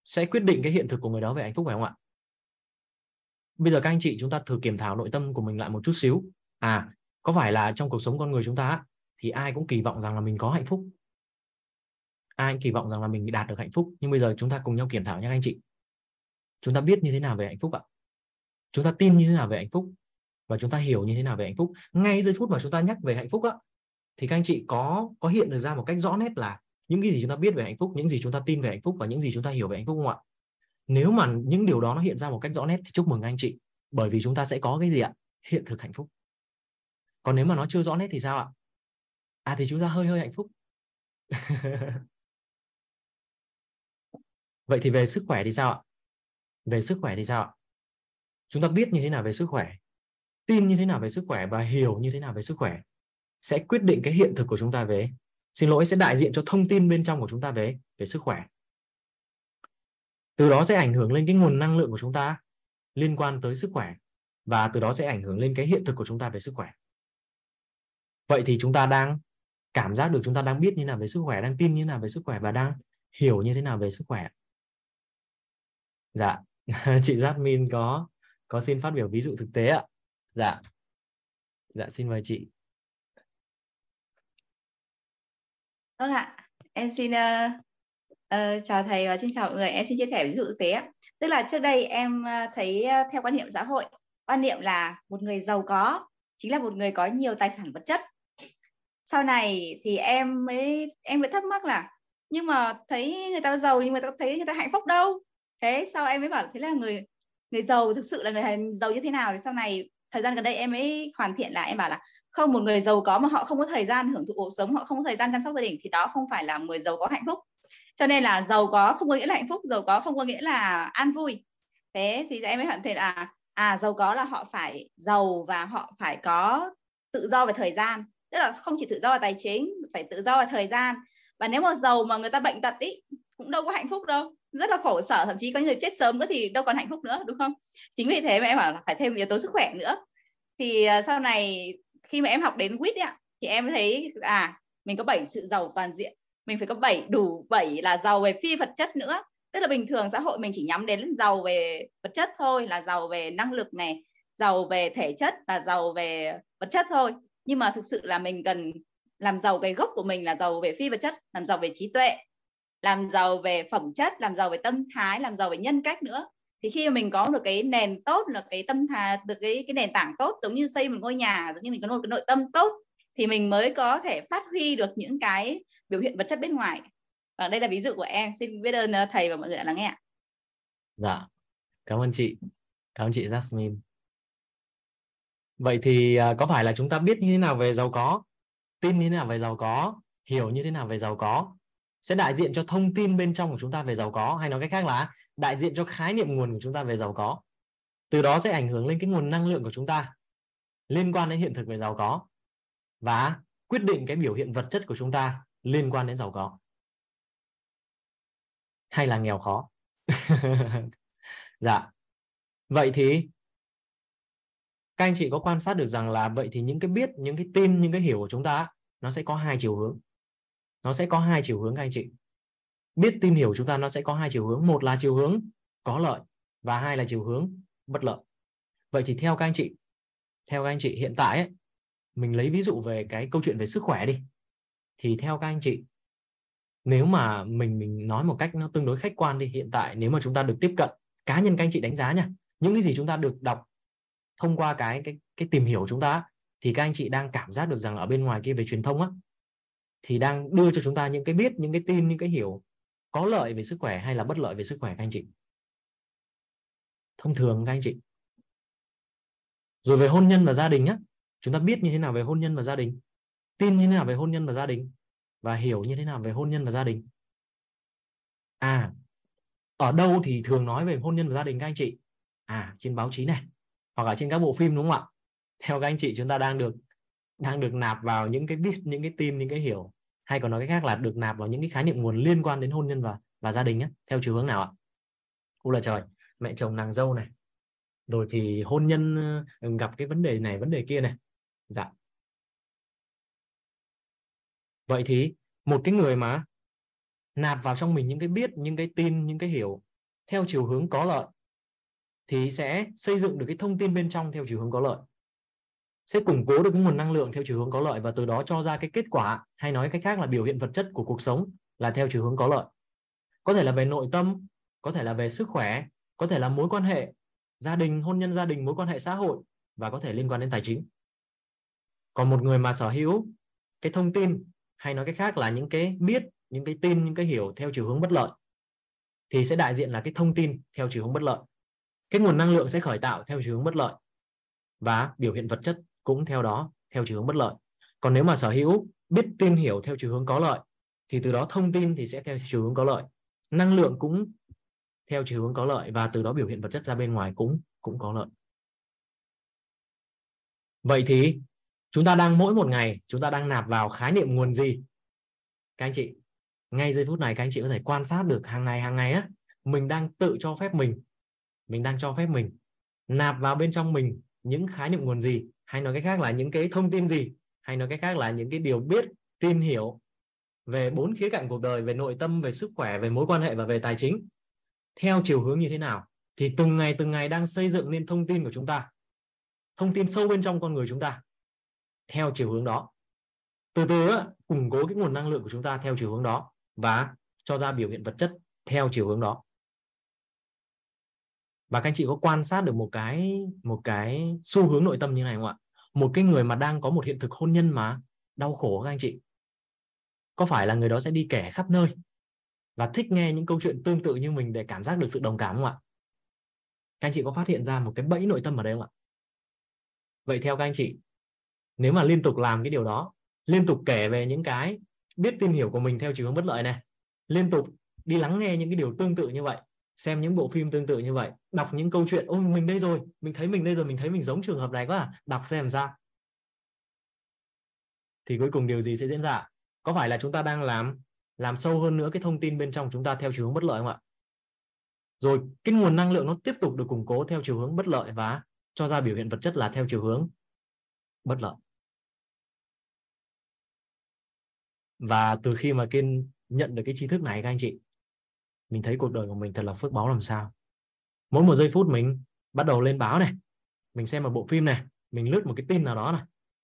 Sẽ quyết định cái hiện thực của người đó về hạnh phúc phải không ạ? Bây giờ các anh chị chúng ta thử kiểm thảo nội tâm của mình lại một chút xíu. À có phải là trong cuộc sống con người chúng ta thì ai cũng kỳ vọng rằng là mình có hạnh phúc? Ai cũng kỳ vọng rằng là mình đạt được hạnh phúc, nhưng bây giờ chúng ta cùng nhau kiểm thảo nhé các anh chị. Chúng ta biết như thế nào về hạnh phúc ạ? Chúng ta tin như thế nào về hạnh phúc? Và chúng ta hiểu như thế nào về hạnh phúc? Ngay giây phút mà chúng ta nhắc về hạnh phúc á, thì các anh chị có có hiện được ra một cách rõ nét là những cái gì chúng ta biết về hạnh phúc, những gì chúng ta tin về hạnh phúc và những gì chúng ta hiểu về hạnh phúc không ạ? Nếu mà những điều đó nó hiện ra một cách rõ nét thì chúc mừng anh chị, bởi vì chúng ta sẽ có cái gì ạ? Hiện thực hạnh phúc còn nếu mà nó chưa rõ nét thì sao ạ? À thì chúng ta hơi hơi hạnh phúc. Vậy thì về sức khỏe thì sao ạ? Về sức khỏe thì sao ạ? Chúng ta biết như thế nào về sức khỏe, tin như thế nào về sức khỏe và hiểu như thế nào về sức khỏe sẽ quyết định cái hiện thực của chúng ta về. Xin lỗi, sẽ đại diện cho thông tin bên trong của chúng ta về về sức khỏe. Từ đó sẽ ảnh hưởng lên cái nguồn năng lượng của chúng ta liên quan tới sức khỏe và từ đó sẽ ảnh hưởng lên cái hiện thực của chúng ta về sức khỏe vậy thì chúng ta đang cảm giác được chúng ta đang biết như nào về sức khỏe đang tin như nào về sức khỏe và đang hiểu như thế nào về sức khỏe. Dạ. Chị Jasmine có có xin phát biểu ví dụ thực tế ạ. Dạ. Dạ xin mời chị. Vâng ạ. Em xin uh, uh, chào thầy và xin chào mọi người. Em xin chia sẻ ví dụ thực tế tức là trước đây em ờ, thấy uh, theo quan niệm xã hội quan niệm là một người giàu có chính là một người có nhiều tài sản vật chất sau này thì em mới em mới thắc mắc là, nhưng mà thấy người ta giàu nhưng mà ta thấy người ta hạnh phúc đâu? Thế sau em mới bảo thế là người người giàu thực sự là người giàu như thế nào? Thì sau này, thời gian gần đây em mới hoàn thiện là em bảo là, không, một người giàu có mà họ không có thời gian hưởng thụ cuộc sống, họ không có thời gian chăm sóc gia đình thì đó không phải là người giàu có hạnh phúc. Cho nên là giàu có không có nghĩa là hạnh phúc, giàu có không có nghĩa là an vui. Thế thì em mới hoàn thiện là à giàu có là họ phải giàu và họ phải có tự do về thời gian tức là không chỉ tự do về tài chính, phải tự do về thời gian. Và nếu mà giàu mà người ta bệnh tật ý, cũng đâu có hạnh phúc đâu. Rất là khổ sở, thậm chí có người chết sớm nữa thì đâu còn hạnh phúc nữa, đúng không? Chính vì thế mà em bảo là phải thêm yếu tố sức khỏe nữa. Thì à, sau này khi mà em học đến quýt ạ, thì em thấy à mình có bảy sự giàu toàn diện. Mình phải có bảy, đủ bảy là giàu về phi vật chất nữa. Tức là bình thường xã hội mình chỉ nhắm đến giàu về vật chất thôi, là giàu về năng lực này, giàu về thể chất và giàu về vật chất thôi nhưng mà thực sự là mình cần làm giàu cái gốc của mình là giàu về phi vật chất, làm giàu về trí tuệ, làm giàu về phẩm chất, làm giàu về tâm thái, làm giàu về nhân cách nữa. Thì khi mà mình có được cái nền tốt, là cái tâm thái được cái cái nền tảng tốt, giống như xây một ngôi nhà, giống như mình có một cái nội tâm tốt, thì mình mới có thể phát huy được những cái biểu hiện vật chất bên ngoài. Và đây là ví dụ của em. Xin biết ơn ờ, thầy và mọi người đã lắng nghe dạ. Cảm ơn chị. Cảm ơn chị Jasmine vậy thì à, có phải là chúng ta biết như thế nào về giàu có? Tin như thế nào về giàu có? Hiểu như thế nào về giàu có? Sẽ đại diện cho thông tin bên trong của chúng ta về giàu có? Hay nói cách khác là, đại diện cho khái niệm nguồn của chúng ta về giàu có? Từ đó sẽ ảnh hưởng lên cái nguồn năng lượng của chúng ta liên quan đến hiện thực về giàu có và quyết định cái biểu hiện vật chất của chúng ta liên quan đến giàu có. Hay là nghèo khó? Dạ. Vậy thì các anh chị có quan sát được rằng là vậy thì những cái biết những cái tin những cái hiểu của chúng ta nó sẽ có hai chiều hướng. Nó sẽ có hai chiều hướng các anh chị. Biết tin hiểu chúng ta nó sẽ có hai chiều hướng. Một là chiều hướng có lợi và hai là chiều hướng bất lợi. Vậy thì theo các anh chị theo các anh chị hiện tại ấy, mình lấy ví dụ về cái câu chuyện về sức khỏe đi. Thì theo các anh chị nếu mà mình mình nói một cách nó tương đối khách quan đi hiện tại nếu mà chúng ta được tiếp cận cá nhân các anh chị đánh giá nha những cái gì chúng ta được đọc thông qua cái cái cái tìm hiểu chúng ta thì các anh chị đang cảm giác được rằng ở bên ngoài kia về truyền thông á, thì đang đưa cho chúng ta những cái biết, những cái tin, những cái hiểu có lợi về sức khỏe hay là bất lợi về sức khỏe các anh chị? Thông thường các anh chị. Rồi về hôn nhân và gia đình nhé chúng ta biết như thế nào về hôn nhân và gia đình? Tin như thế nào về hôn nhân và gia đình? Và hiểu như thế nào về hôn nhân và gia đình? À ở đâu thì thường nói về hôn nhân và gia đình các anh chị? À trên báo chí này hoặc là trên các bộ phim, đúng không ạ? Theo các anh chị, chúng ta đang được đang được nạp vào những cái biết, những cái tin, những cái hiểu. Hay còn nói cách khác là được nạp vào những cái khái niệm nguồn liên quan đến hôn nhân và và gia đình nhé theo chiều hướng nào ạ? U là trời, mẹ chồng nàng dâu này. Rồi thì hôn nhân ờ, gặp cái vấn đề này, vấn đề kia này. Dạ. Vậy thì một cái người mà nạp vào trong mình những cái biết, những cái tin, những cái hiểu, theo chiều hướng có lợi thì sẽ xây dựng được cái thông tin bên trong theo chiều hướng có lợi. Sẽ củng cố được cái nguồn năng lượng theo chiều hướng có lợi và từ đó cho ra cái kết quả, hay nói cách khác là biểu hiện vật chất của cuộc sống là theo chiều hướng có lợi. Có thể là về nội tâm, có thể là về sức khỏe, có thể là mối quan hệ gia đình, hôn nhân gia đình, mối quan hệ xã hội và có thể liên quan đến tài chính. Còn một người mà sở hữu cái thông tin, hay nói cách khác là những cái biết, những cái tin, những cái hiểu theo chiều hướng bất lợi, thì sẽ đại diện là cái thông tin theo chiều hướng bất lợi cái nguồn năng lượng sẽ khởi tạo theo chiều hướng bất lợi và biểu hiện vật chất cũng theo đó, theo chiều hướng bất lợi. Còn nếu mà sở hữu biết tin hiểu theo chiều hướng có lợi, thì từ đó thông tin thì sẽ theo chiều hướng có lợi. Năng lượng cũng theo chiều hướng có lợi và từ đó biểu hiện vật chất ra bên ngoài cũng cũng có lợi. Vậy thì chúng ta đang mỗi một ngày, chúng ta đang nạp vào khái niệm nguồn gì? Các anh chị, ngay giây phút này các anh chị có thể quan sát được hàng ngày hàng ngày á, mình đang tự cho phép mình mình đang cho phép mình nạp vào bên trong mình những khái niệm nguồn gì? Hay nói cách khác là những cái thông tin gì? Hay nói cách khác là những cái điều biết tin hiểu về bốn khía cạnh cuộc đời, về nội tâm, về sức khỏe, về mối quan hệ và về tài chính theo chiều hướng như thế nào? Thì từng ngày từng ngày đang xây dựng nên thông tin của chúng ta, thông tin sâu bên trong con người chúng ta theo chiều hướng đó. Từ từ củng cố cái nguồn năng lượng của chúng ta theo chiều hướng đó và cho ra biểu hiện vật chất theo chiều hướng đó và các anh chị có quan sát được một cái một cái xu hướng nội tâm như này không ạ? Một cái người mà đang có một hiện thực hôn nhân mà đau khổ các anh chị, có phải là người đó sẽ đi kể khắp nơi và thích nghe những câu chuyện tương tự như mình để cảm giác được sự đồng cảm không ạ? Các anh chị có phát hiện ra một cái bẫy nội tâm ở đây không ạ? Vậy theo các anh chị, nếu mà liên tục làm cái điều đó, liên tục kể về những cái biết tin hiểu của mình theo chiều hướng bất lợi này, liên tục đi lắng nghe những cái điều tương tự như vậy xem những bộ phim tương tự như vậy, đọc những câu chuyện, ôi, mình đây rồi, mình thấy mình đây rồi, mình thấy mình giống trường hợp này quá à đọc xem ra thì cuối cùng điều gì sẽ diễn ra? Có phải là chúng ta đang làm làm sâu hơn nữa cái thông tin bên trong chúng ta theo chiều hướng bất lợi không ạ? Rồi, cái nguồn năng lượng nó tiếp tục được củng cố theo chiều hướng bất lợi và cho ra biểu hiện vật chất là theo chiều hướng bất lợi. Và từ khi mà kiên nhận được cái tri thức này, các anh chị mình thấy cuộc đời của mình thật là phước báo làm sao. Mỗi một giây phút mình bắt đầu lên báo này, mình xem một bộ phim này, mình lướt một cái tin nào đó này,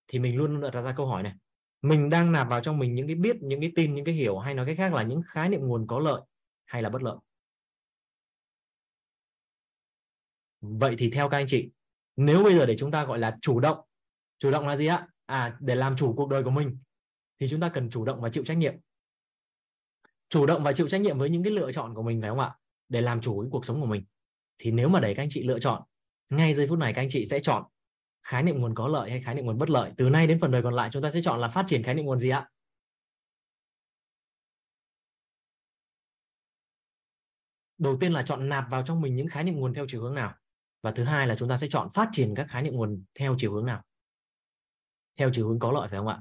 thì mình luôn đặt ra câu hỏi này. Mình đang nạp vào trong mình những cái biết, những cái tin, những cái hiểu hay nói cách khác là những khái niệm nguồn có lợi hay là bất lợi? Vậy thì theo các anh chị, nếu bây giờ để chúng ta gọi là chủ động chủ động là gì ạ? À để làm chủ cuộc đời của mình, thì chúng ta cần chủ động và chịu trách nhiệm chủ động và chịu trách nhiệm với những cái lựa chọn của mình, phải không ạ? Để làm chủ cái cuộc sống của mình. Thì nếu mà để các anh chị lựa chọn, ngay giây phút này các anh chị sẽ chọn khái niệm nguồn có lợi hay khái niệm nguồn bất lợi. Từ nay đến phần đời còn lại, chúng ta sẽ chọn là phát triển khái niệm nguồn gì ạ? Đầu tiên là chọn nạp vào trong mình những khái niệm nguồn theo chiều hướng nào? Và thứ hai là chúng ta sẽ chọn phát triển các khái niệm nguồn theo chiều hướng nào? Theo chiều hướng có lợi, phải không ạ?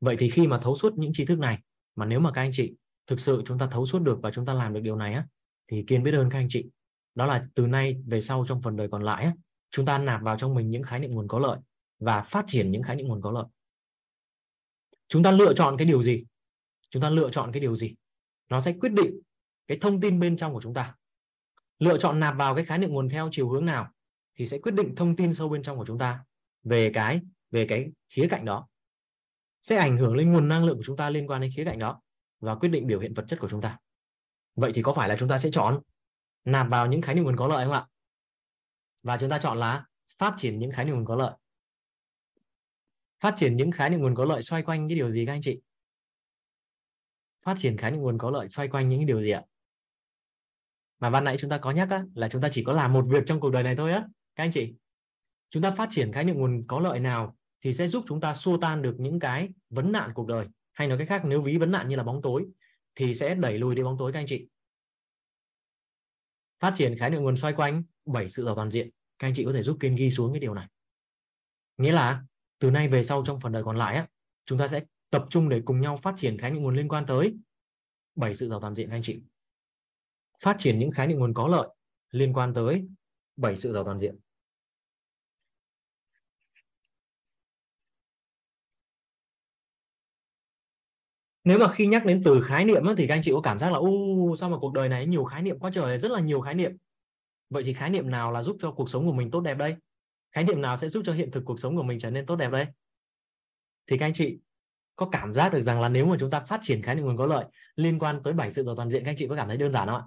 Vậy thì khi mà thấu suốt những tri thức này, mà nếu mà các anh chị thực sự chúng ta thấu suốt được và chúng ta làm được điều này á thì kiên biết ơn các anh chị. Đó là từ nay về sau trong phần đời còn lại á, chúng ta nạp vào trong mình những khái niệm nguồn có lợi và phát triển những khái niệm nguồn có lợi. Chúng ta lựa chọn cái điều gì? Chúng ta lựa chọn cái điều gì? Nó sẽ quyết định cái thông tin bên trong của chúng ta. Lựa chọn nạp vào cái khái niệm nguồn theo chiều hướng nào thì sẽ quyết định thông tin sâu bên trong của chúng ta về cái về cái khía cạnh đó. Sẽ ảnh hưởng lên nguồn năng lượng của chúng ta liên quan đến khía cạnh đó và quyết định biểu hiện vật chất của chúng ta. Vậy thì có phải là chúng ta sẽ chọn nạp vào những khái niệm nguồn có lợi không ạ? Và chúng ta chọn là phát triển những khái niệm nguồn có lợi. Phát triển những khái niệm nguồn có lợi xoay quanh cái điều gì các anh chị? Phát triển khái niệm nguồn có lợi xoay quanh những điều gì ạ? Mà ban nãy chúng ta có nhắc á, là chúng ta chỉ có làm một việc trong cuộc đời này thôi á các anh chị. Chúng ta phát triển khái niệm nguồn có lợi nào thì sẽ giúp chúng ta xua tan được những cái vấn nạn cuộc đời hay nói cách khác, nếu ví vấn nạn như là bóng tối, thì sẽ đẩy lùi đi bóng tối, các anh chị. Phát triển khái niệm nguồn xoay quanh, bảy sự giàu toàn diện. Các anh chị có thể giúp kiên ghi xuống cái điều này. Nghĩa là, từ nay về sau trong phần đời còn lại á, chúng ta sẽ tập trung để cùng nhau phát triển khái niệm nguồn liên quan tới bảy sự giàu toàn diện, các anh chị. Phát triển những khái niệm nguồn có lợi liên quan tới bảy sự giàu toàn diện. Nếu mà khi nhắc đến từ khái niệm thì các anh chị có cảm giác là, u, sao mà cuộc đời này nhiều khái niệm quá trời, rất là nhiều khái niệm. Vậy thì khái niệm nào là giúp cho cuộc sống của mình tốt đẹp đây? Khái niệm nào sẽ giúp cho hiện thực cuộc sống của mình trở nên tốt đẹp đây? Thì các anh chị có cảm giác được rằng là nếu mà chúng ta phát triển khái niệm nguồn có lợi liên quan tới bảy sự giàu toàn diện, các anh chị có cảm thấy đơn giản không ạ?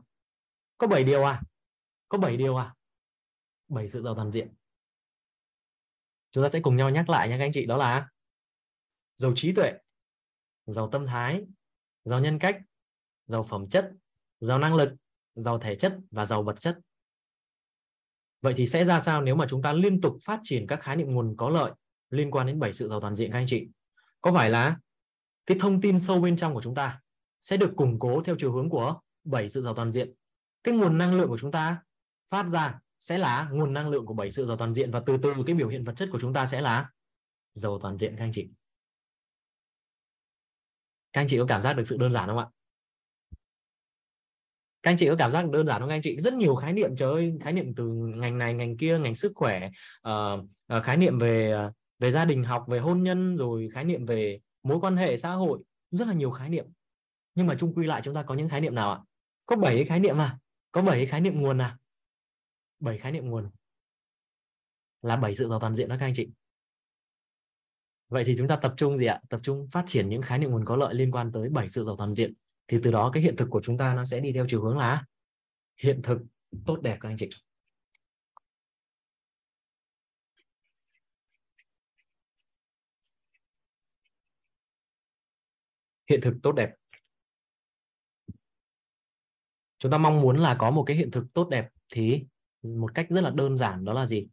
Có 7 điều à? Có 7 điều à? 7 sự giàu toàn diện. Chúng ta sẽ cùng nhau nhắc lại nha các anh chị, đó là giàu trí tuệ giàu tâm thái, giàu nhân cách, giàu phẩm chất, giàu năng lực, giàu thể chất và giàu vật chất. Vậy thì sẽ ra sao nếu mà chúng ta liên tục phát triển các khái niệm nguồn có lợi liên quan đến bảy sự giàu toàn diện các anh chị? Có phải là cái thông tin sâu bên trong của chúng ta sẽ được củng cố theo chiều hướng của bảy sự giàu toàn diện? Cái nguồn năng lượng của chúng ta phát ra sẽ là nguồn năng lượng của bảy sự giàu toàn diện và từ từ cái biểu hiện vật chất của chúng ta sẽ là giàu toàn diện các anh chị các anh chị có cảm giác được sự đơn giản không ạ? Các anh chị có cảm giác đơn giản không các anh chị? Rất nhiều khái niệm trời ơi khái niệm từ ngành này ngành kia ngành sức khỏe uh, uh, khái niệm về uh, về gia đình học về hôn nhân rồi khái niệm về mối quan hệ xã hội. Rất là nhiều khái niệm. Nhưng mà chung quy lại chúng ta có những khái niệm nào ạ? Có bảy khái niệm à? Có bảy khái niệm nguồn à? Bảy khái niệm nguồn. Là bảy sự giàu toàn diện đó các anh chị vậy thì chúng ta tập trung gì ạ? Tập trung phát triển những khái niệm nguồn có lợi liên quan tới bảy sự giàu toàn diện. Thì từ đó cái hiện thực của chúng ta nó sẽ đi theo chiều hướng là hiện thực tốt đẹp các anh chị. Hiện thực tốt đẹp. Chúng ta mong muốn là có một cái hiện thực tốt đẹp thì một cách rất là đơn giản đó là gì?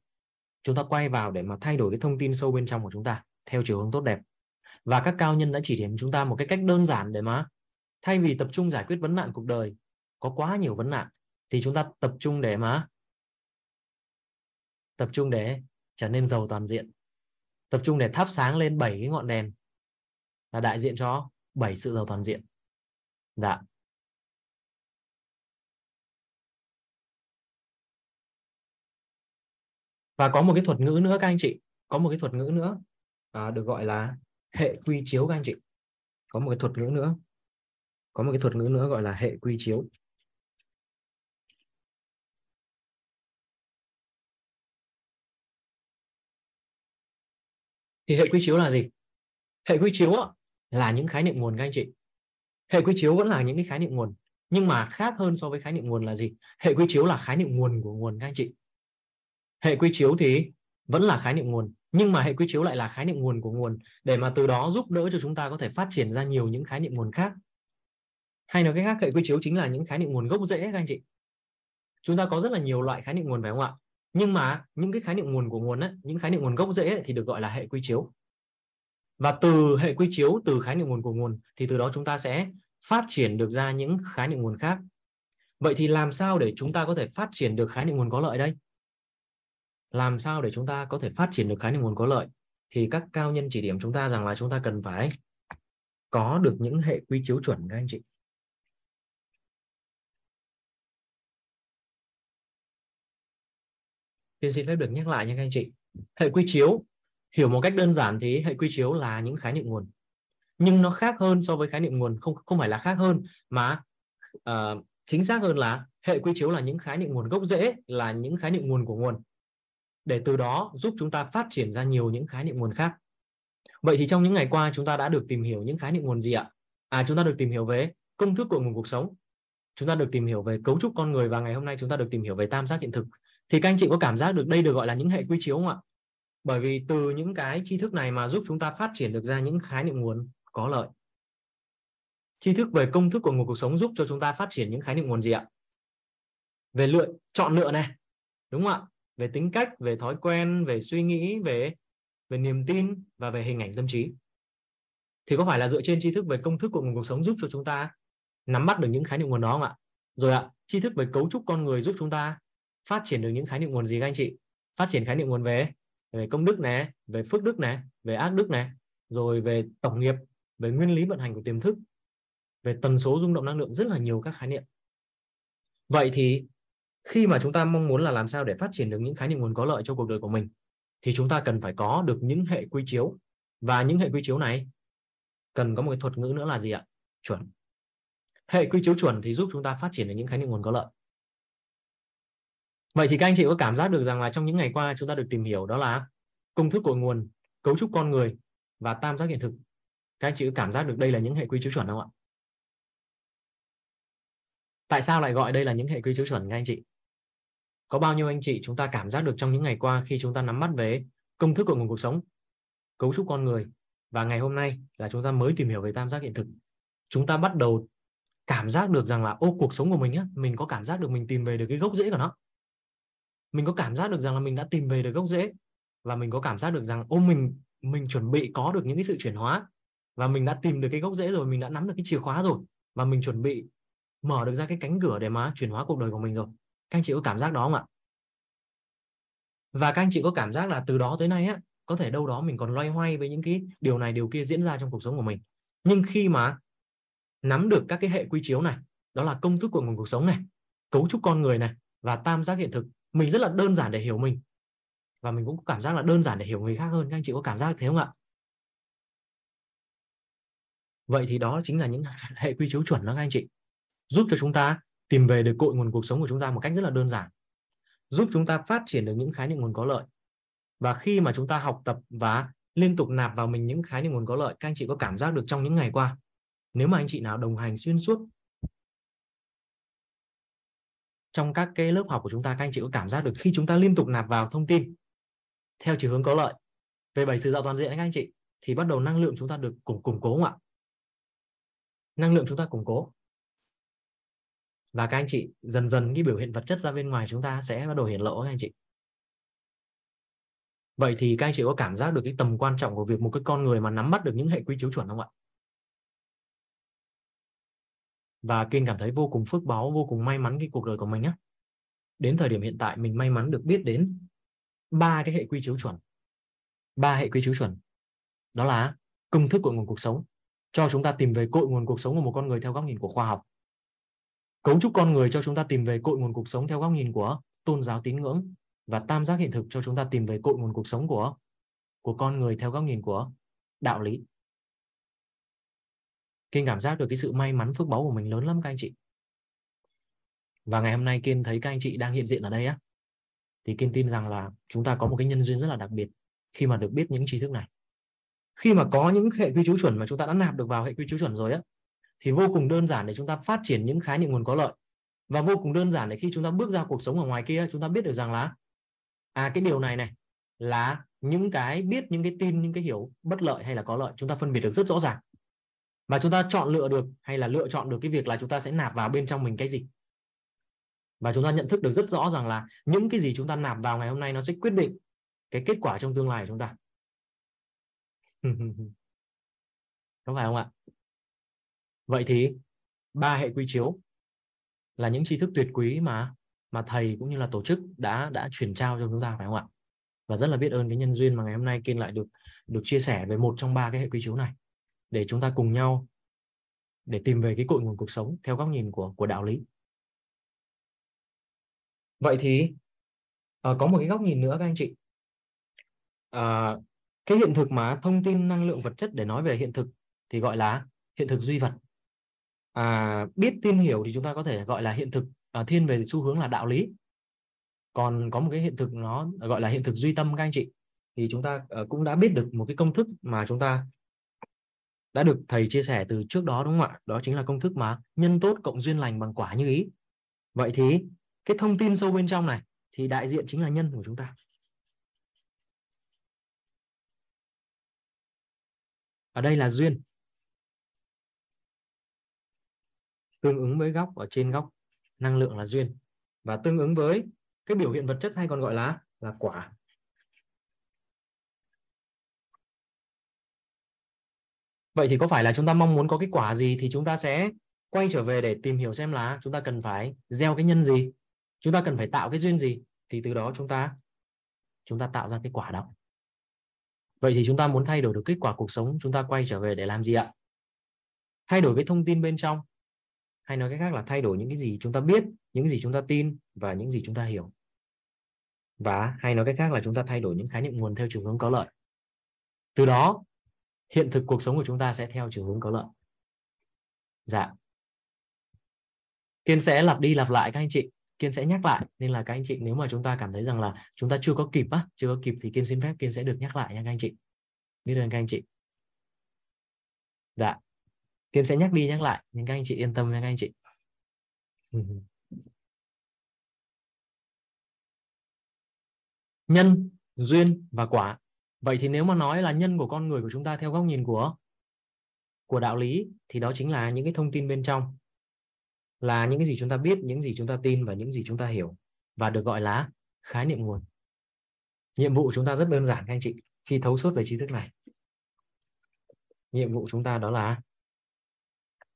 Chúng ta quay vào để mà thay đổi cái thông tin sâu bên trong của chúng ta theo chiều hướng tốt đẹp. Và các cao nhân đã chỉ điểm chúng ta một cái cách đơn giản để mà thay vì tập trung giải quyết vấn nạn cuộc đời, có quá nhiều vấn nạn, thì chúng ta tập trung để mà tập trung để trở nên giàu toàn diện. Tập trung để thắp sáng lên bảy cái ngọn đèn là đại diện cho bảy sự giàu toàn diện. Dạ. Và có một cái thuật ngữ nữa các anh chị, có một cái thuật ngữ nữa à, được gọi là hệ quy chiếu các anh chị. Có một cái thuật ngữ nữa. Có một cái thuật ngữ nữa gọi là hệ quy chiếu. Thì hệ quy chiếu là gì? Hệ quy chiếu là những khái niệm nguồn các anh chị. Hệ quy chiếu vẫn là những cái khái niệm nguồn. Nhưng mà khác hơn so với khái niệm nguồn là gì? Hệ quy chiếu là khái niệm nguồn của nguồn các anh chị. Hệ quy chiếu thì vẫn là khái niệm nguồn nhưng mà hệ quy chiếu lại là khái niệm nguồn của nguồn để mà từ đó giúp đỡ cho chúng ta có thể phát triển ra nhiều những khái niệm nguồn khác. Hay nói cách khác hệ quy chiếu chính là những khái niệm nguồn gốc rễ các anh chị. Chúng ta có rất là nhiều loại khái niệm nguồn phải không ạ? Nhưng mà những cái khái niệm nguồn của nguồn ấy, những khái niệm nguồn gốc rễ ấy, thì được gọi là hệ quy chiếu. Và từ hệ quy chiếu từ khái niệm nguồn của nguồn thì từ đó chúng ta sẽ phát triển được ra những khái niệm nguồn khác. Vậy thì làm sao để chúng ta có thể phát triển được khái niệm nguồn có lợi đây? Làm sao để chúng ta có thể phát triển được khái niệm nguồn có lợi thì các cao nhân chỉ điểm chúng ta rằng là chúng ta cần phải có được những hệ quy chiếu chuẩn các anh chị Tiên xin phép được nhắc lại nha các anh chị. Hệ quy chiếu hiểu một cách đơn giản thì hệ quy chiếu là những khái niệm nguồn. Nhưng nó khác hơn so với khái niệm nguồn không không phải là khác hơn mà uh, chính xác hơn là hệ quy chiếu là những khái niệm nguồn gốc rễ là những khái niệm nguồn của nguồn để từ đó giúp chúng ta phát triển ra nhiều những khái niệm nguồn khác. Vậy thì trong những ngày qua, chúng ta đã được tìm hiểu những khái niệm nguồn gì ạ? À chúng ta được tìm hiểu về công thức của nguồn cuộc sống. Chúng ta được tìm hiểu về cấu trúc con người và ngày hôm nay chúng ta được tìm hiểu về tam giác hiện thực. Thì các anh chị có cảm giác được đây được gọi là những hệ quy chiếu không ạ? Bởi vì từ những cái tri thức này mà giúp chúng ta phát triển được ra những khái niệm nguồn có lợi. tri thức về công thức của nguồn cuộc sống giúp cho chúng ta phát triển những khái niệm nguồn gì ạ về lựa, chọn lựa này đúng không ạ về tính cách, về thói quen, về suy nghĩ, về về niềm tin và về hình ảnh tâm trí. Thì có phải là dựa trên tri thức về công thức của nguồn cuộc sống giúp cho chúng ta nắm bắt được những khái niệm nguồn đó không ạ? Rồi ạ, tri thức về cấu trúc con người giúp chúng ta phát triển được những khái niệm nguồn gì các anh chị? Phát triển khái niệm nguồn về về công đức này, về phước đức này, về ác đức này, rồi về tổng nghiệp, về nguyên lý vận hành của tiềm thức, về tần số rung động năng lượng, rất là nhiều các khái niệm. Vậy thì khi mà chúng ta mong muốn là làm sao để phát triển được những khái niệm nguồn có lợi cho cuộc đời của mình, thì chúng ta cần phải có được những hệ quy chiếu. Và những hệ quy chiếu này cần có một cái thuật ngữ nữa là gì ạ? Chuẩn. Hệ quy chiếu chuẩn thì giúp chúng ta phát triển được những khái niệm nguồn có lợi. Vậy thì các anh chị có cảm giác được rằng là trong những ngày qua chúng ta được tìm hiểu đó là công thức của nguồn, cấu trúc con người và tam giác hiện thực. Các anh chị có cảm giác được đây là những hệ quy chiếu chuẩn không ạ? Tại sao lại gọi đây là những hệ quy chiếu chuẩn, các anh chị? Có bao nhiêu anh chị chúng ta cảm giác được trong những ngày qua khi chúng ta nắm bắt về công thức của nguồn cuộc sống? Cấu trúc con người. Và ngày hôm nay là chúng ta mới tìm hiểu về tam giác hiện thực. Chúng ta bắt đầu cảm giác được rằng là, ô, cuộc sống của mình á, mình có cảm giác được mình tìm về được cái gốc rễ của nó. Mình có cảm giác được rằng là mình đã tìm về được gốc rễ. Và mình có cảm giác được rằng, ô, mình mình chuẩn bị có được những cái sự chuyển hóa. Và mình đã tìm được cái gốc rễ rồi, mình đã nắm được cái chìa khóa rồi. Và mình chuẩn bị mở được ra cái cánh cửa để mà chuyển hóa cuộc đời của mình rồi các anh chị có cảm giác đó không ạ? Và các anh chị có cảm giác là từ đó tới nay á, có thể đâu đó mình còn loay hoay với những cái điều này, điều kia diễn ra trong cuộc sống của mình. Nhưng khi mà nắm được các cái hệ quy chiếu này, đó là công thức của nguồn cuộc sống này, cấu trúc con người này và tam giác hiện thực, mình rất là đơn giản để hiểu mình. Và mình cũng có cảm giác là đơn giản để hiểu người khác hơn. Các anh chị có cảm giác thế không ạ? Vậy thì đó chính là những hệ quy chiếu chuẩn đó các anh chị. Giúp cho chúng ta tìm về được cội nguồn cuộc sống của chúng ta một cách rất là đơn giản, giúp chúng ta phát triển được những khái niệm nguồn có lợi. Và khi mà chúng ta học tập và liên tục nạp vào mình những khái niệm nguồn có lợi, các anh chị có cảm giác được trong những ngày qua, nếu mà anh chị nào đồng hành xuyên suốt trong các cái lớp học của chúng ta, các anh chị có cảm giác được khi chúng ta liên tục nạp vào thông tin theo chiều hướng có lợi, về bảy sự dạo toàn diện các anh chị, thì bắt đầu năng lượng chúng ta được củng củng cố không ạ? Năng lượng chúng ta củng cố và các anh chị dần dần cái biểu hiện vật chất ra bên ngoài chúng ta sẽ bắt đầu hiện lộ các anh chị. Vậy thì các anh chị có cảm giác được cái tầm quan trọng của việc một cái con người mà nắm bắt được những hệ quy chiếu chuẩn không ạ? Và kiên cảm thấy vô cùng phước báo vô cùng may mắn cái cuộc đời của mình á đến thời điểm hiện tại, mình may mắn được biết đến ba cái hệ quy chiếu chuẩn. Ba hệ quy chiếu chuẩn. Đó là công thức của nguồn cuộc sống. Cho chúng ta tìm về cội nguồn cuộc sống của một con người theo góc nhìn của khoa học cấu trúc con người cho chúng ta tìm về cội nguồn cuộc sống theo góc nhìn của tôn giáo tín ngưỡng và tam giác hiện thực cho chúng ta tìm về cội nguồn cuộc sống của của con người theo góc nhìn của đạo lý. Kiên cảm giác được cái sự may mắn phước báu của mình lớn lắm các anh chị. Và ngày hôm nay Kiên thấy các anh chị đang hiện diện ở đây á, thì Kiên tin rằng là chúng ta có một cái nhân duyên rất là đặc biệt khi mà được biết những tri thức này. Khi mà có những hệ quy chiếu chuẩn mà chúng ta đã nạp được vào hệ quy chiếu chuẩn rồi á thì vô cùng đơn giản để chúng ta phát triển những khái niệm nguồn có lợi. Và vô cùng đơn giản để khi chúng ta bước ra cuộc sống ở ngoài kia, chúng ta biết được rằng là à cái điều này này là những cái biết, những cái tin, những cái hiểu bất lợi hay là có lợi, chúng ta phân biệt được rất rõ ràng. Và chúng ta chọn lựa được hay là lựa chọn được cái việc là chúng ta sẽ nạp vào bên trong mình cái gì. Và chúng ta nhận thức được rất rõ rằng là những cái gì chúng ta nạp vào ngày hôm nay nó sẽ quyết định cái kết quả trong tương lai của chúng ta. Có phải không ạ? Vậy thì ba hệ quy chiếu là những tri thức tuyệt quý mà mà thầy cũng như là tổ chức đã đã chuyển trao cho chúng ta phải không ạ? Và rất là biết ơn cái nhân duyên mà ngày hôm nay kiên lại được được chia sẻ về một trong ba cái hệ quy chiếu này để chúng ta cùng nhau để tìm về cái cội nguồn cuộc sống theo góc nhìn của của đạo lý. Vậy thì uh, có một cái góc nhìn nữa các anh chị. Uh, cái hiện thực mà thông tin năng lượng vật chất để nói về hiện thực thì gọi là hiện thực duy vật à, biết tin hiểu thì chúng ta có thể gọi là hiện thực. À, thiên về xu hướng là đạo lý. Còn có một cái hiện thực nó gọi là hiện thực duy tâm các anh chị. Thì chúng ta à, cũng đã biết được một cái công thức mà chúng ta đã được thầy chia sẻ từ trước đó đúng không ạ? Đó chính là công thức mà nhân tốt cộng duyên lành bằng quả như ý. Vậy thì cái thông tin sâu bên trong này thì đại diện chính là nhân của chúng ta. Ở đây là duyên. Tương ứng với góc ở trên góc, năng lượng là duyên. Và tương ứng với cái biểu hiện vật chất hay còn gọi là là quả. Vậy thì có phải là chúng ta mong muốn có cái quả gì thì chúng ta sẽ quay trở về để tìm hiểu xem là chúng ta cần phải gieo cái nhân gì, chúng ta cần phải tạo cái duyên gì, thì từ đó chúng ta chúng ta tạo ra cái quả đó. Vậy thì chúng ta muốn thay đổi được kết quả cuộc sống, chúng ta quay trở về để làm gì ạ? Thay đổi cái thông tin bên trong hay nói cách khác là thay đổi những cái gì chúng ta biết, những gì chúng ta tin và những gì chúng ta hiểu. Và hay nói cách khác là chúng ta thay đổi những khái niệm nguồn theo chiều hướng có lợi. Từ đó, hiện thực cuộc sống của chúng ta sẽ theo chiều hướng có lợi. Dạ. Kiên sẽ lặp đi lặp lại các anh chị. Kiên sẽ nhắc lại. Nên là các anh chị, nếu mà chúng ta cảm thấy rằng là chúng ta chưa có kịp á, chưa có kịp thì kiên xin phép kiên sẽ được nhắc lại nha các anh chị. Biết ơn các anh chị. Dạ kiên sẽ nhắc đi nhắc lại, nhưng các anh chị yên tâm nha các anh chị. Nhân, duyên và quả. Vậy thì nếu mà nói là nhân của con người của chúng ta theo góc nhìn của của đạo lý, thì đó chính là những cái thông tin bên trong. Là những cái gì chúng ta biết, những gì chúng ta tin và những gì chúng ta hiểu. Và được gọi là khái niệm nguồn. Nhiệm vụ của chúng ta rất đơn giản các anh chị. Khi thấu suốt về tri thức này. Nhiệm vụ chúng ta đó là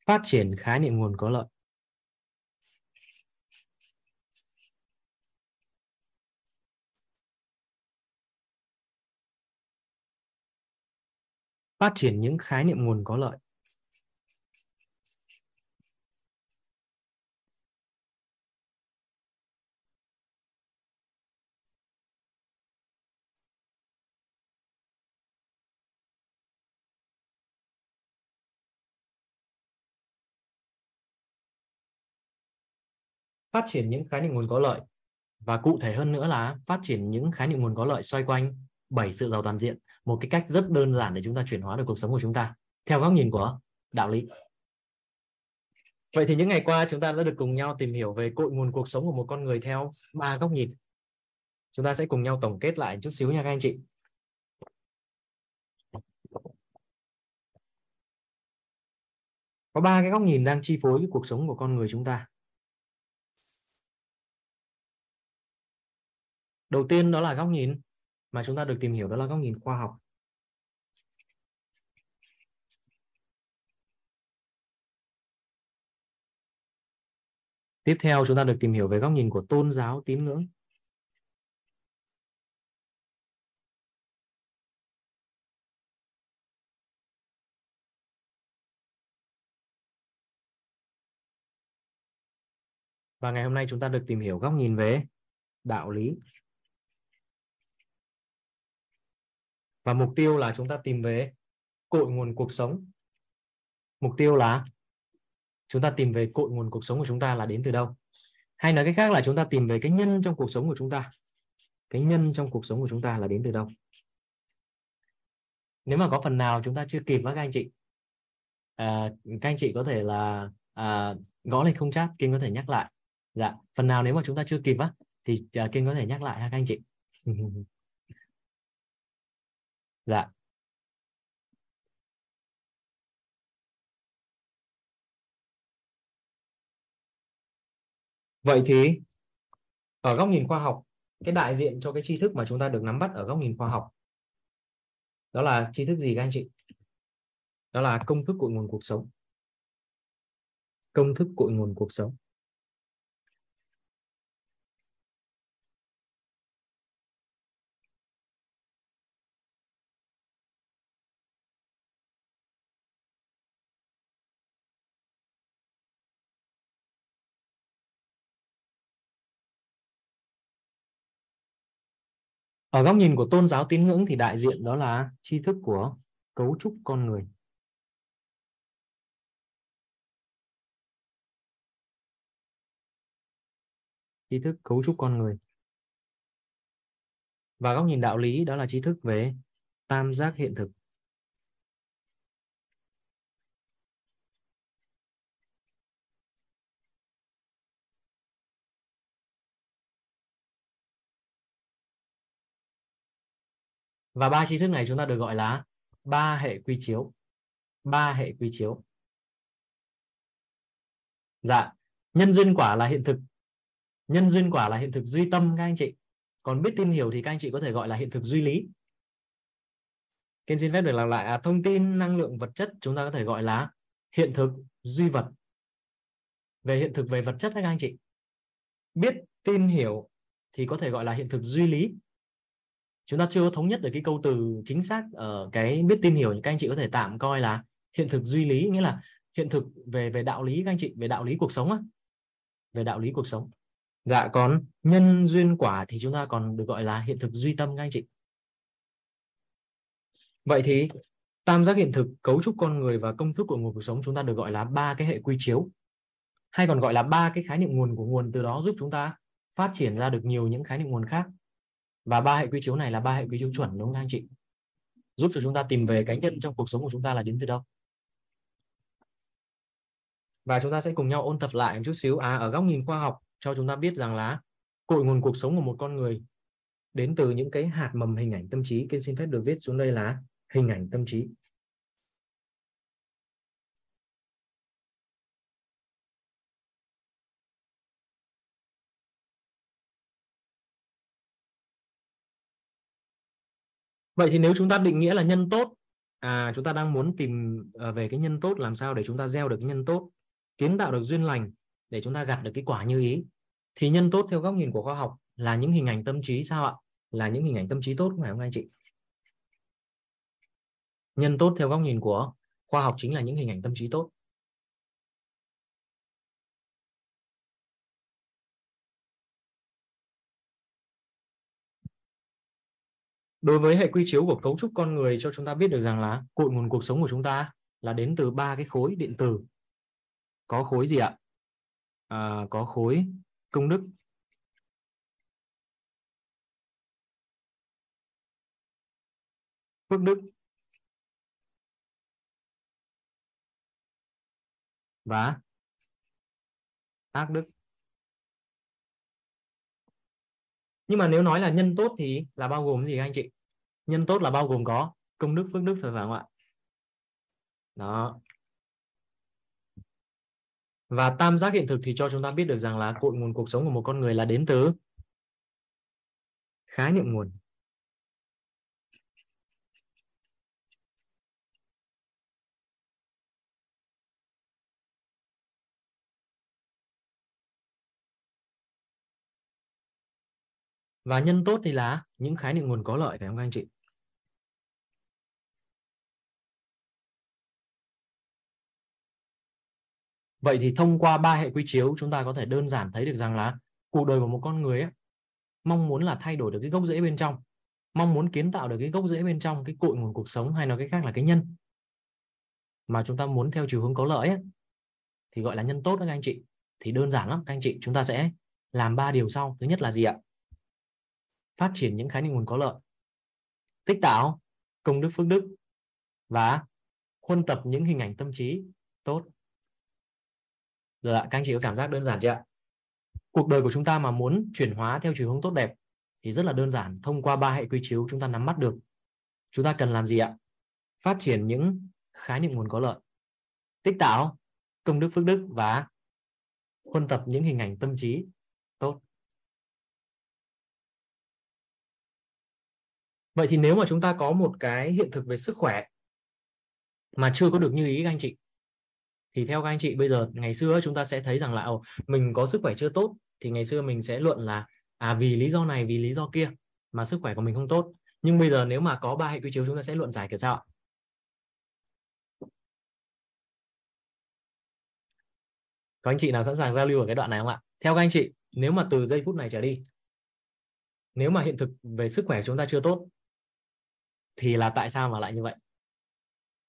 phát triển khái niệm nguồn có lợi. Phát triển những khái niệm nguồn có lợi. Phát triển những khái niệm nguồn có lợi. Và cụ thể hơn nữa là phát triển những khái niệm nguồn có lợi xoay quanh bảy sự giàu toàn diện, một cái cách rất đơn giản để chúng ta chuyển hóa được cuộc sống của chúng ta, theo góc nhìn của đạo lý. Vậy thì những ngày qua chúng ta đã được cùng nhau tìm hiểu về cội nguồn cuộc sống của một con người theo ba góc nhìn. Chúng ta sẽ cùng nhau tổng kết lại chút xíu nha các anh chị. Có ba cái góc nhìn đang chi phối cái cuộc sống của con người chúng ta. Đầu tiên đó là góc nhìn, mà chúng ta được tìm hiểu đó là góc nhìn khoa học. Tiếp theo chúng ta được tìm hiểu về góc nhìn của tôn giáo tín ngưỡng. Và ngày hôm nay chúng ta được tìm hiểu góc nhìn về đạo lý. Và mục tiêu là chúng ta tìm về cội nguồn cuộc sống. Mục tiêu là chúng ta tìm về cội nguồn cuộc sống của chúng ta là đến từ đâu? Hay nói cách khác là chúng ta tìm về cái nhân trong cuộc sống của chúng ta. Cái nhân trong cuộc sống của chúng ta là đến từ đâu? Nếu mà có phần nào chúng ta chưa kịp các anh chị. À, các anh chị có thể là à, gõ lên không chat kinh có thể nhắc lại. Dạ phần nào nếu mà chúng ta chưa kịp á thì à, uh, kinh có thể nhắc lại ha các anh chị. dạ. Vậy thì, ở góc nhìn khoa học, cái đại diện cho cái tri thức mà chúng ta được nắm bắt ở góc nhìn khoa học, đó là tri thức gì các anh chị? Đó là công thức cội nguồn cuộc sống. Công thức cội nguồn cuộc sống. Ở góc nhìn của tôn giáo tín ngưỡng thì đại diện đó là tri thức của cấu trúc con người. Tri thức cấu trúc con người. Và góc nhìn đạo lý đó là tri thức về tam giác hiện thực. Và ba tri thức này chúng ta được gọi là ba hệ quy chiếu. Ba hệ quy chiếu. Dạ nhân duyên quả là hiện thực. Nhân duyên quả là hiện thực duy tâm các anh chị. Còn biết tin hiểu thì các anh chị có thể gọi là hiện thực duy lý. Kiên xin phép được làm lại à, thông tin năng lượng vật chất chúng ta có thể gọi là hiện thực duy vật. Về hiện thực về vật chất các anh chị. Biết tin hiểu thì có thể gọi là hiện thực duy lý chúng ta chưa thống nhất được cái câu từ chính xác ở cái biết tin hiểu các anh chị có thể tạm coi là hiện thực duy lý, nghĩa là hiện thực về về đạo lý các anh chị, về đạo lý cuộc sống á. Về đạo lý cuộc sống. Dạ còn nhân duyên quả thì chúng ta còn được gọi là hiện thực duy tâm các anh chị. Vậy thì tam giác hiện thực, cấu trúc con người và công thức của nguồn cuộc sống chúng ta được gọi là ba cái hệ quy chiếu. Hay còn gọi là ba cái khái niệm nguồn của nguồn, từ đó giúp chúng ta phát triển ra được nhiều những khái niệm nguồn khác và ba hệ quy chiếu này là ba hệ quy chiếu chuẩn, đúng không anh chị? Giúp cho chúng ta tìm về cái nhân trong cuộc sống của chúng ta là đến từ đâu? Và chúng ta sẽ cùng nhau ôn tập lại một chút xíu. À ở góc nhìn khoa học, cho chúng ta biết rằng là cội nguồn cuộc sống của một con người đến từ những cái hạt mầm hình ảnh tâm trí. Kiên xin phép được viết xuống đây là hình ảnh tâm trí. Vậy thì nếu chúng ta định nghĩa là nhân tốt, à chúng ta đang muốn tìm ờ, về cái nhân tốt làm sao để chúng ta gieo được nhân tốt, kiến tạo được duyên lành để chúng ta gặt được cái quả như ý. Thì nhân tốt theo góc nhìn của khoa học là những hình ảnh tâm trí sao ạ? Là những hình ảnh tâm trí tốt phải không anh chị? Nhân tốt theo góc nhìn của khoa học chính là những hình ảnh tâm trí tốt. Đối với hệ quy chiếu của cấu trúc con người cho chúng ta biết được rằng là cội nguồn cuộc sống của chúng ta là đến từ ba cái khối điện tử. Có khối gì ạ? À, có khối công đức. Phước đức. Và ác đức. Nhưng mà nếu nói là nhân tốt thì là bao gồm gì anh chị? Nhân tốt là bao gồm có công đức, phước đức phải không ạ? Đó. Và tam giác hiện thực thì cho chúng ta biết được rằng là cội nguồn cuộc sống của một con người là đến từ khái niệm nguồn. Và nhân tốt thì là những khái niệm nguồn có lợi phải không các anh chị Vậy thì thông qua ba hệ quy chiếu chúng ta có thể đơn giản thấy được rằng là cuộc đời của một con người ấy, mong muốn là thay đổi được cái gốc rễ bên trong, mong muốn kiến tạo được cái gốc rễ bên trong cái cội nguồn cuộc sống hay nói cách khác là cái nhân mà chúng ta muốn theo chiều hướng có lợi ấy, thì gọi là nhân tốt đó các anh chị. Thì đơn giản lắm các anh chị, chúng ta sẽ làm ba điều sau. Thứ nhất là gì ạ? Phát triển những khái niệm nguồn có lợi. Tích tạo, công đức, phước đức và huân tập những hình ảnh tâm trí tốt. Rồi ạ, các anh chị có cảm giác đơn giản chưa ạ? Cuộc đời của chúng ta mà muốn chuyển hóa theo chiều hướng tốt đẹp thì rất là đơn giản. Thông qua ba hệ quy chiếu chúng ta nắm bắt được. Chúng ta cần làm gì ạ? Phát triển những khái niệm nguồn có lợi. Tích tạo, công đức, phước đức và huân tập những hình ảnh tâm trí tốt. Vậy thì nếu mà chúng ta có một cái hiện thực về sức khỏe mà chưa có được như ý các anh chị thì theo các anh chị bây giờ ngày xưa chúng ta sẽ thấy rằng là ồ, mình có sức khỏe chưa tốt thì ngày xưa mình sẽ luận là à vì lý do này vì lý do kia mà sức khỏe của mình không tốt. Nhưng bây giờ nếu mà có ba hệ quy chiếu chúng ta sẽ luận giải kiểu sao ạ? Có anh chị nào sẵn sàng giao lưu ở cái đoạn này không ạ? Theo các anh chị nếu mà từ giây phút này trở đi nếu mà hiện thực về sức khỏe chúng ta chưa tốt thì là tại sao mà lại như vậy?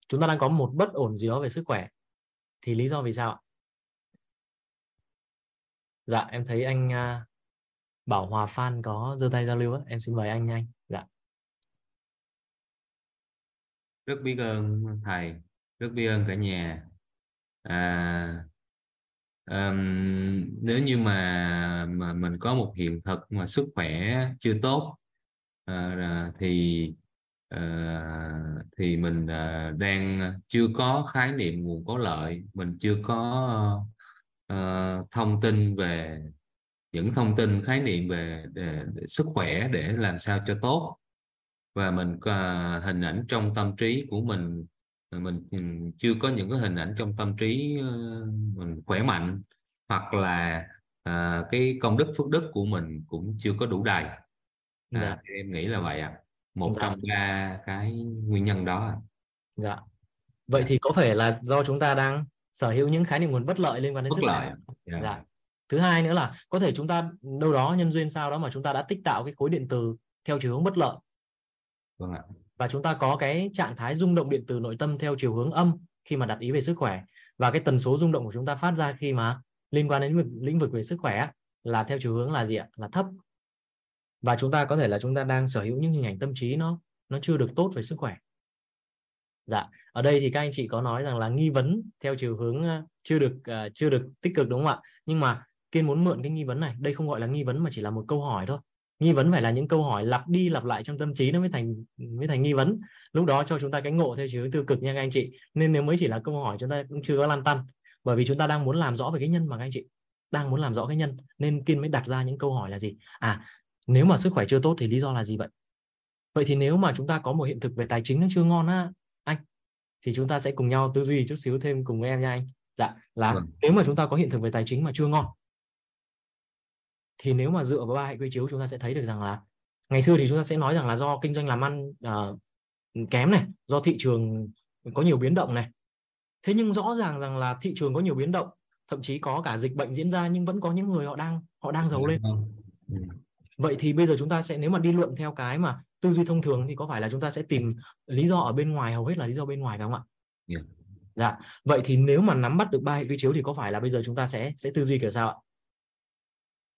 Chúng ta đang có một bất ổn gì đó về sức khỏe. Thì lý do vì sao ạ? Dạ em thấy anh à, Bảo Hòa Phan có giơ tay giao lưu á. Em xin mời anh nhanh dạ. Rất biết ơn thầy rất biết ơn cả nhà. À, um, nếu như mà mà mình có một hiện thực mà sức khỏe chưa tốt uh, thì uh, thì mình uh, đang chưa có khái niệm nguồn có lợi mình chưa có uh, thông tin về những thông tin khái niệm về, về, về sức khỏe để làm sao cho tốt và mình uh, hình ảnh trong tâm trí của mình mình chưa có những cái hình ảnh trong tâm trí uh, mình khỏe mạnh hoặc là uh, cái công đức phước đức của mình cũng chưa có đủ đầy à, dạ. em nghĩ là vậy ạ à. Một dạ. trong ba cái nguyên nhân đó à. dạ vậy thì có phải là do chúng ta đang sở hữu những khái niệm nguồn bất lợi liên quan đến bất sức lợi khỏe dạ. dạ thứ hai nữa là có thể chúng ta đâu đó nhân duyên sao đó mà chúng ta đã tích tạo cái khối điện từ theo chiều hướng bất lợi vâng ạ. và chúng ta có cái trạng thái rung động điện từ nội tâm theo chiều hướng âm khi mà đặt ý về sức khỏe và cái tần số rung động của chúng ta phát ra khi mà liên quan đến lĩnh vực về sức khỏe là theo chiều hướng là gì ạ là thấp và chúng ta có thể là chúng ta đang sở hữu những hình ảnh tâm trí nó nó chưa được tốt về sức khỏe. Dạ ở đây thì các anh chị có nói rằng là nghi vấn theo chiều hướng ờ, chưa được uh, chưa được tích cực đúng không ạ? Nhưng mà kiên muốn mượn cái nghi vấn này đây không gọi là nghi vấn mà chỉ là một câu hỏi thôi. Nghi vấn phải là những câu hỏi lặp đi lặp lại trong tâm trí nó mới thành mới thành nghi vấn. Lúc đó cho chúng ta cái ngộ theo chiều hướng tiêu cực nha các anh chị. Nên nếu mới chỉ là câu hỏi chúng ta cũng chưa có lan tăn. Bởi vì chúng ta đang muốn làm rõ về cái nhân mà các anh chị đang muốn làm rõ cái nhân nên kiên mới đặt ra những câu hỏi là gì? À nếu mà sức khỏe chưa tốt thì lý do là gì vậy? Vậy thì nếu mà chúng ta có một hiện thực về tài chính nó chưa ngon á anh thì chúng ta sẽ cùng nhau tư duy chút xíu thêm cùng với em nha anh. Dạ là ừ. nếu mà chúng ta có hiện thực về tài chính mà chưa ngon thì nếu mà dựa vào ba hệ quy chiếu chúng ta sẽ thấy được rằng là ngày xưa thì chúng ta sẽ nói rằng là do kinh doanh làm ăn uh, kém này do thị trường có nhiều biến động này. Thế nhưng rõ ràng rằng là thị trường có nhiều biến động thậm chí có cả dịch bệnh diễn ra nhưng vẫn có những người họ đang họ đang giàu lên. ừ. Vậy thì bây giờ chúng ta sẽ nếu mà đi luận theo cái mà tư duy thông thường thì có phải là chúng ta sẽ tìm lý do ở bên ngoài hầu hết là lý do bên ngoài phải không ạ? Yeah. dạ. Vậy thì nếu mà nắm bắt được ba hệ quy chiếu thì có phải là bây giờ chúng ta sẽ sẽ tư duy kiểu sao ạ?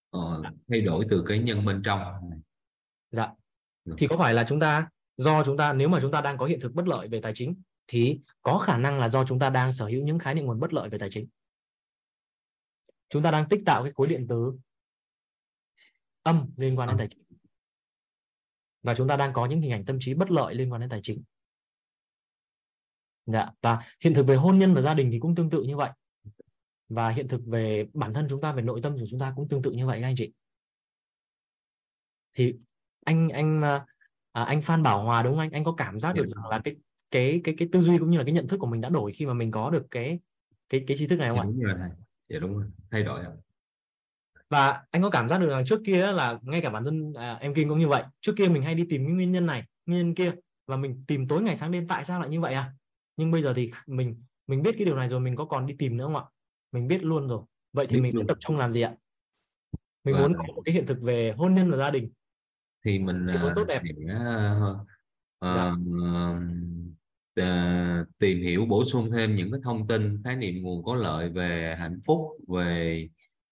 Ờ, thay đổi từ cái nhân bên trong. Dạ. Thì có phải là chúng ta do chúng ta nếu mà chúng ta đang có hiện thực bất lợi về tài chính thì có khả năng là do chúng ta đang sở hữu những khái niệm nguồn bất lợi về tài chính? Chúng ta đang tích tạo cái khối điện từ âm liên quan đến tài chính. Và chúng ta đang có những hình ảnh tâm trí bất lợi liên quan đến tài chính. Dạ và hiện thực về hôn nhân và gia đình thì cũng tương tự như vậy. Và hiện thực về bản thân chúng ta về nội tâm của chúng ta cũng tương tự như vậy các anh chị. Thì anh anh à, à, anh Phan Bảo Hòa đúng không anh? Anh có cảm giác được rằng là cái cái cái cái tư duy cũng như là cái nhận thức của mình đã đổi khi mà mình có được cái cái cái tri thức này không dạ, đúng rồi thầy. Dạ đúng rồi. Thay đổi rồi và anh có cảm giác được rằng trước kia là ngay cả bản thân à, em Kim cũng như vậy. Trước kia mình hay đi tìm cái nguyên nhân này nguyên nhân kia và mình tìm tối ngày sáng đêm tại sao lại như vậy à? Nhưng bây giờ thì mình mình biết cái điều này rồi mình có còn đi tìm nữa không ạ? Mình biết luôn rồi. Vậy thì biết mình luôn. sẽ tập trung làm gì ạ? Mình và... muốn có một cái hiện thực về hôn nhân và gia đình. Thì mình thì muốn tốt đẹp. uh, uh, dạ. uh, tìm hiểu bổ sung thêm những cái thông tin khái niệm nguồn có lợi về hạnh phúc về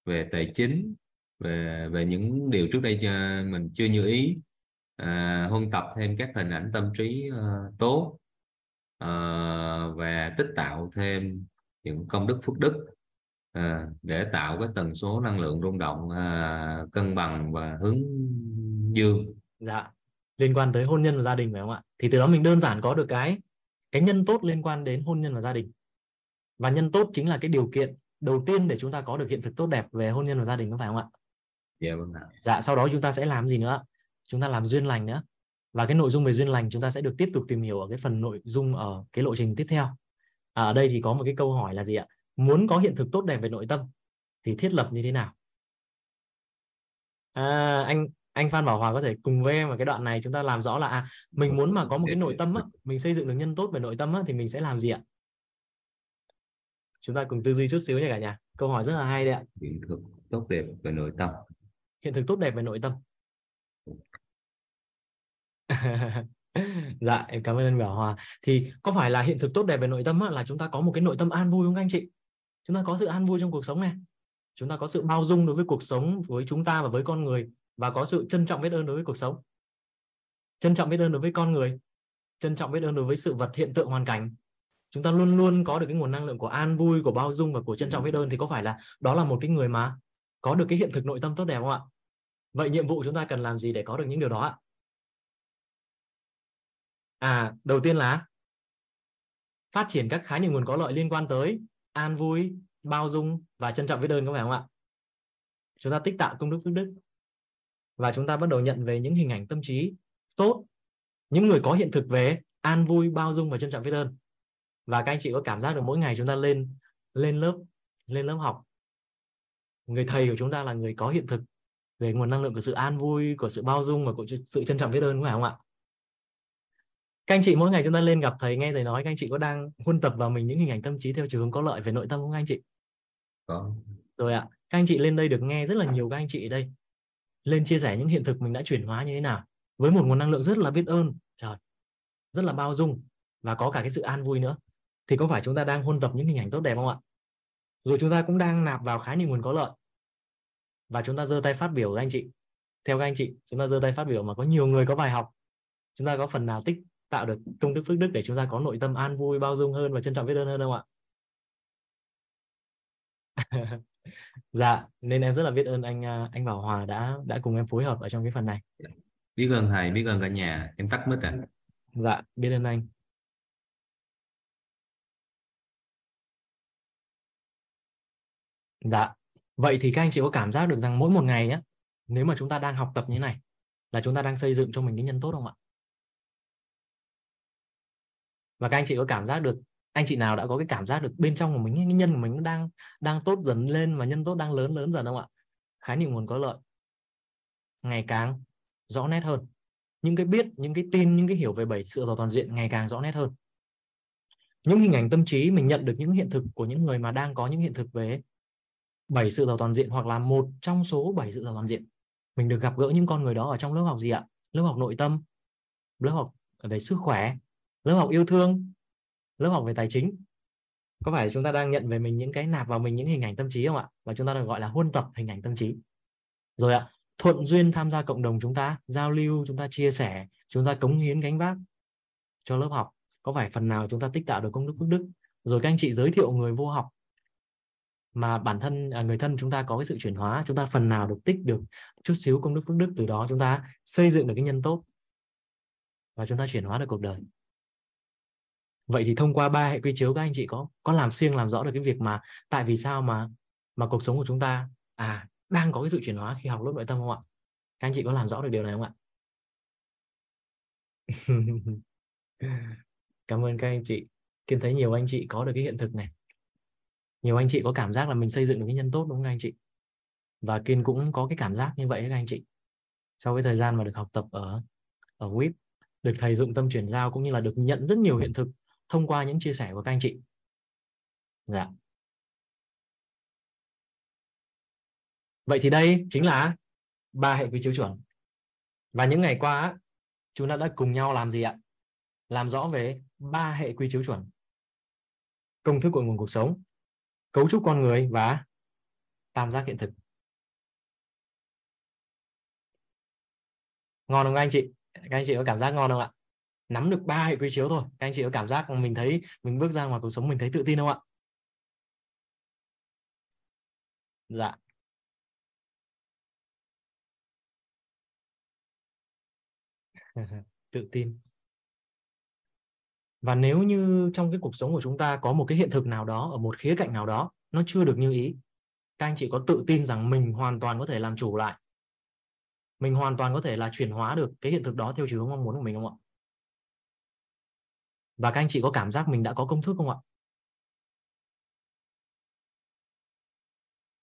về tài chính về về những điều trước đây mình chưa như ý. À, huân tập thêm các hình ảnh tâm trí uh, tốt. Uh, và tích tạo thêm những công đức phước đức uh, để tạo cái tần số năng lượng rung động uh, cân bằng và hướng dương. Dạ. Liên quan tới hôn nhân và gia đình phải không ạ? Thì từ đó mình đơn giản có được cái cái nhân tốt liên quan đến hôn nhân và gia đình. Và nhân tốt chính là cái điều kiện đầu tiên để chúng ta có được hiện thực tốt đẹp về hôn nhân và gia đình có phải không ạ? Dạ vâng ạ. Dạ sau đó chúng ta sẽ làm gì nữa? Chúng ta làm duyên lành nữa. Và cái nội dung về duyên lành chúng ta sẽ được tiếp tục tìm hiểu ở cái phần nội dung ở cái lộ trình tiếp theo. À, ở đây thì có một cái câu hỏi là gì ạ? Muốn có hiện thực tốt đẹp về nội tâm thì thiết lập như thế nào? À, anh anh Phan Bảo Hòa có thể cùng với em ở cái đoạn này chúng ta làm rõ là à, mình muốn mà có một cái nội tâm á, mình xây dựng được nhân tốt về nội tâm á, thì mình sẽ làm gì ạ chúng ta cùng tư duy chút xíu nha cả nhà. Câu hỏi rất là hay đấy ạ. Hiện thực tốt đẹp về nội tâm. Hiện thực tốt đẹp về nội tâm. Dạ em cảm ơn anh Bảo Hòa. Thì có phải là hiện thực tốt đẹp về nội tâm á, là chúng ta có một cái nội tâm an vui không các anh chị? Chúng ta có sự an vui trong cuộc sống này. Chúng ta có sự bao dung đối với cuộc sống với chúng ta và với con người và có sự trân trọng biết ơn đối với cuộc sống. Trân trọng biết ơn đối với con người. Trân trọng biết ơn đối với sự vật hiện tượng hoàn cảnh chúng ta luôn luôn có được cái nguồn năng lượng của an vui của bao dung và của trân trọng biết ơn thì có phải là đó là một cái người mà có được cái hiện thực nội tâm tốt đẹp không ạ? Vậy nhiệm vụ chúng ta cần làm gì để có được những điều đó ạ? À đầu tiên là phát triển các khái niệm nguồn có lợi liên quan tới an vui bao dung và trân trọng biết ơn có phải không ạ? Chúng ta tích tạo công đức phước đức và chúng ta bắt đầu nhận về những hình ảnh tâm trí tốt những người có hiện thực về an vui bao dung và trân trọng biết ơn và các anh chị có cảm giác được mỗi ngày chúng ta lên lên lớp lên lớp học. Người thầy của chúng ta là người có hiện thực về nguồn năng lượng của sự an vui của sự bao dung và của sự trân trọng biết ơn phải không ạ? Các anh chị mỗi ngày chúng ta lên gặp thầy nghe thầy nói các anh chị có đang huân tập vào mình những hình ảnh tâm trí theo chiều hướng có lợi về nội tâm không các anh chị? Có. Rồi ạ các anh chị lên đây được nghe rất là nhiều các anh chị ở đây. Lên chia sẻ những hiện thực mình đã chuyển hóa như thế nào với một nguồn năng lượng rất là biết ơn trời rất là bao dung và có cả cái sự an vui nữa thì có phải chúng ta đang huân tập những hình ảnh tốt đẹp không ạ? Rồi chúng ta cũng đang nạp vào khá nhiều nguồn có lợi. Và chúng ta giơ tay phát biểu các anh chị. Theo các anh chị chúng ta giơ tay phát biểu mà có nhiều người có bài học. Chúng ta có phần nào tích tạo được công đức phước đức để chúng ta có nội tâm an vui bao dung hơn và trân trọng biết ơn hơn không ạ? Dạ nên em rất là biết ơn anh à, anh Bảo Hòa đã đã cùng em phối hợp ở trong cái phần này. Biết ơn thầy biết ơn cả nhà. Em tắt mic à. Dạ biết ơn anh dạ. Vậy thì các anh chị có cảm giác được rằng mỗi một ngày á, nếu mà chúng ta đang học tập như này, là chúng ta đang xây dựng cho mình cái nhân tốt không ạ? Và các anh chị có cảm giác được, anh chị nào đã có cái cảm giác được bên trong của mình, cái nhân của mình đang đang tốt dần lên và nhân tốt đang lớn lớn dần không ạ? Khái niệm nguồn có lợi. Ngày càng rõ nét hơn. Những cái biết, những cái tin, những cái hiểu về bảy sự giàu toàn diện ngày càng rõ nét hơn. Những hình ảnh tâm trí mình nhận được những hiện thực của những người mà đang có những hiện thực về bảy sự giàu toàn diện hoặc là một trong số bảy sự giàu toàn diện. Mình được gặp gỡ những con người đó ở trong lớp học gì ạ? Lớp học nội tâm, lớp học về sức khỏe, lớp học yêu thương, lớp học về tài chính. Có phải chúng ta đang nhận về mình những cái nạp vào mình những hình ảnh tâm trí không ạ? Và chúng ta được gọi là huân tập hình ảnh tâm trí. Rồi ạ, thuận duyên tham gia cộng đồng chúng ta, giao lưu, chúng ta chia sẻ, chúng ta cống hiến gánh vác cho lớp học. Có phải phần nào chúng ta tích tạo được công đức phước đức? Rồi các anh chị giới thiệu người vô học mà bản thân à, người thân chúng ta có cái sự chuyển hóa, chúng ta phần nào được tích được chút xíu công đức phước đức từ đó, chúng ta xây dựng được cái nhân tốt và chúng ta chuyển hóa được cuộc đời. Vậy thì thông qua ba hệ quy chiếu các anh chị có có làm siêng làm rõ được cái việc mà tại vì sao mà mà cuộc sống của chúng ta à đang có cái sự chuyển hóa khi học lớp nội tâm không ạ? Các anh chị có làm rõ được điều này không ạ? Cảm ơn các anh chị. Kiên thấy nhiều anh chị có được cái hiện thực này nhiều anh chị có cảm giác là mình xây dựng được cái nhân tốt, đúng không các anh chị? Và kiên cũng có cái cảm giác như vậy các anh chị. Sau cái thời gian mà được học tập ở ở WIP được thầy dụng tâm chuyển giao cũng như là được nhận rất nhiều hiện thực thông qua những chia sẻ của các anh chị. Dạ. Vậy thì đây chính là ba hệ quy chiếu chuẩn. Và những ngày qua chúng ta đã cùng nhau làm gì ạ? Làm rõ về ba hệ quy chiếu chuẩn. Công thức của nguồn cuộc sống cấu trúc con người và tam giác hiện thực. Ngon không các anh chị? Các anh chị có cảm giác ngon không ạ? Nắm được ba hệ quy chiếu thôi. Các anh chị có cảm giác mình thấy, mình bước ra ngoài cuộc sống, mình thấy tự tin không ạ? Dạ. Tự tin và nếu như trong cái cuộc sống của chúng ta có một cái hiện thực nào đó, ở một khía cạnh nào đó, nó chưa được như ý, các anh chị có tự tin rằng mình hoàn toàn có thể làm chủ lại. Mình hoàn toàn có thể là chuyển hóa được cái hiện thực đó theo chiều hướng mong muốn của mình không ạ? Và các anh chị có cảm giác mình đã có công thức không ạ?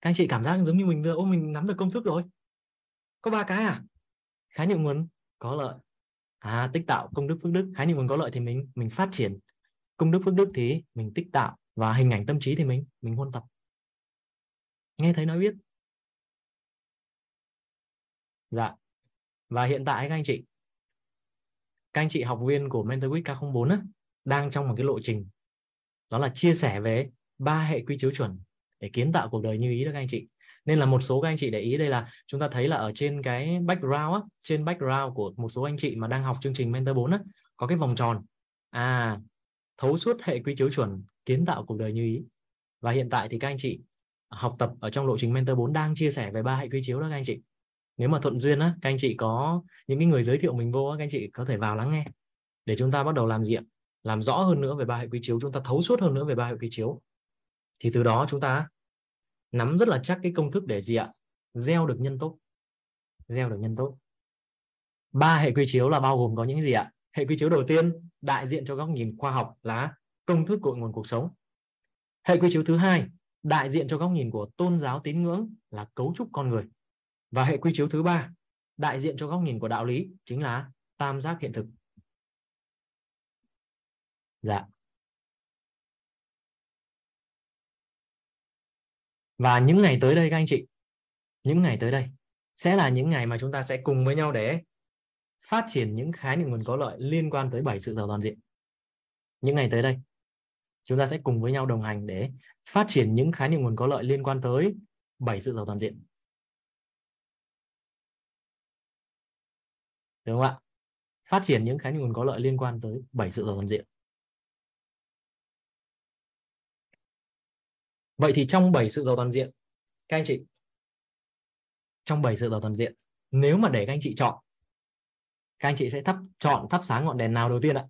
Các anh chị cảm giác giống như mình vừa, ô, mình nắm được công thức rồi. Có ba cái à? Khái niệm nguồn, có lợi à tích tạo công đức phước đức. Khái niệm nguồn có lợi thì mình mình phát triển. Công đức phước đức thì mình tích tạo và hình ảnh tâm trí thì mình mình huân tập. Nghe thấy nói biết. Dạ. Và hiện tại các anh chị. Các anh chị học viên của Mentor Week K04 á, đang trong một cái lộ trình. Đó là chia sẻ về ba hệ quy chiếu chuẩn để kiến tạo cuộc đời như ý đó các anh chị nên là một số các anh chị để ý đây là chúng ta thấy là ở trên cái background á, trên background của một số anh chị mà đang học chương trình mentor 4 á, có cái vòng tròn. À thấu suốt hệ quy chiếu chuẩn kiến tạo cuộc đời như ý. Và hiện tại thì các anh chị học tập ở trong lộ trình mentor 4 đang chia sẻ về ba hệ quy chiếu đó các anh chị. Nếu mà thuận duyên á các anh chị có những cái người giới thiệu mình vô á, các anh chị có thể vào lắng nghe. Để chúng ta bắt đầu làm diện, làm rõ hơn nữa về ba hệ quy chiếu chúng ta thấu suốt hơn nữa về ba hệ quy chiếu. Thì từ đó chúng ta nắm rất là chắc cái công thức để gì ạ? Gieo được nhân tốt. Gieo được nhân tốt. Ba hệ quy chiếu là bao gồm có những gì ạ? Hệ quy chiếu đầu tiên đại diện cho góc nhìn khoa học là công thức cội nguồn cuộc sống. Hệ quy chiếu thứ hai đại diện cho góc nhìn của tôn giáo tín ngưỡng là cấu trúc con người. Và hệ quy chiếu thứ ba đại diện cho góc nhìn của đạo lý chính là tam giác hiện thực. Dạ. Và những ngày tới đây các anh chị, những ngày tới đây sẽ là những ngày mà chúng ta sẽ cùng với nhau để phát triển những khái niệm nguồn có lợi liên quan tới bảy sự giàu toàn diện. Những ngày tới đây, chúng ta sẽ cùng với nhau đồng hành để phát triển những khái niệm nguồn có lợi liên quan tới bảy sự giàu toàn diện. Đúng không ạ? Phát triển những khái niệm nguồn có lợi liên quan tới bảy sự giàu toàn diện. Vậy thì trong bảy sự giàu toàn diện, các anh chị, trong bảy sự giàu toàn diện, nếu mà để các anh chị chọn, các anh chị sẽ thắp, chọn thắp sáng ngọn đèn nào đầu tiên ạ?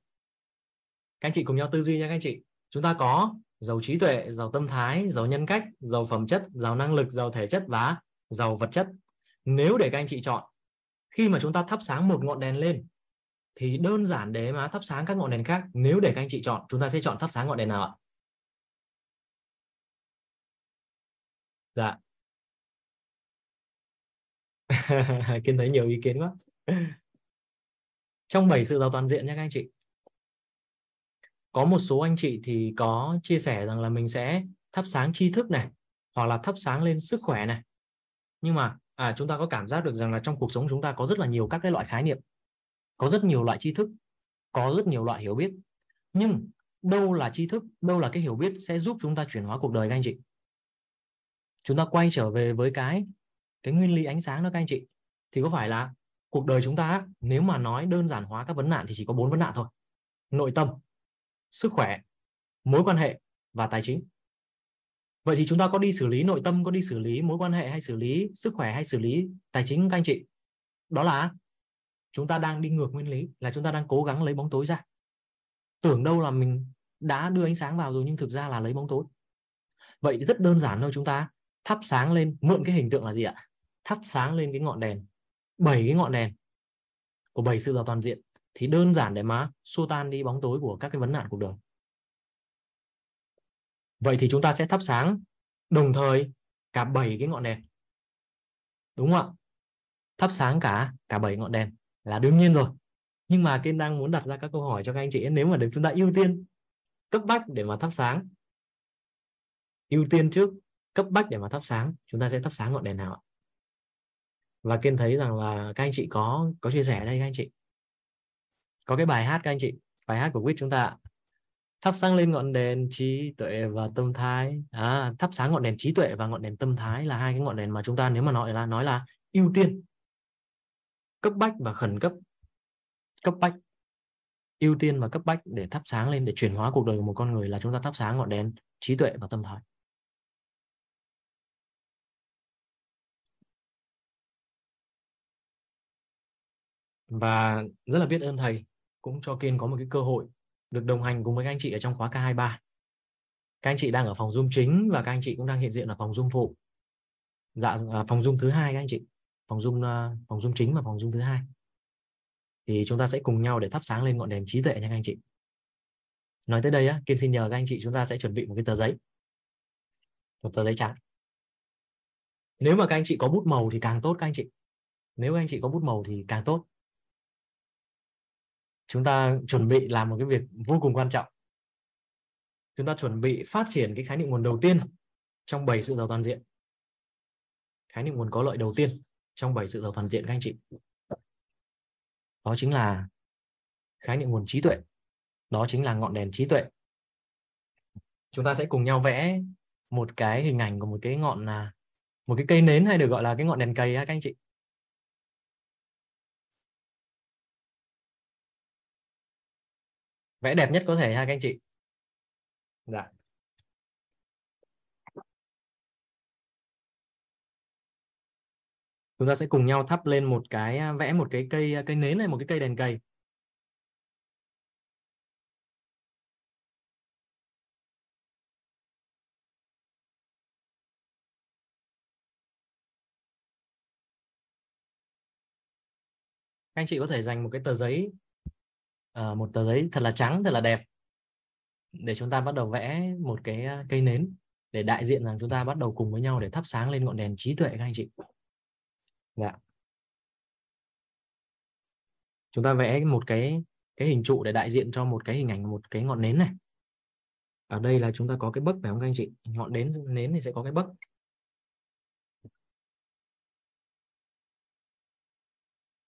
Các anh chị cùng nhau tư duy nha các anh chị. Chúng ta có giàu trí tuệ, giàu tâm thái, giàu nhân cách, giàu phẩm chất, giàu năng lực, giàu thể chất và giàu vật chất. Nếu để các anh chị chọn, khi mà chúng ta thắp sáng một ngọn đèn lên, thì đơn giản để mà thắp sáng các ngọn đèn khác. Nếu để các anh chị chọn, chúng ta sẽ chọn thắp sáng ngọn đèn nào ạ? Dạ. Kiên thấy nhiều ý kiến quá. Trong bảy sự giàu toàn diện nha các anh chị. Có một số anh chị thì có chia sẻ rằng là mình sẽ thắp sáng tri thức này hoặc là thắp sáng lên sức khỏe này. Nhưng mà à, chúng ta có cảm giác được rằng là trong cuộc sống chúng ta có rất là nhiều các cái loại khái niệm có rất nhiều loại tri thức có rất nhiều loại hiểu biết. Nhưng đâu là tri thức đâu là cái hiểu biết sẽ giúp chúng ta chuyển hóa cuộc đời các anh chị? Chúng ta quay trở về với cái cái nguyên lý ánh sáng đó các anh chị. Thì có phải là cuộc đời chúng ta nếu mà nói đơn giản hóa các vấn nạn thì chỉ có bốn vấn nạn thôi. Nội tâm, sức khỏe, mối quan hệ và tài chính. Vậy thì chúng ta có đi xử lý nội tâm, có đi xử lý mối quan hệ hay xử lý sức khỏe hay xử lý tài chính các anh chị? Đó là chúng ta đang đi ngược nguyên lý, là chúng ta đang cố gắng lấy bóng tối ra. Tưởng đâu là mình đã đưa ánh sáng vào rồi nhưng thực ra là lấy bóng tối. Vậy rất đơn giản thôi chúng ta thắp sáng lên, mượn cái hình tượng là gì ạ? Thắp sáng lên cái ngọn đèn, bảy cái ngọn đèn của bảy sự giàu toàn diện. Thì đơn giản để mà xua tan đi bóng tối của các cái vấn nạn cuộc đời. Vậy thì chúng ta sẽ thắp sáng đồng thời cả bảy cái ngọn đèn. Đúng không ạ? Thắp sáng cả cả bảy ngọn đèn là đương nhiên rồi. Nhưng mà kiên đang muốn đặt ra các câu hỏi cho các anh chị nếu mà được chúng ta ưu tiên cấp bách để mà thắp sáng, ưu tiên trước cấp bách để mà thắp sáng chúng ta sẽ thắp sáng ngọn đèn nào ạ? Và kiên thấy rằng là các anh chị có có chia sẻ đây các anh chị. Có cái bài hát các anh chị bài hát của quýt chúng ta thắp sáng lên ngọn đèn trí tuệ và tâm thái. À, thắp sáng ngọn đèn trí tuệ và ngọn đèn tâm thái là hai cái ngọn đèn mà chúng ta nếu mà nói là nói là ưu tiên. Cấp bách và khẩn cấp. Cấp bách. Ưu tiên và cấp bách để thắp sáng lên để chuyển hóa cuộc đời của một con người là chúng ta thắp sáng ngọn đèn trí tuệ và tâm thái. Và rất là biết ơn thầy, cũng cho Kiên có một cái cơ hội được đồng hành cùng với các anh chị ở trong khóa K23 các anh chị đang ở phòng Zoom chính và các anh chị cũng đang hiện diện ở phòng Zoom phụ. Dạ à, phòng Zoom thứ hai các anh chị. Phòng Zoom à, phòng Zoom chính và phòng Zoom thứ hai. Thì chúng ta sẽ cùng nhau để thắp sáng lên ngọn đèn trí tuệ nha các anh chị. Nói tới đây á, Kiên xin nhờ các anh chị chúng ta sẽ chuẩn bị một cái tờ giấy. Một tờ giấy trắng. Nếu mà các anh chị có bút màu thì càng tốt các anh chị. Nếu các anh chị có bút màu thì càng tốt chúng ta chuẩn bị làm một cái việc vô cùng quan trọng. Chúng ta chuẩn bị phát triển cái khái niệm nguồn đầu tiên trong bảy sự giàu toàn diện. Khái niệm nguồn có lợi đầu tiên trong bảy sự giàu toàn diện, các anh chị. Đó chính là khái niệm nguồn trí tuệ. Đó chính là ngọn đèn trí tuệ. Chúng ta sẽ cùng nhau vẽ một cái hình ảnh của một cái ngọn là một cái cây nến hay được gọi là cái ngọn đèn cầy ha, các anh chị? vẽ đẹp nhất có thể ha các anh chị dạ chúng ta sẽ cùng nhau thắp lên một cái à, vẽ một cái cây à, cây nến này một cái cây đèn cây. các anh chị có thể dành một cái tờ giấy à, một tờ giấy thật là trắng thật là đẹp để chúng ta bắt đầu vẽ một cái ờ, cây nến để đại diện rằng chúng ta bắt đầu cùng với nhau để thắp sáng lên ngọn đèn trí tuệ các anh chị. Dạ. Chúng ta vẽ một cái cái hình trụ để đại diện cho một cái hình ảnh một cái ngọn nến này. Ở đây là chúng ta có cái bấc phải không các anh chị? Ngọn nến nến thì sẽ có cái bấc.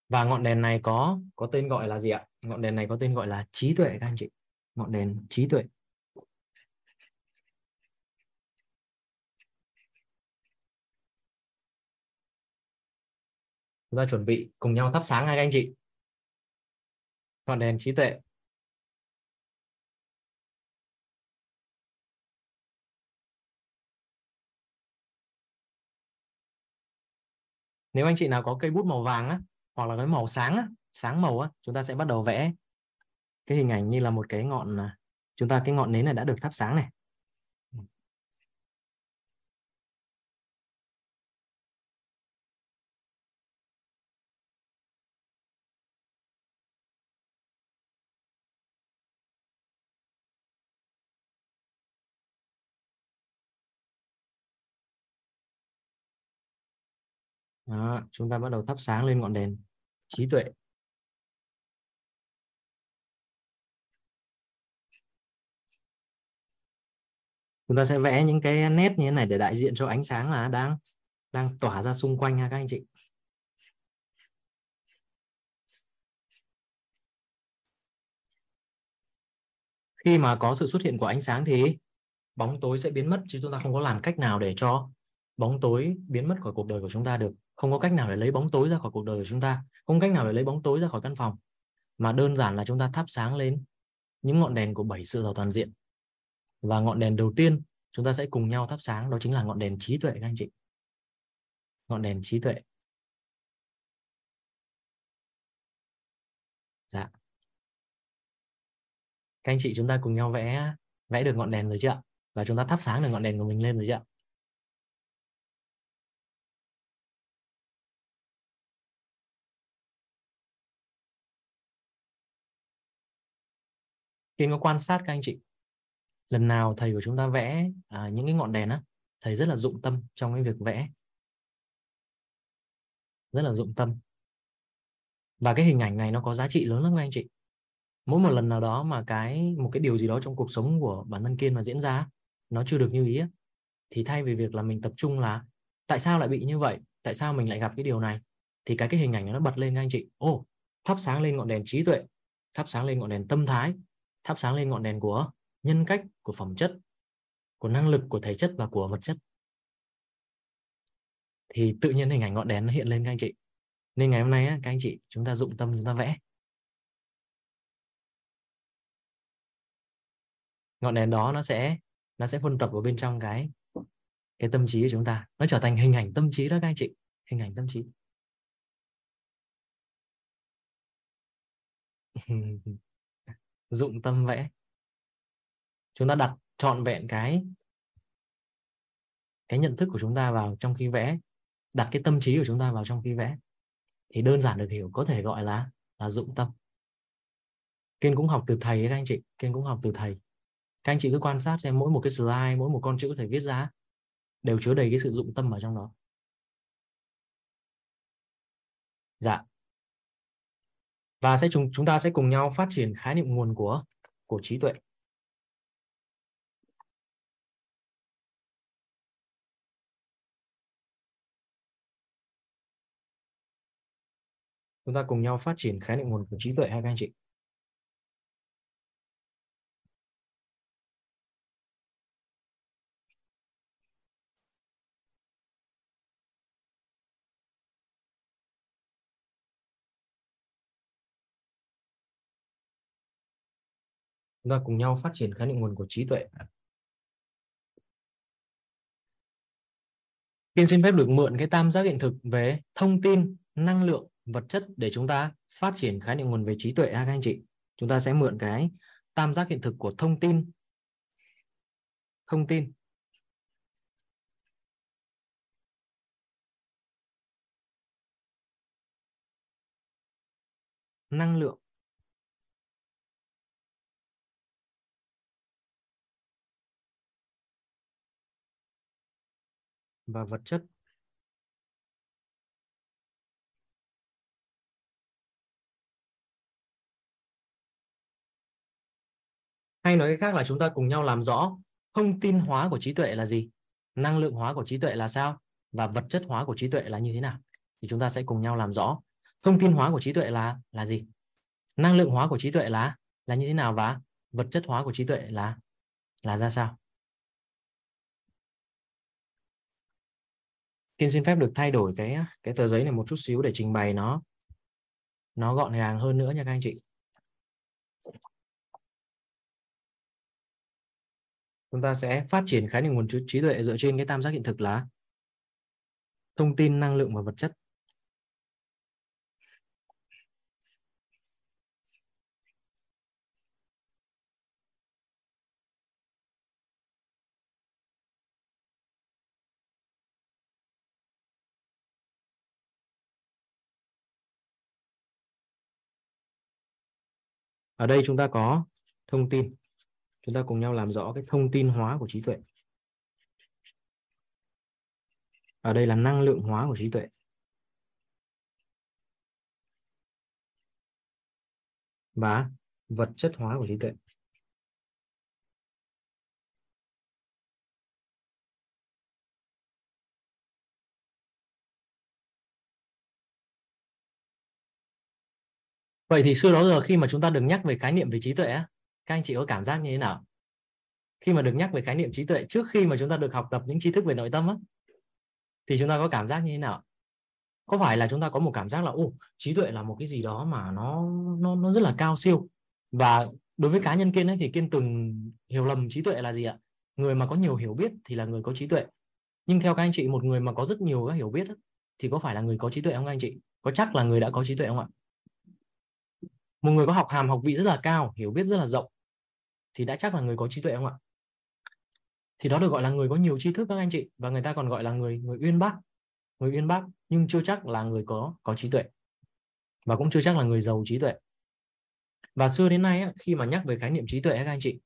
Và ngọn đèn này có có tên gọi là gì ạ? Ngọn đèn này có tên gọi là trí tuệ các anh chị. Ngọn đèn trí tuệ. chúng ta chuẩn bị cùng nhau thắp sáng hai các anh chị ngọn đèn trí tuệ nếu anh chị nào có cây bút màu vàng á hoặc là cái màu sáng á, sáng màu á chúng ta sẽ bắt đầu vẽ cái hình ảnh như là một cái ngọn à, chúng ta cái ngọn nến này đã được thắp sáng này Đó, chúng ta bắt đầu thắp sáng lên ngọn đèn trí tuệ. Chúng ta sẽ vẽ những cái nét như thế này để đại diện cho ánh sáng là đang đang tỏa ra xung quanh ha các anh chị. Khi mà có sự xuất hiện của ánh sáng thì bóng tối sẽ biến mất, chứ chúng ta không có làm cách nào để cho bóng tối biến mất khỏi cuộc đời của chúng ta được. Không có cách nào để lấy bóng tối ra khỏi cuộc đời của chúng ta. Không có cách nào để lấy bóng tối ra khỏi căn phòng. Mà đơn giản là chúng ta thắp sáng lên những ngọn đèn của bảy sự giàu toàn diện và ngọn đèn đầu tiên chúng ta sẽ cùng nhau thắp sáng, đó chính là ngọn đèn trí tuệ các anh chị. Ngọn đèn trí tuệ. Dạ. Các anh chị chúng ta cùng nhau vẽ vẽ được ngọn đèn rồi chưa ạ? Và chúng ta thắp sáng được ngọn đèn của mình lên rồi chưa ạ? Khi có quan sát các anh chị lần nào thầy của chúng ta vẽ à, những cái ngọn đèn á thầy rất là dụng tâm trong cái việc vẽ. Rất là dụng tâm. Và cái hình ảnh này nó có giá trị lớn lắm các anh chị. Mỗi một lần nào đó mà cái một cái điều gì đó trong cuộc sống của bản thân kiên mà diễn ra nó chưa được như ý thì thay vì việc là mình tập trung là tại sao lại bị như vậy? Tại sao mình lại gặp cái điều này? Thì cái cái hình ảnh nó bật lên các anh chị. Ô thắp sáng lên ngọn đèn trí tuệ thắp sáng lên ngọn đèn tâm thái thắp sáng lên ngọn đèn của nhân cách của phẩm chất, của năng lực của thể chất và của vật chất. Thì tự nhiên hình ảnh ngọn đèn nó hiện lên các anh chị. Nên ngày hôm nay các anh chị, chúng ta dụng tâm, chúng ta vẽ. Ngọn đèn đó nó sẽ nó sẽ phân tập vào bên trong cái cái tâm trí của chúng ta. Nó trở thành hình ảnh tâm trí đó các anh chị. Hình ảnh tâm trí. Dụng tâm vẽ chúng ta đặt trọn vẹn cái cái nhận thức của chúng ta vào trong khi vẽ, đặt cái tâm trí của chúng ta vào trong khi vẽ, thì đơn giản được hiểu, có thể gọi là là dụng tâm. Kiên cũng học từ thầy các anh chị, Kiên cũng học từ thầy. Các anh chị cứ quan sát xem, mỗi một cái slide, mỗi một con chữ thầy viết ra đều chứa đầy cái sự dụng tâm ở trong đó. Dạ. Và sẽ chúng chúng ta sẽ cùng nhau phát triển khái niệm nguồn của của trí tuệ. Chúng ta cùng nhau phát triển khái niệm nguồn của trí tuệ hai các anh chị. Chúng ta cùng nhau phát triển khái niệm nguồn của trí tuệ. Kiên xin phép được mượn cái tam giác hiện thực về thông tin, năng lượng, vật chất để chúng ta phát triển khái niệm nguồn về trí tuệ ha các anh chị. Chúng ta sẽ mượn cái tam giác hiện thực của thông tin, thông tin, năng lượng. Và vật chất. Hay nói cách khác là chúng ta cùng nhau làm rõ thông tin hóa của trí tuệ là gì, năng lượng hóa của trí tuệ là sao và vật chất hóa của trí tuệ là như thế nào thì chúng ta sẽ cùng nhau làm rõ thông tin hóa của trí tuệ là là gì, năng lượng hóa của trí tuệ là là như thế nào và vật chất hóa của trí tuệ là là ra sao Kiên xin phép được thay đổi cái cái tờ giấy này một chút xíu để trình bày nó nó gọn gàng hơn nữa nha các anh chị. Chúng ta sẽ phát triển khái niệm nguồn trí tuệ dựa trên cái tam giác hiện thực là thông tin, năng lượng và vật chất. ở đây chúng ta có thông tin chúng ta cùng nhau làm rõ cái thông tin hóa của trí tuệ. Ở đây là năng lượng hóa của trí tuệ. Và vật chất hóa của trí tuệ. Vậy thì xưa đó giờ khi mà chúng ta được nhắc về khái niệm về trí tuệ các anh chị có cảm giác như thế nào? Khi mà được nhắc về khái niệm trí tuệ trước khi mà chúng ta được học tập những tri thức về nội tâm á, thì chúng ta có cảm giác như thế nào? Có phải là chúng ta có một cảm giác là ô trí tuệ là một cái gì đó mà nó nó nó rất là cao siêu và đối với cá nhân kiên ấy, thì kiên từng hiểu lầm trí tuệ là gì ạ? Người mà có nhiều hiểu biết thì là người có trí tuệ. Nhưng theo các anh chị một người mà có rất nhiều các hiểu biết thì có phải là người có trí tuệ không các anh chị? Có chắc là người đã có trí tuệ không ạ? một người có học hàm học vị rất là cao hiểu biết rất là rộng thì đã chắc là người có trí tuệ không ạ? Thì đó được gọi là người có nhiều tri thức các anh chị và người ta còn gọi là người người uyên bác. Người uyên bác nhưng chưa chắc là người có có trí tuệ. Và cũng chưa chắc là người giàu trí tuệ. Và xưa đến nay khi mà nhắc về khái niệm trí tuệ các anh chị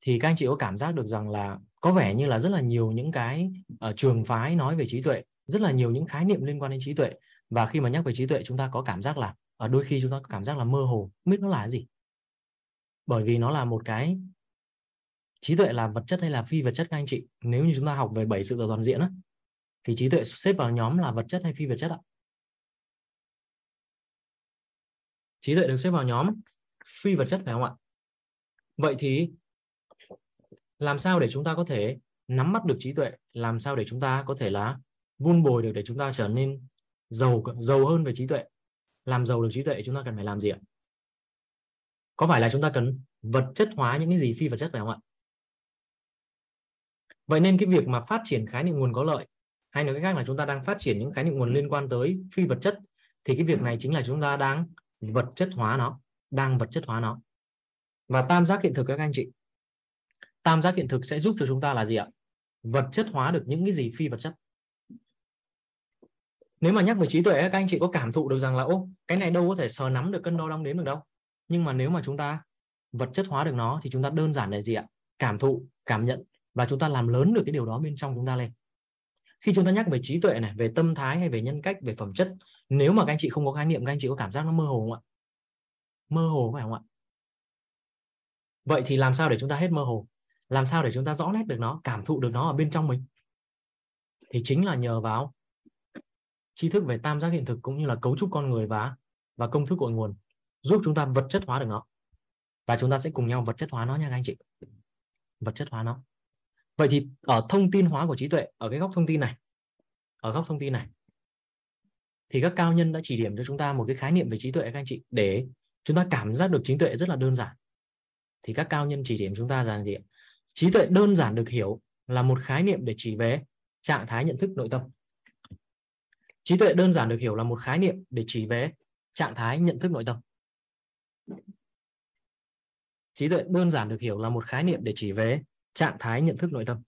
thì các anh chị có cảm giác được rằng là có vẻ như là rất là nhiều những cái uh, trường phái nói về trí tuệ rất là nhiều những khái niệm liên quan đến trí tuệ. Và khi mà nhắc về trí tuệ chúng ta có cảm giác là ở đôi khi chúng ta cảm giác là mơ hồ không biết nó là cái gì. Bởi vì nó là một cái trí tuệ là vật chất hay là phi vật chất các anh chị? Nếu như chúng ta học về bảy sự toàn diện á, thì trí tuệ xếp vào nhóm là vật chất hay phi vật chất ạ? Trí tuệ được xếp vào nhóm phi vật chất phải không ạ? Vậy thì làm sao để chúng ta có thể nắm bắt được trí tuệ? Làm sao để chúng ta có thể là vun bồi được để chúng ta trở nên giàu giàu hơn về trí tuệ? Làm giàu được trí tuệ chúng ta cần phải làm gì ạ? Có phải là chúng ta cần vật chất hóa những cái gì phi vật chất phải không ạ? Vậy nên cái việc mà phát triển khái niệm nguồn có lợi hay nói cách khác là chúng ta đang phát triển những khái niệm nguồn liên quan tới phi vật chất thì cái việc này chính là chúng ta đang vật chất hóa nó đang vật chất hóa nó. Và tam giác hiện thực các anh chị. Tam giác hiện thực sẽ giúp cho chúng ta là gì ạ? Vật chất hóa được những cái gì phi vật chất? Nếu mà nhắc về trí tuệ các anh chị có cảm thụ được rằng là ô cái này đâu có thể sờ nắm được cân đo đong đếm được đâu. Nhưng mà nếu mà chúng ta vật chất hóa được nó thì chúng ta đơn giản là gì ạ? Cảm thụ cảm nhận và chúng ta làm lớn được cái điều đó bên trong chúng ta lên. Khi chúng ta nhắc về trí tuệ này, về tâm thái hay về nhân cách, về phẩm chất, nếu mà các anh chị không có khái niệm, các anh chị có cảm giác nó mơ hồ không ạ? Mơ hồ phải không ạ? Vậy thì làm sao để chúng ta hết mơ hồ? Làm sao để chúng ta rõ nét được nó, cảm thụ được nó ở bên trong mình? Thì chính là nhờ vào tri thức về tam giác hiện thực cũng như là cấu trúc con người và và công thức cội nguồn giúp chúng ta vật chất hóa được nó. Và chúng ta sẽ cùng nhau vật chất hóa nó nha các anh chị. Vật chất hóa nó vậy thì ở thông tin hóa của trí tuệ, ở cái góc thông tin này, ở góc thông tin này, thì các cao nhân đã chỉ điểm cho chúng ta một cái khái niệm về trí tuệ các anh chị, để chúng ta cảm giác được trí tuệ rất là đơn giản. Thì các cao nhân chỉ điểm chúng ta rằng gì trí tuệ đơn giản được hiểu là một khái niệm để chỉ về trạng thái nhận thức nội tâm. Trí tuệ đơn giản được hiểu là một khái niệm để chỉ về trạng thái nhận thức nội tâm. Trí tuệ đơn giản được hiểu là một khái niệm để chỉ về trạng thái nhận thức nội tâm.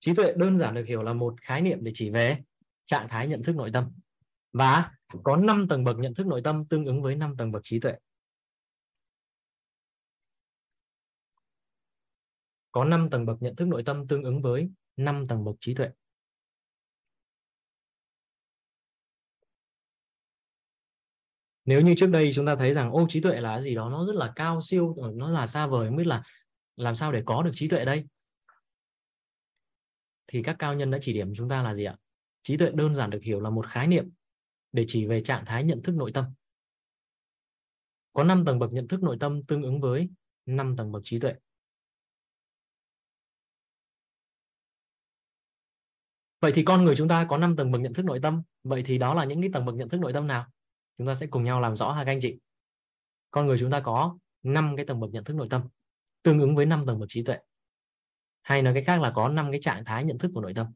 Trí tuệ đơn giản được hiểu là một khái niệm để chỉ về trạng thái nhận thức nội tâm. Và có 5 tầng bậc nhận thức nội tâm tương ứng với 5 tầng bậc trí tuệ. Có 5 tầng bậc nhận thức nội tâm tương ứng với 5 tầng bậc trí tuệ. Nếu như trước đây chúng ta thấy rằng, ô, trí tuệ là gì đó, nó rất là cao siêu ờ, nó là xa vời, không biết là làm sao để có được trí tuệ đây? Thì các cao nhân đã chỉ điểm chúng ta là gì ạ? Trí tuệ đơn giản được hiểu là một khái niệm để chỉ về trạng thái nhận thức nội tâm. Có 5 tầng bậc nhận thức nội tâm tương ứng với 5 tầng bậc trí tuệ. Vậy thì con người chúng ta có 5 tầng bậc nhận thức nội tâm. Vậy thì đó là những cái tầng bậc nhận thức nội tâm nào? Chúng ta sẽ cùng nhau làm rõ ha, các anh chị. Con người chúng ta có 5 cái tầng bậc nhận thức nội tâm, tương ứng với 5 tầng bậc trí tuệ. Hay nói cái khác là có 5 cái trạng thái nhận thức của nội tâm.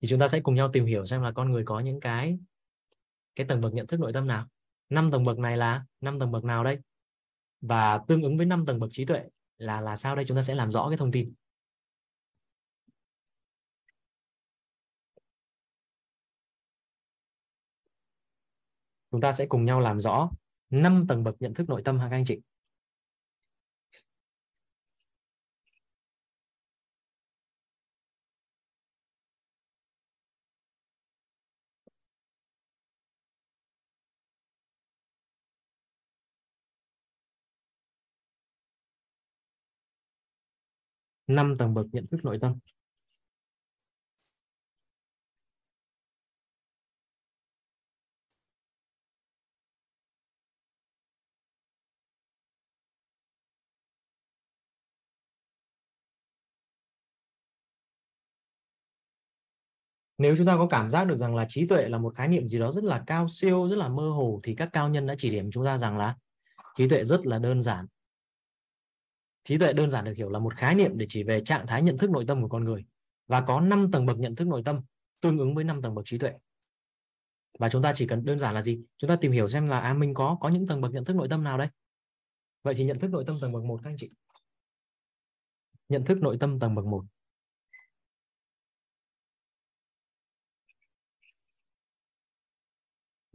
Thì chúng ta sẽ cùng nhau tìm hiểu xem là con người có những cái cái tầng bậc nhận thức nội tâm nào. 5 tầng bậc này là 5 tầng bậc nào đây? Và tương ứng với 5 tầng bậc trí tuệ là là sao đây? Chúng ta sẽ làm rõ cái thông tin. Chúng ta sẽ cùng nhau làm rõ 5 tầng bậc nhận thức nội tâm ha các anh chị. năm tầng bậc nhận thức nội tâm nếu chúng ta có cảm giác được rằng là trí tuệ là một khái niệm gì đó rất là cao siêu, rất là mơ hồ, thì các cao nhân đã chỉ điểm chúng ta rằng là trí tuệ rất là đơn giản. Trí tuệ đơn giản được hiểu là một khái niệm để chỉ về trạng thái nhận thức nội tâm của con người. Và có 5 tầng bậc nhận thức nội tâm tương ứng với 5 tầng bậc trí tuệ. Và chúng ta chỉ cần đơn giản là gì? Chúng ta tìm hiểu xem là à mình có có những tầng bậc nhận thức nội tâm nào đây? Vậy thì nhận thức nội tâm tầng bậc một, các anh chị. Nhận thức nội tâm tầng bậc 1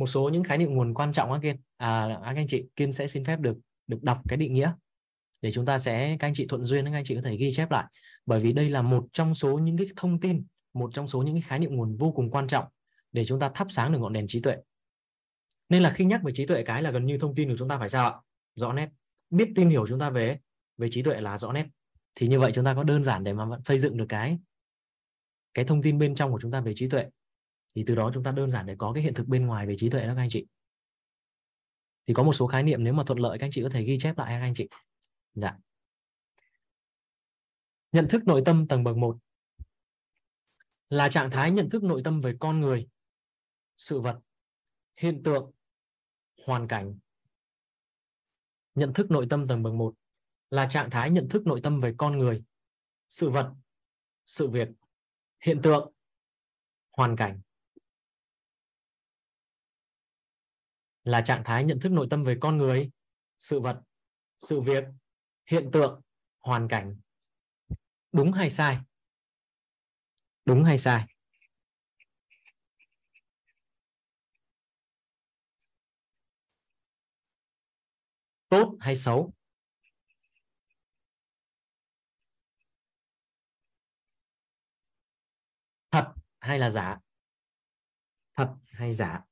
một số những khái niệm nguồn quan trọng các Kiên. À, à các anh chị, Kiên sẽ xin phép được được đọc cái định nghĩa. Để chúng ta sẽ, các anh chị thuận duyên, các anh chị có thể ghi chép lại. Bởi vì đây là một trong số những cái thông tin, một trong số những cái khái niệm nguồn vô cùng quan trọng để chúng ta thắp sáng được ngọn đèn trí tuệ. Nên là khi nhắc về trí tuệ cái là gần như thông tin của chúng ta phải sao ạ? Rõ nét. Biết tin hiểu chúng ta về về trí tuệ là rõ nét. Thì như vậy chúng ta có đơn giản để mà xây dựng được cái cái thông tin bên trong của chúng ta về trí tuệ thì từ đó chúng ta đơn giản để có cái hiện thực bên ngoài về trí tuệ đó các anh chị. Thì có một số khái niệm nếu mà thuận lợi các anh chị có thể ghi chép lại các anh chị. Dạ. Nhận thức nội tâm tầng bậc 1 là trạng thái nhận thức nội tâm về con người, sự vật, hiện tượng, hoàn cảnh. Nhận thức nội tâm tầng bậc 1 là trạng thái nhận thức nội tâm về con người, sự vật, sự việc, hiện tượng, hoàn cảnh. Là trạng thái nhận thức nội tâm về con người, sự vật, sự việc, hiện tượng, hoàn cảnh. Đúng hay sai? Đúng hay sai? Tốt hay xấu? Thật hay là giả? Thật hay giả?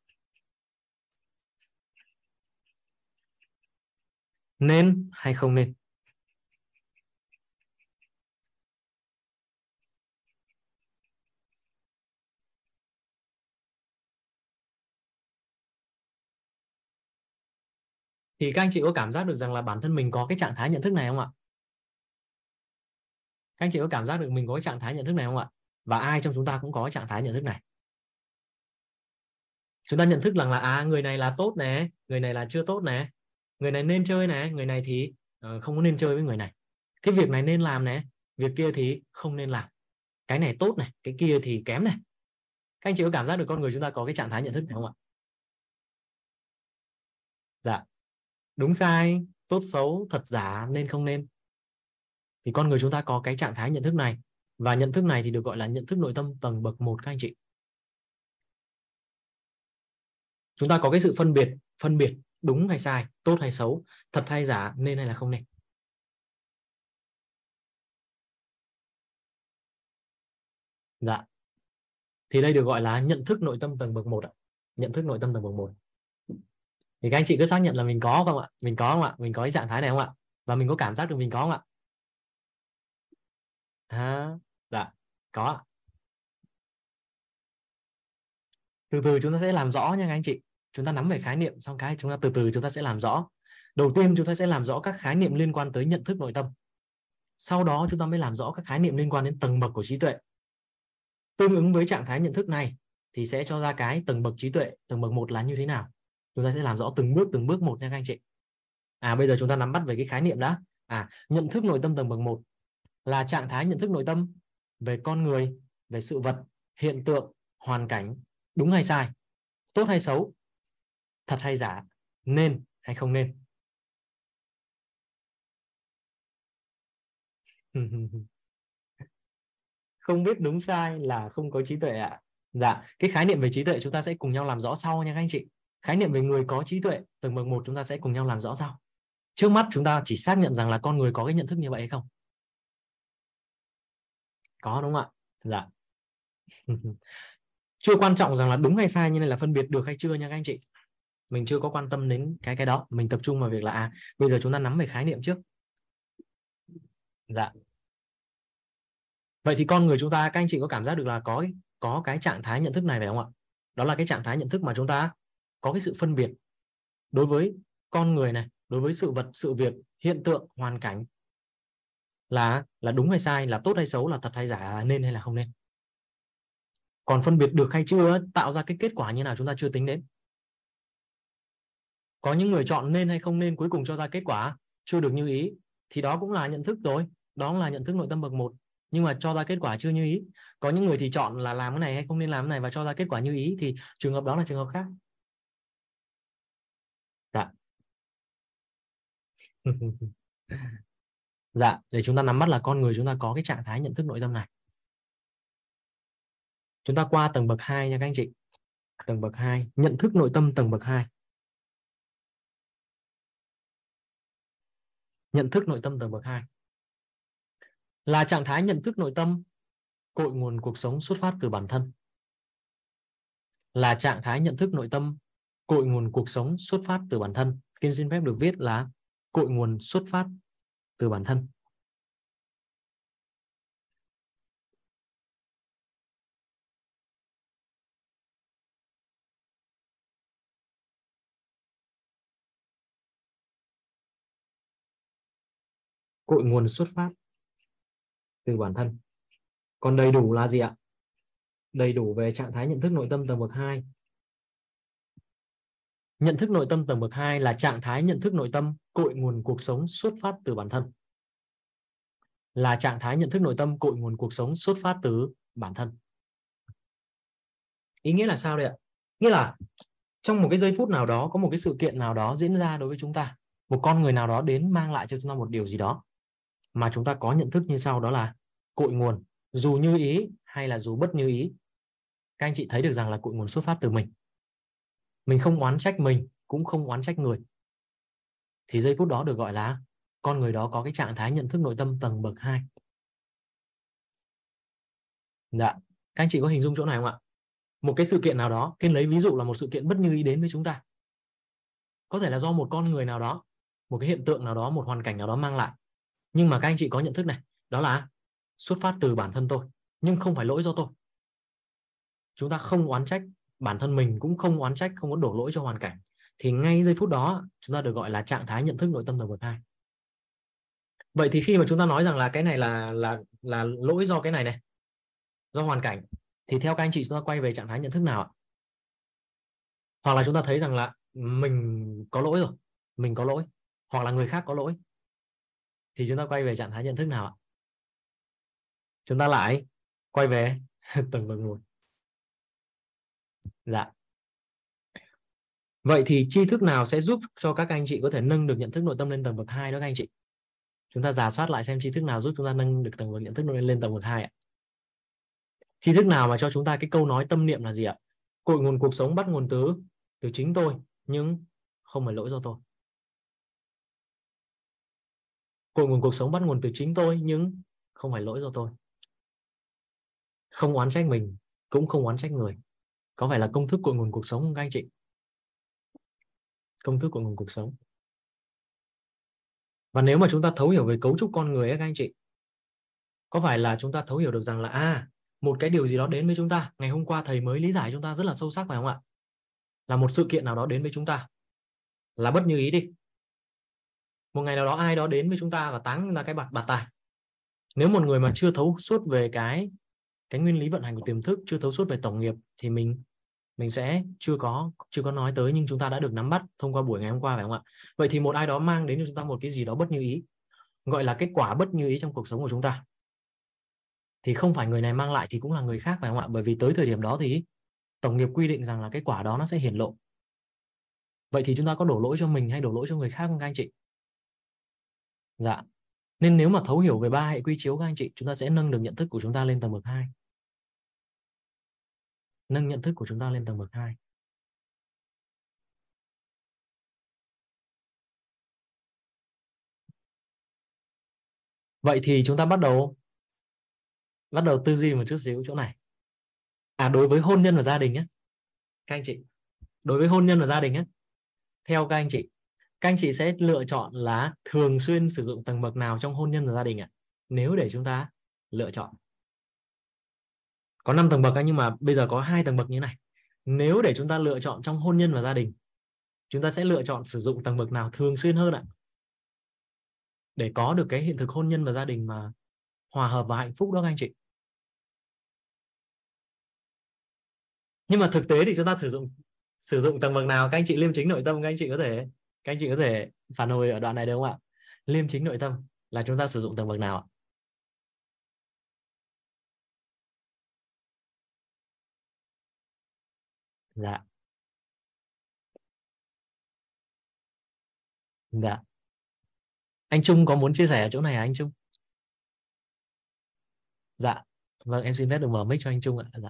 Nên hay không nên thì các anh chị có cảm giác được rằng là bản thân mình có cái trạng thái nhận thức này không ạ? Các anh chị có cảm giác được mình có cái trạng thái nhận thức này không ạ? Và ai trong chúng ta cũng có cái trạng thái nhận thức này. Chúng ta nhận thức rằng là à người này là tốt nè, người này là chưa tốt nè người này nên chơi này người này thì uh, không có nên chơi với người này. Cái việc này nên làm này việc kia thì không nên làm. Cái này tốt này cái kia thì kém này. Các anh chị có cảm giác được con người chúng ta có cái trạng thái nhận thức này không ạ? Dạ. Đúng sai tốt xấu thật giả nên không nên. Thì con người chúng ta có cái trạng thái nhận thức này và nhận thức này thì được gọi là nhận thức nội tâm tầng bậc 1 các anh chị. Chúng ta có cái sự phân biệt phân biệt đúng hay sai tốt hay xấu thật hay giả nên hay là không nên? Dạ. Thì đây được gọi là nhận thức nội tâm tầng bậc 1 ạ. Nhận thức nội tâm tầng bậc 1 thì các anh chị cứ xác nhận là mình có không ạ? Mình có không ạ? Mình có cái trạng thái này không ạ? Và mình có cảm giác được mình có không ạ? À, dạ có ạ. Từ từ chúng ta sẽ làm rõ nha các anh chị chúng ta nắm về khái niệm, xong cái chúng ta từ từ chúng ta sẽ làm rõ. Đầu tiên chúng ta sẽ làm rõ các khái niệm liên quan tới nhận thức nội tâm. Sau đó chúng ta mới làm rõ các khái niệm liên quan đến tầng bậc của trí tuệ. Tương ứng với trạng thái nhận thức này thì sẽ cho ra cái tầng bậc trí tuệ, tầng bậc một là như thế nào. Chúng ta sẽ làm rõ từng bước từng bước một nha các anh chị. À bây giờ chúng ta nắm bắt về cái khái niệm đã. À nhận thức nội tâm tầng bậc một là trạng thái nhận thức nội tâm về con người, về sự vật, hiện tượng, hoàn cảnh, đúng hay sai, tốt hay xấu thật hay giả, nên hay không nên? Không biết đúng sai là không có trí tuệ ạ. À? dạ cái khái niệm về trí tuệ chúng ta sẽ cùng nhau làm rõ sau nha các anh chị. Khái niệm về người có trí tuệ từng bậc một chúng ta sẽ cùng nhau làm rõ sau. Trước mắt chúng ta chỉ xác nhận rằng là con người có cái nhận thức như vậy hay không? Có, đúng không ạ? Dạ. Chưa quan trọng rằng là đúng hay sai, như này là phân biệt được hay chưa nha các anh chị mình chưa có quan tâm đến cái cái đó. Mình tập trung vào việc là à bây giờ chúng ta nắm về khái niệm trước. Dạ. Vậy thì con người chúng ta, các anh chị có cảm giác được là có có cái trạng thái nhận thức này phải không ạ? Đó là cái trạng thái nhận thức mà chúng ta có cái sự phân biệt đối với con người này, đối với sự vật, sự việc, hiện tượng, hoàn cảnh là là đúng hay sai, là tốt hay xấu, là thật hay giả, nên hay là không nên? Còn phân biệt được hay chưa, tạo ra cái kết quả như nào chúng ta chưa tính đến? Có những người chọn nên hay không nên cuối cùng cho ra kết quả? Chưa được như ý. Thì đó cũng là nhận thức rồi. Đó là nhận thức nội tâm bậc một. Nhưng mà cho ra kết quả chưa như ý. Có những người thì chọn là làm cái này hay không nên làm cái này và cho ra kết quả như ý thì trường hợp đó là trường hợp khác. Dạ. Dạ để chúng ta nắm bắt là con người chúng ta có cái trạng thái nhận thức nội tâm này. Chúng ta qua tầng bậc 2 nha các anh chị. Tầng bậc 2 nhận thức nội tâm tầng bậc 2 nhận thức nội tâm tầng bậc 2 là trạng thái nhận thức nội tâm, cội nguồn cuộc sống xuất phát từ bản thân. Là trạng thái nhận thức nội tâm, cội nguồn cuộc sống xuất phát từ bản thân. Kinh xin phép được viết là cội nguồn xuất phát từ bản thân. Cội nguồn xuất phát từ bản thân. Còn đầy đủ là gì ạ? Đầy đủ về trạng thái nhận thức nội tâm tầng bậc 2 nhận thức nội tâm tầng bậc 2 là trạng thái nhận thức nội tâm, cội nguồn cuộc sống xuất phát từ bản thân. Là trạng thái nhận thức nội tâm, cội nguồn cuộc sống xuất phát từ bản thân. Ý nghĩa là sao đây ạ? Nghĩa là trong một cái giây phút nào đó, có một cái sự kiện nào đó diễn ra đối với chúng ta, một con người nào đó đến mang lại cho chúng ta một điều gì đó mà chúng ta có nhận thức như sau, đó là cội nguồn, dù như ý hay là dù bất như ý. Các anh chị thấy được rằng là cội nguồn xuất phát từ mình. Mình không oán trách mình, cũng không oán trách người. Thì giây phút đó được gọi là con người đó có cái trạng thái nhận thức nội tâm tầng bậc 2 dạ các anh chị có hình dung chỗ này không ạ? Một cái sự kiện nào đó kiên lấy ví dụ là một sự kiện bất như ý đến với chúng ta. Có thể là do một con người nào đó, một cái hiện tượng nào đó, một hoàn cảnh nào đó mang lại nhưng mà các anh chị có nhận thức này, đó là xuất phát từ bản thân tôi, nhưng không phải lỗi do tôi. Chúng ta không oán trách bản thân mình, cũng không oán trách, không có đổ lỗi cho hoàn cảnh. Thì ngay giây phút đó, chúng ta được gọi là trạng thái nhận thức nội tâm tầng bậc hai. Vậy thì khi mà chúng ta nói rằng là cái này là là là lỗi do cái này này, do hoàn cảnh, thì theo các anh chị chúng ta quay về trạng thái nhận thức nào ạ? Hoặc là chúng ta thấy rằng là mình có lỗi rồi, mình có lỗi, hoặc là người khác có lỗi thì chúng ta quay về trạng thái nhận thức nào ạ? Chúng ta lại quay về tầng bậc một. Dạ. Vậy thì tri thức nào sẽ giúp cho các anh chị có thể nâng được nhận thức nội tâm lên tầng bậc hai đó các anh chị? Chúng ta giả soát lại xem tri thức nào giúp chúng ta nâng được tầng bậc nhận thức lên lên tầng bậc hai ạ. Tri thức nào mà cho chúng ta cái câu nói tâm niệm là gì ạ? Cội nguồn cuộc sống bắt nguồn từ từ chính tôi, nhưng không phải lỗi do tôi. Cội nguồn cuộc sống bắt nguồn từ chính tôi nhưng không phải lỗi do tôi. Không oán trách mình cũng không oán trách người. Có phải là công thức cội nguồn cuộc sống không các anh chị? Công thức cội nguồn cuộc sống. Và nếu mà chúng ta thấu hiểu về cấu trúc con người ấy, các anh chị có phải là chúng ta thấu hiểu được rằng là à một cái điều gì đó đến với chúng ta ngày hôm qua thầy mới lý giải chúng ta rất là sâu sắc phải không ạ? Là một sự kiện nào đó đến với chúng ta. Là bất như ý đi một ngày nào đó ai đó đến với chúng ta và táng ra cái bạt bạt tài. Nếu một người mà chưa thấu suốt về cái cái nguyên lý vận hành của tiềm thức, chưa thấu suốt về tổng nghiệp thì mình mình sẽ chưa có chưa có nói tới nhưng chúng ta đã được nắm bắt thông qua buổi ngày hôm qua, phải không ạ? Vậy thì một ai đó mang đến cho chúng ta một cái gì đó bất như ý, gọi là kết quả bất như ý trong cuộc sống của chúng ta. Thì không phải người này mang lại thì cũng là người khác, phải không ạ? Bởi vì tới thời điểm đó thì tổng nghiệp quy định rằng là cái quả đó nó sẽ hiển lộ. Vậy thì chúng ta có đổ lỗi cho mình hay đổ lỗi cho người khác không các anh chị? Dạ. Nên nếu mà thấu hiểu về ba hệ quy chiếu các anh chị, chúng ta sẽ nâng được nhận thức của chúng ta lên tầng bậc 2 nâng nhận thức của chúng ta lên tầng bậc 2 vậy thì chúng ta bắt đầu. Bắt đầu tư duy một chút xíu chỗ này. À đối với hôn nhân và gia đình nhé, các anh chị. Đối với hôn nhân và gia đình nhé, theo các anh chị các anh chị sẽ lựa chọn là thường xuyên sử dụng tầng bậc nào trong hôn nhân và gia đình ạ? Nếu để chúng ta lựa chọn. Có 5 tầng bậc nhưng mà bây giờ có hai tầng bậc như này. Nếu để chúng ta lựa chọn trong hôn nhân và gia đình, chúng ta sẽ lựa chọn sử dụng tầng bậc nào thường xuyên hơn ạ? Để có được cái hiện thực hôn nhân và gia đình mà hòa hợp và hạnh phúc đó các anh chị. Nhưng mà thực tế thì chúng ta sử dụng sử dụng tầng bậc nào? Các anh chị liêm chính nội tâm, các anh chị có thể các anh chị có thể phản hồi ở đoạn này được không ạ? Liêm chính nội tâm là chúng ta sử dụng tầng bậc nào ạ? Dạ. Dạ. Anh Trung có muốn chia sẻ ở chỗ này à anh Trung? Dạ. Vâng em xin phép được mở mic cho anh Trung ạ. Dạ.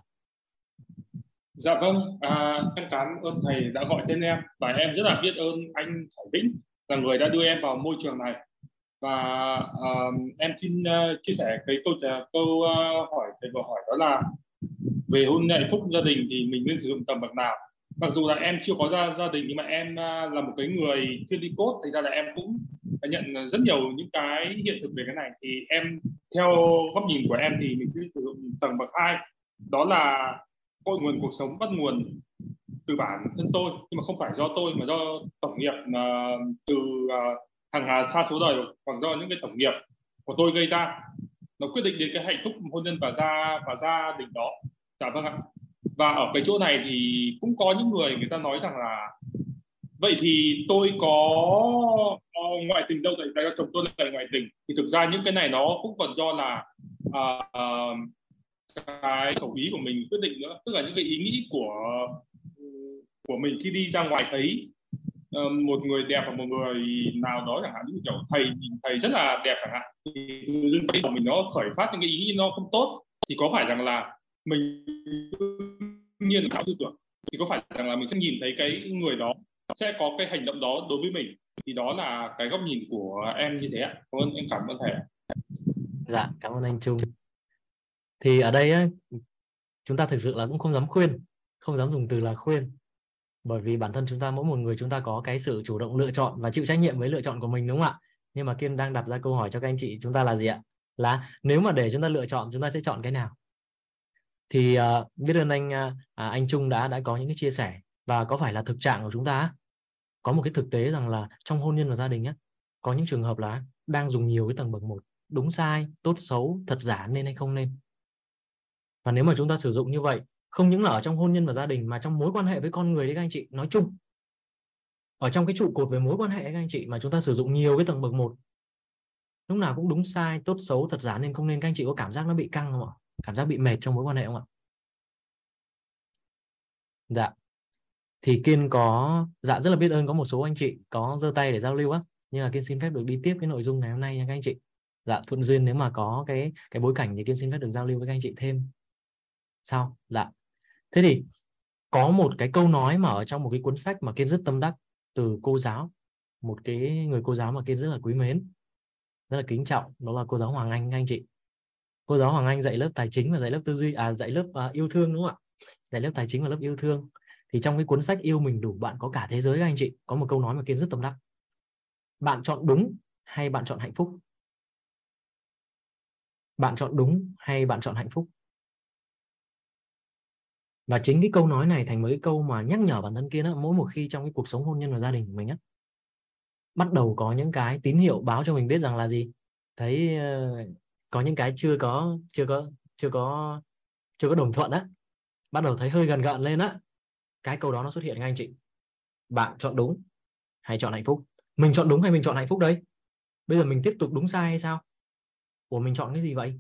Dạ vâng, à, em cảm ơn thầy đã gọi tên em và em rất là biết ơn anh Khải Vĩnh là người đã đưa em vào môi trường này. Và uh, em xin uh, chia sẻ cái câu à, câu uh, hỏi thầy vừa hỏi đó là về hôn nhân phúc gia đình thì mình nên sử dụng tầm bậc nào? Mặc dù là em chưa có gia gia đình nhưng mà em uh, là một cái người chuyên đi cốt thì ra là em cũng nhận rất nhiều những cái hiện thực về cái này. Thì em theo góc nhìn của em thì mình sẽ sử dụng tầng bậc hai đó là cội nguồn cuộc sống bắt nguồn từ bản thân tôi nhưng mà không phải do tôi mà do tổng nghiệp uh, từ uh, hàng hà xa số đời hoặc do những cái tổng nghiệp của tôi gây ra. Nó quyết định đến cái hạnh phúc hôn nhân và gia và gia đình đó. Dạ vâng ạ. Và ở cái chỗ này thì cũng có những người người ta nói rằng là vậy thì tôi có ngoại tình đâu tại sao chồng tôi lại ngoại tình. Thì thực ra những cái này nó cũng còn do là uh, uh, cái khẩu ý của mình quyết định nữa. Tức là những cái ý nghĩ của của mình khi đi ra ngoài thấy ờ, một người đẹp và một người nào đó chẳng hạn, như kiểu thầy thầy rất là đẹp chẳng hạn, thì tự dưng của mình nó khởi phát những cái ý nghĩ nó không tốt, thì có phải rằng là mình nhiên là tư tưởng, thì có phải rằng là mình sẽ nhìn thấy cái người đó sẽ có cái hành động đó đối với mình? Thì đó là cái góc nhìn của em như thế ạ. Cảm ơn, em cảm ơn thầy dạ cảm ơn anh Trung thì ở đây ấy, chúng ta thực sự là cũng không dám khuyên không dám dùng từ là khuyên. Bởi vì bản thân chúng ta mỗi một người chúng ta có cái sự chủ động lựa chọn và chịu trách nhiệm với lựa chọn của mình đúng không ạ? Nhưng mà kiên đang đặt ra câu hỏi cho các anh chị chúng ta là gì ạ? Là nếu mà để chúng ta lựa chọn chúng ta sẽ chọn cái nào? Thì uh, biết ơn anh uh, anh Trung đã đã có những cái chia sẻ. Và có phải là thực trạng của chúng ta có một cái thực tế rằng là trong hôn nhân và gia đình nhé có những trường hợp là đang dùng nhiều cái tầng bậc một đúng sai tốt xấu thật giả nên hay không nên? Và nếu mà chúng ta sử dụng như vậy, không những là ở trong hôn nhân và gia đình, mà trong mối quan hệ với con người đấy các anh chị, nói chung, ở trong cái trụ cột về mối quan hệ các anh chị, mà chúng ta sử dụng nhiều cái tầng bậc một, lúc nào cũng đúng sai, tốt xấu, thật giả, nên không nên các anh chị có cảm giác nó bị căng không ạ? Cảm giác bị mệt trong mối quan hệ không ạ? Dạ. Thì kiên có dạ rất là biết ơn có một số anh chị có giơ tay để giao lưu á. Nhưng mà kiên xin phép được đi tiếp cái nội dung ngày hôm nay nha các anh chị. Dạ thuận duyên, nếu mà có cái cái bối cảnh thì kiên xin phép được giao lưu với các anh chị thêm sau dạ. Thế thì có một cái câu nói mà ở trong một cái cuốn sách mà kiên rất tâm đắc từ cô giáo một cái người cô giáo mà kiên rất là quý mến rất là kính trọng đó là cô giáo Hoàng Anh. Anh chị cô giáo Hoàng Anh dạy lớp tài chính và dạy lớp tư duy à dạy lớp uh, yêu thương đúng không ạ? Dạy lớp tài chính và lớp yêu thương. Thì trong cái cuốn sách yêu mình đủ bạn có cả thế giới các anh chị có một câu nói mà kiên rất tâm đắc. Bạn chọn đúng hay bạn chọn hạnh phúc? Bạn chọn đúng hay bạn chọn hạnh phúc? Và chính cái câu nói này thành một cái câu mà nhắc nhở bản thân kia đó, mỗi một khi trong cái cuộc sống hôn nhân và gia đình của mình á bắt đầu có những cái tín hiệu báo cho mình biết rằng là gì? Thấy uh, có những cái chưa có chưa có chưa có chưa có đồng thuận á bắt đầu thấy hơi gần gợn lên á cái câu đó nó xuất hiện ngay anh chị. Bạn chọn đúng hay chọn hạnh phúc? Mình chọn đúng hay mình chọn hạnh phúc đấy bây giờ mình tiếp tục đúng sai hay sao? Của mình chọn cái gì vậy?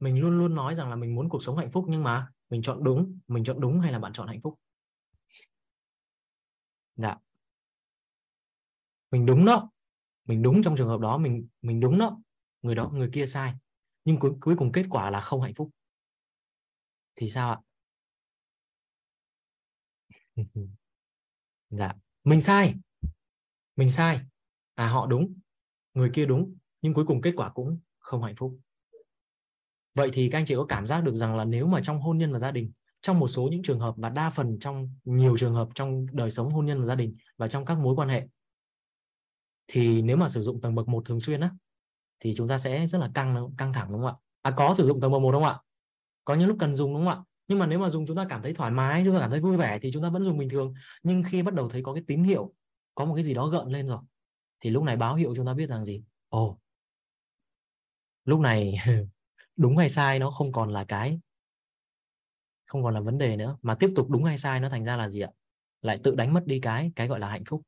Mình luôn luôn nói rằng là mình muốn cuộc sống hạnh phúc nhưng mà mình chọn đúng, mình chọn đúng hay là bạn chọn hạnh phúc? Dạ. Mình đúng đó. Mình đúng trong trường hợp đó, mình mình đúng đó. Người đó, người kia sai. Nhưng cuối cuối cùng kết quả là không hạnh phúc. Thì sao ạ? Dạ. Mình sai. Mình sai. À họ đúng. Người kia đúng. Nhưng cuối cùng kết quả cũng không hạnh phúc vậy thì các anh chị có cảm giác được rằng là nếu mà trong hôn nhân và gia đình trong một số những trường hợp và đa phần trong nhiều trường hợp trong đời sống hôn nhân và gia đình và trong các mối quan hệ thì nếu mà sử dụng tầng bậc một thường xuyên á thì chúng ta sẽ rất là căng căng thẳng đúng không ạ? À có sử dụng tầng bậc một đúng không ạ? Có những lúc cần dùng đúng không ạ? Nhưng mà nếu mà dùng chúng ta cảm thấy thoải mái chúng ta cảm thấy vui vẻ thì chúng ta vẫn dùng bình thường. Nhưng khi bắt đầu thấy có cái tín hiệu có một cái gì đó gợn lên rồi thì lúc này báo hiệu chúng ta biết rằng gì? Ồ oh, lúc này đúng hay sai nó không còn là cái không còn là vấn đề nữa mà tiếp tục đúng hay sai nó thành ra là gì ạ? Lại tự đánh mất đi cái cái gọi là hạnh phúc.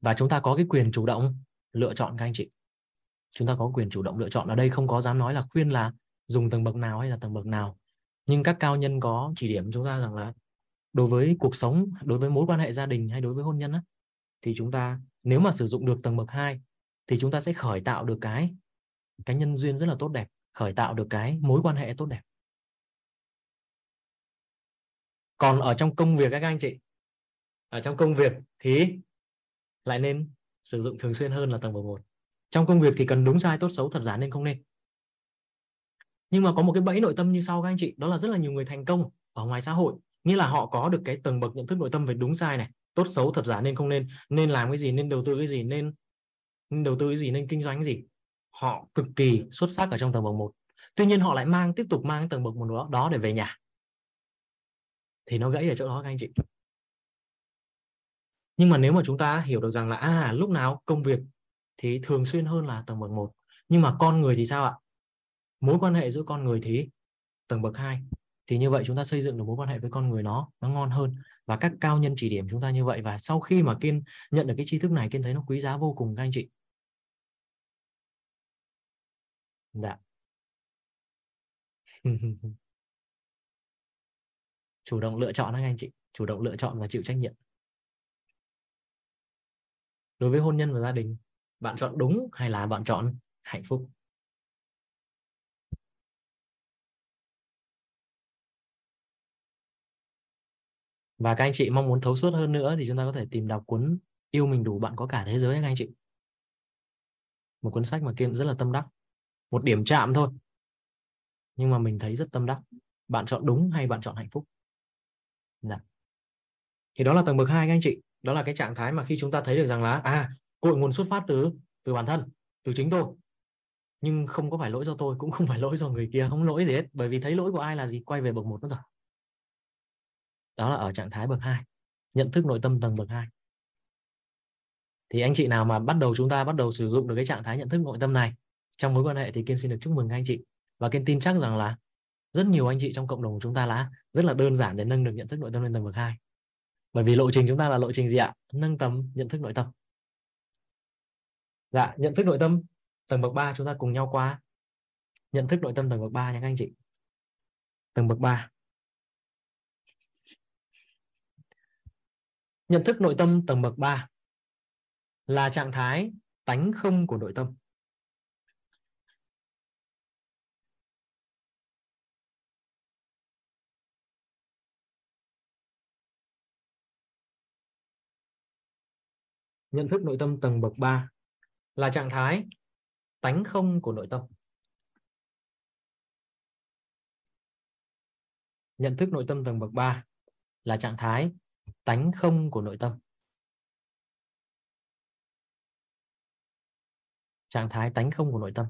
Và chúng ta có cái quyền chủ động lựa chọn các anh chị. Chúng ta có quyền chủ động lựa chọn. Ở đây không có dám nói là khuyên là dùng tầng bậc nào hay là tầng bậc nào. Nhưng các cao nhân có chỉ điểm chúng ta rằng là đối với cuộc sống đối với mối quan hệ gia đình hay đối với hôn nhân á, thì chúng ta nếu mà sử dụng được tầng bậc 2 thì chúng ta sẽ khởi tạo được cái cái nhân duyên rất là tốt đẹp khởi tạo được cái mối quan hệ tốt đẹp. Còn ở trong công việc các anh chị ở trong công việc thì lại nên sử dụng thường xuyên hơn là tầng bậc một. Trong công việc thì cần đúng sai tốt xấu thật giả nên không nên. Nhưng mà có một cái bẫy nội tâm như sau các anh chị đó là rất là nhiều người thành công ở ngoài xã hội như là họ có được cái tầng bậc nhận thức nội tâm về đúng sai này tốt xấu thật giả nên không nên nên làm cái gì nên đầu tư cái gì nên, nên đầu tư cái gì nên kinh doanh cái gì. Họ cực kỳ xuất sắc ở trong tầng bậc một. Tuy nhiên họ lại mang tiếp tục mang tầng bậc một đó, đó để về nhà. Thì nó gãy ở chỗ đó các anh chị. Nhưng mà nếu mà chúng ta hiểu được rằng là à lúc nào công việc thì thường xuyên hơn là tầng bậc một. Nhưng mà con người thì sao ạ? Mối quan hệ giữa con người thì tầng bậc 2 thì như vậy chúng ta xây dựng được mối quan hệ với con người nó nó ngon hơn. Và các cao nhân chỉ điểm chúng ta như vậy. Và sau khi mà kiên nhận được cái tri thức này kiên thấy nó quý giá vô cùng các anh chị. Dạ. Chủ động lựa chọn các anh chị? Chủ động lựa chọn và chịu trách nhiệm. Đối với hôn nhân và gia đình bạn chọn đúng hay là bạn chọn hạnh phúc? Và các anh chị mong muốn thấu suốt hơn nữa thì chúng ta có thể tìm đọc cuốn yêu mình đủ bạn có cả thế giới các anh chị. Một cuốn sách mà kiên rất là tâm đắc một điểm chạm thôi. Nhưng mà mình thấy rất tâm đắc. Bạn chọn đúng hay bạn chọn hạnh phúc? Đã. thì đó là tầng bậc hai các anh chị. Đó là cái trạng thái mà khi chúng ta thấy được rằng là à cội nguồn xuất phát từ từ bản thân, từ chính tôi. Nhưng không có phải lỗi do tôi, cũng không phải lỗi do người kia, không lỗi gì hết. Bởi vì thấy lỗi của ai là gì, quay về bậc một nữa rồi. Đó là ở trạng thái bậc 2 nhận thức nội tâm tầng bậc 2 thì anh chị nào mà bắt đầu chúng ta bắt đầu sử dụng được cái trạng thái nhận thức nội tâm này trong mối quan hệ thì kiên xin được chúc mừng anh chị. Và kiên tin chắc rằng là rất nhiều anh chị trong cộng đồng của chúng ta là rất là đơn giản để nâng được nhận thức nội tâm lên tầng bậc hai. Bởi vì lộ trình chúng ta là lộ trình gì ạ? Nâng tầm nhận thức nội tâm. Dạ nhận thức nội tâm tầng bậc 3 chúng ta cùng nhau qua. Nhận thức nội tâm tầng bậc 3 nha các anh chị. Tầng bậc 3 nhận thức nội tâm tầng bậc 3 là trạng thái tánh không của nội tâm. Nhận thức nội tâm tầng bậc 3 là trạng thái tánh không của nội tâm. Nhận thức nội tâm tầng bậc 3 là trạng thái tánh không của nội tâm. Trạng thái tánh không của nội tâm.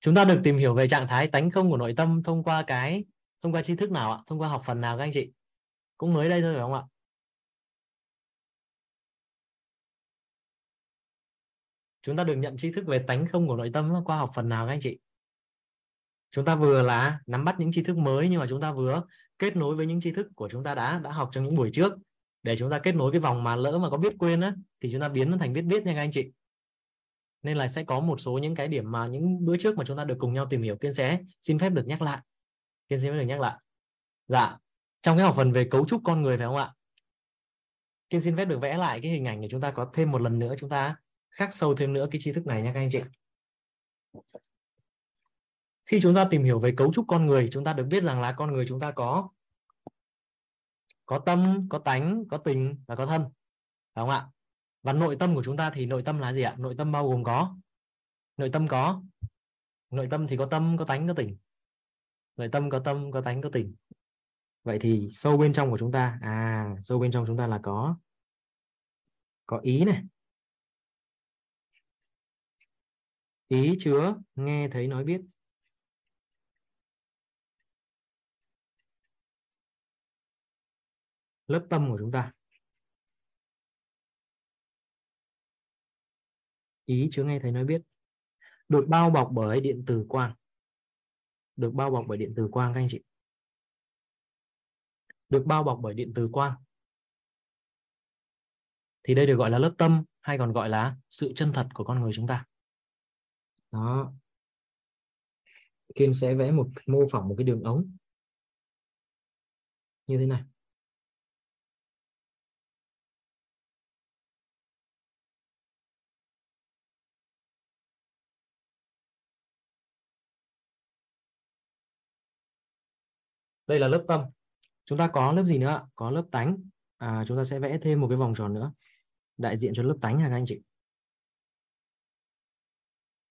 Chúng ta được tìm hiểu về trạng thái tánh không của nội tâm thông qua cái, thông qua tri thức nào ạ? Thông qua học phần nào các anh chị? Cũng mới đây thôi phải không ạ? Chúng ta được nhận tri thức về tánh không của nội tâm qua học phần nào các anh chị? Chúng ta vừa là nắm bắt những tri thức mới nhưng mà chúng ta vừa kết nối với những tri thức của chúng ta đã đã học trong những buổi trước. Để chúng ta kết nối cái vòng mà lỡ mà có biết quên á, thì chúng ta biến nó thành biết biết nha các anh chị. Nên là sẽ có một số những cái điểm mà những bữa trước mà chúng ta được cùng nhau tìm hiểu. Kiên sẽ xin phép được nhắc lại. Kiên xin phép được nhắc lại. Dạ trong cái học phần về cấu trúc con người phải không ạ? Kiên xin phép được vẽ lại cái hình ảnh để chúng ta có thêm một lần nữa chúng ta khắc sâu thêm nữa cái tri thức này nha các anh chị. Khi chúng ta tìm hiểu về cấu trúc con người, chúng ta được biết rằng là con người chúng ta có có tâm, có tánh, có tình và có thân. Phải không ạ? Và nội tâm của chúng ta thì nội tâm là gì ạ? Nội tâm bao gồm có. Nội tâm có. Nội tâm thì có tâm, có tánh, có tình. Nội tâm có tâm, có tánh, có tình. Vậy thì sâu bên trong của chúng ta à sâu bên trong chúng ta là có có ý này. Ý chứa, nghe, thấy, nói, biết. Lớp tâm của chúng ta. Ý chứa, nghe, thấy, nói, biết. Được bao bọc bởi điện tử quang. Được bao bọc bởi điện tử quang, các anh chị. Được bao bọc bởi điện tử quang. Thì đây được gọi là lớp tâm, hay còn gọi là sự chân thật của con người chúng ta đó. Kiên sẽ vẽ một mô phỏng một cái đường ống. Như thế này. Đây là lớp tâm. Chúng ta có lớp gì nữa có lớp tánh. À, chúng ta sẽ vẽ thêm một cái vòng tròn nữa. Đại diện cho lớp tánh hả các anh chị?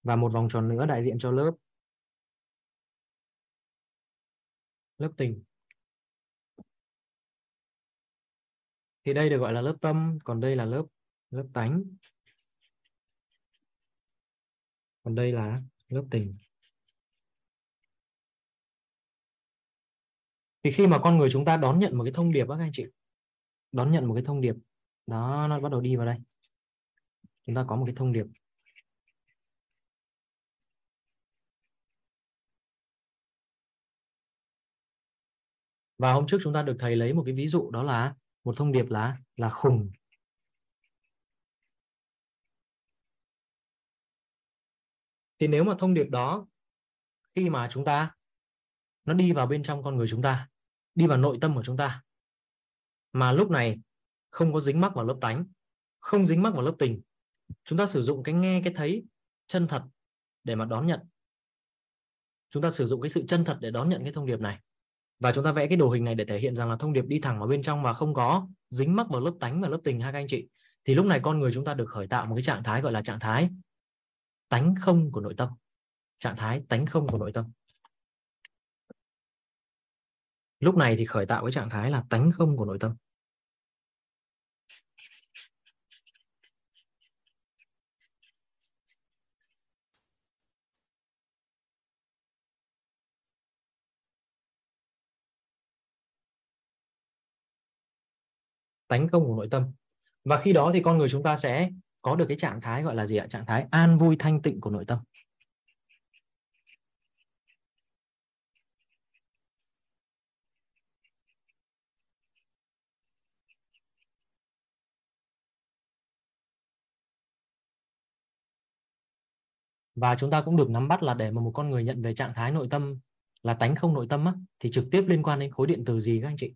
Và một vòng tròn nữa đại diện cho lớp. Lớp tình. Thì đây được gọi là lớp tâm, còn đây là lớp lớp tánh. Còn đây là lớp tình. Thì khi mà con người chúng ta đón nhận một cái thông điệp các anh chị, đón nhận một cái thông điệp, đó, nó bắt đầu đi vào đây. Chúng ta có một cái thông điệp. Và hôm trước chúng ta được thầy lấy một cái ví dụ, đó là một thông điệp là là khùng. Thì nếu mà thông điệp đó, khi mà chúng ta, nó đi vào bên trong con người chúng ta, đi vào nội tâm của chúng ta, mà lúc này không có dính mắc vào lớp tánh, không dính mắc vào lớp tình, chúng ta sử dụng cái nghe, cái thấy chân thật để mà đón nhận. Chúng ta sử dụng cái sự chân thật để đón nhận cái thông điệp này và chúng ta vẽ cái đồ hình này để thể hiện rằng là thông điệp đi thẳng vào bên trong và không có dính mắc vào lớp tánh và lớp tình ha các anh chị. Thì lúc này con người chúng ta được khởi tạo một cái trạng thái gọi là trạng thái tánh không của nội tâm. Trạng thái tánh không của nội tâm. Lúc này thì khởi tạo cái trạng thái là tánh không của nội tâm. Tánh không của nội tâm. Và khi đó thì con người chúng ta sẽ có được cái trạng thái gọi là gì ạ? Trạng thái an vui thanh tịnh của nội tâm. Và chúng ta cũng được nắm bắt là để mà một con người nhận về trạng thái nội tâm là tánh không nội tâm á, thì trực tiếp liên quan đến khối điện từ gì các anh chị?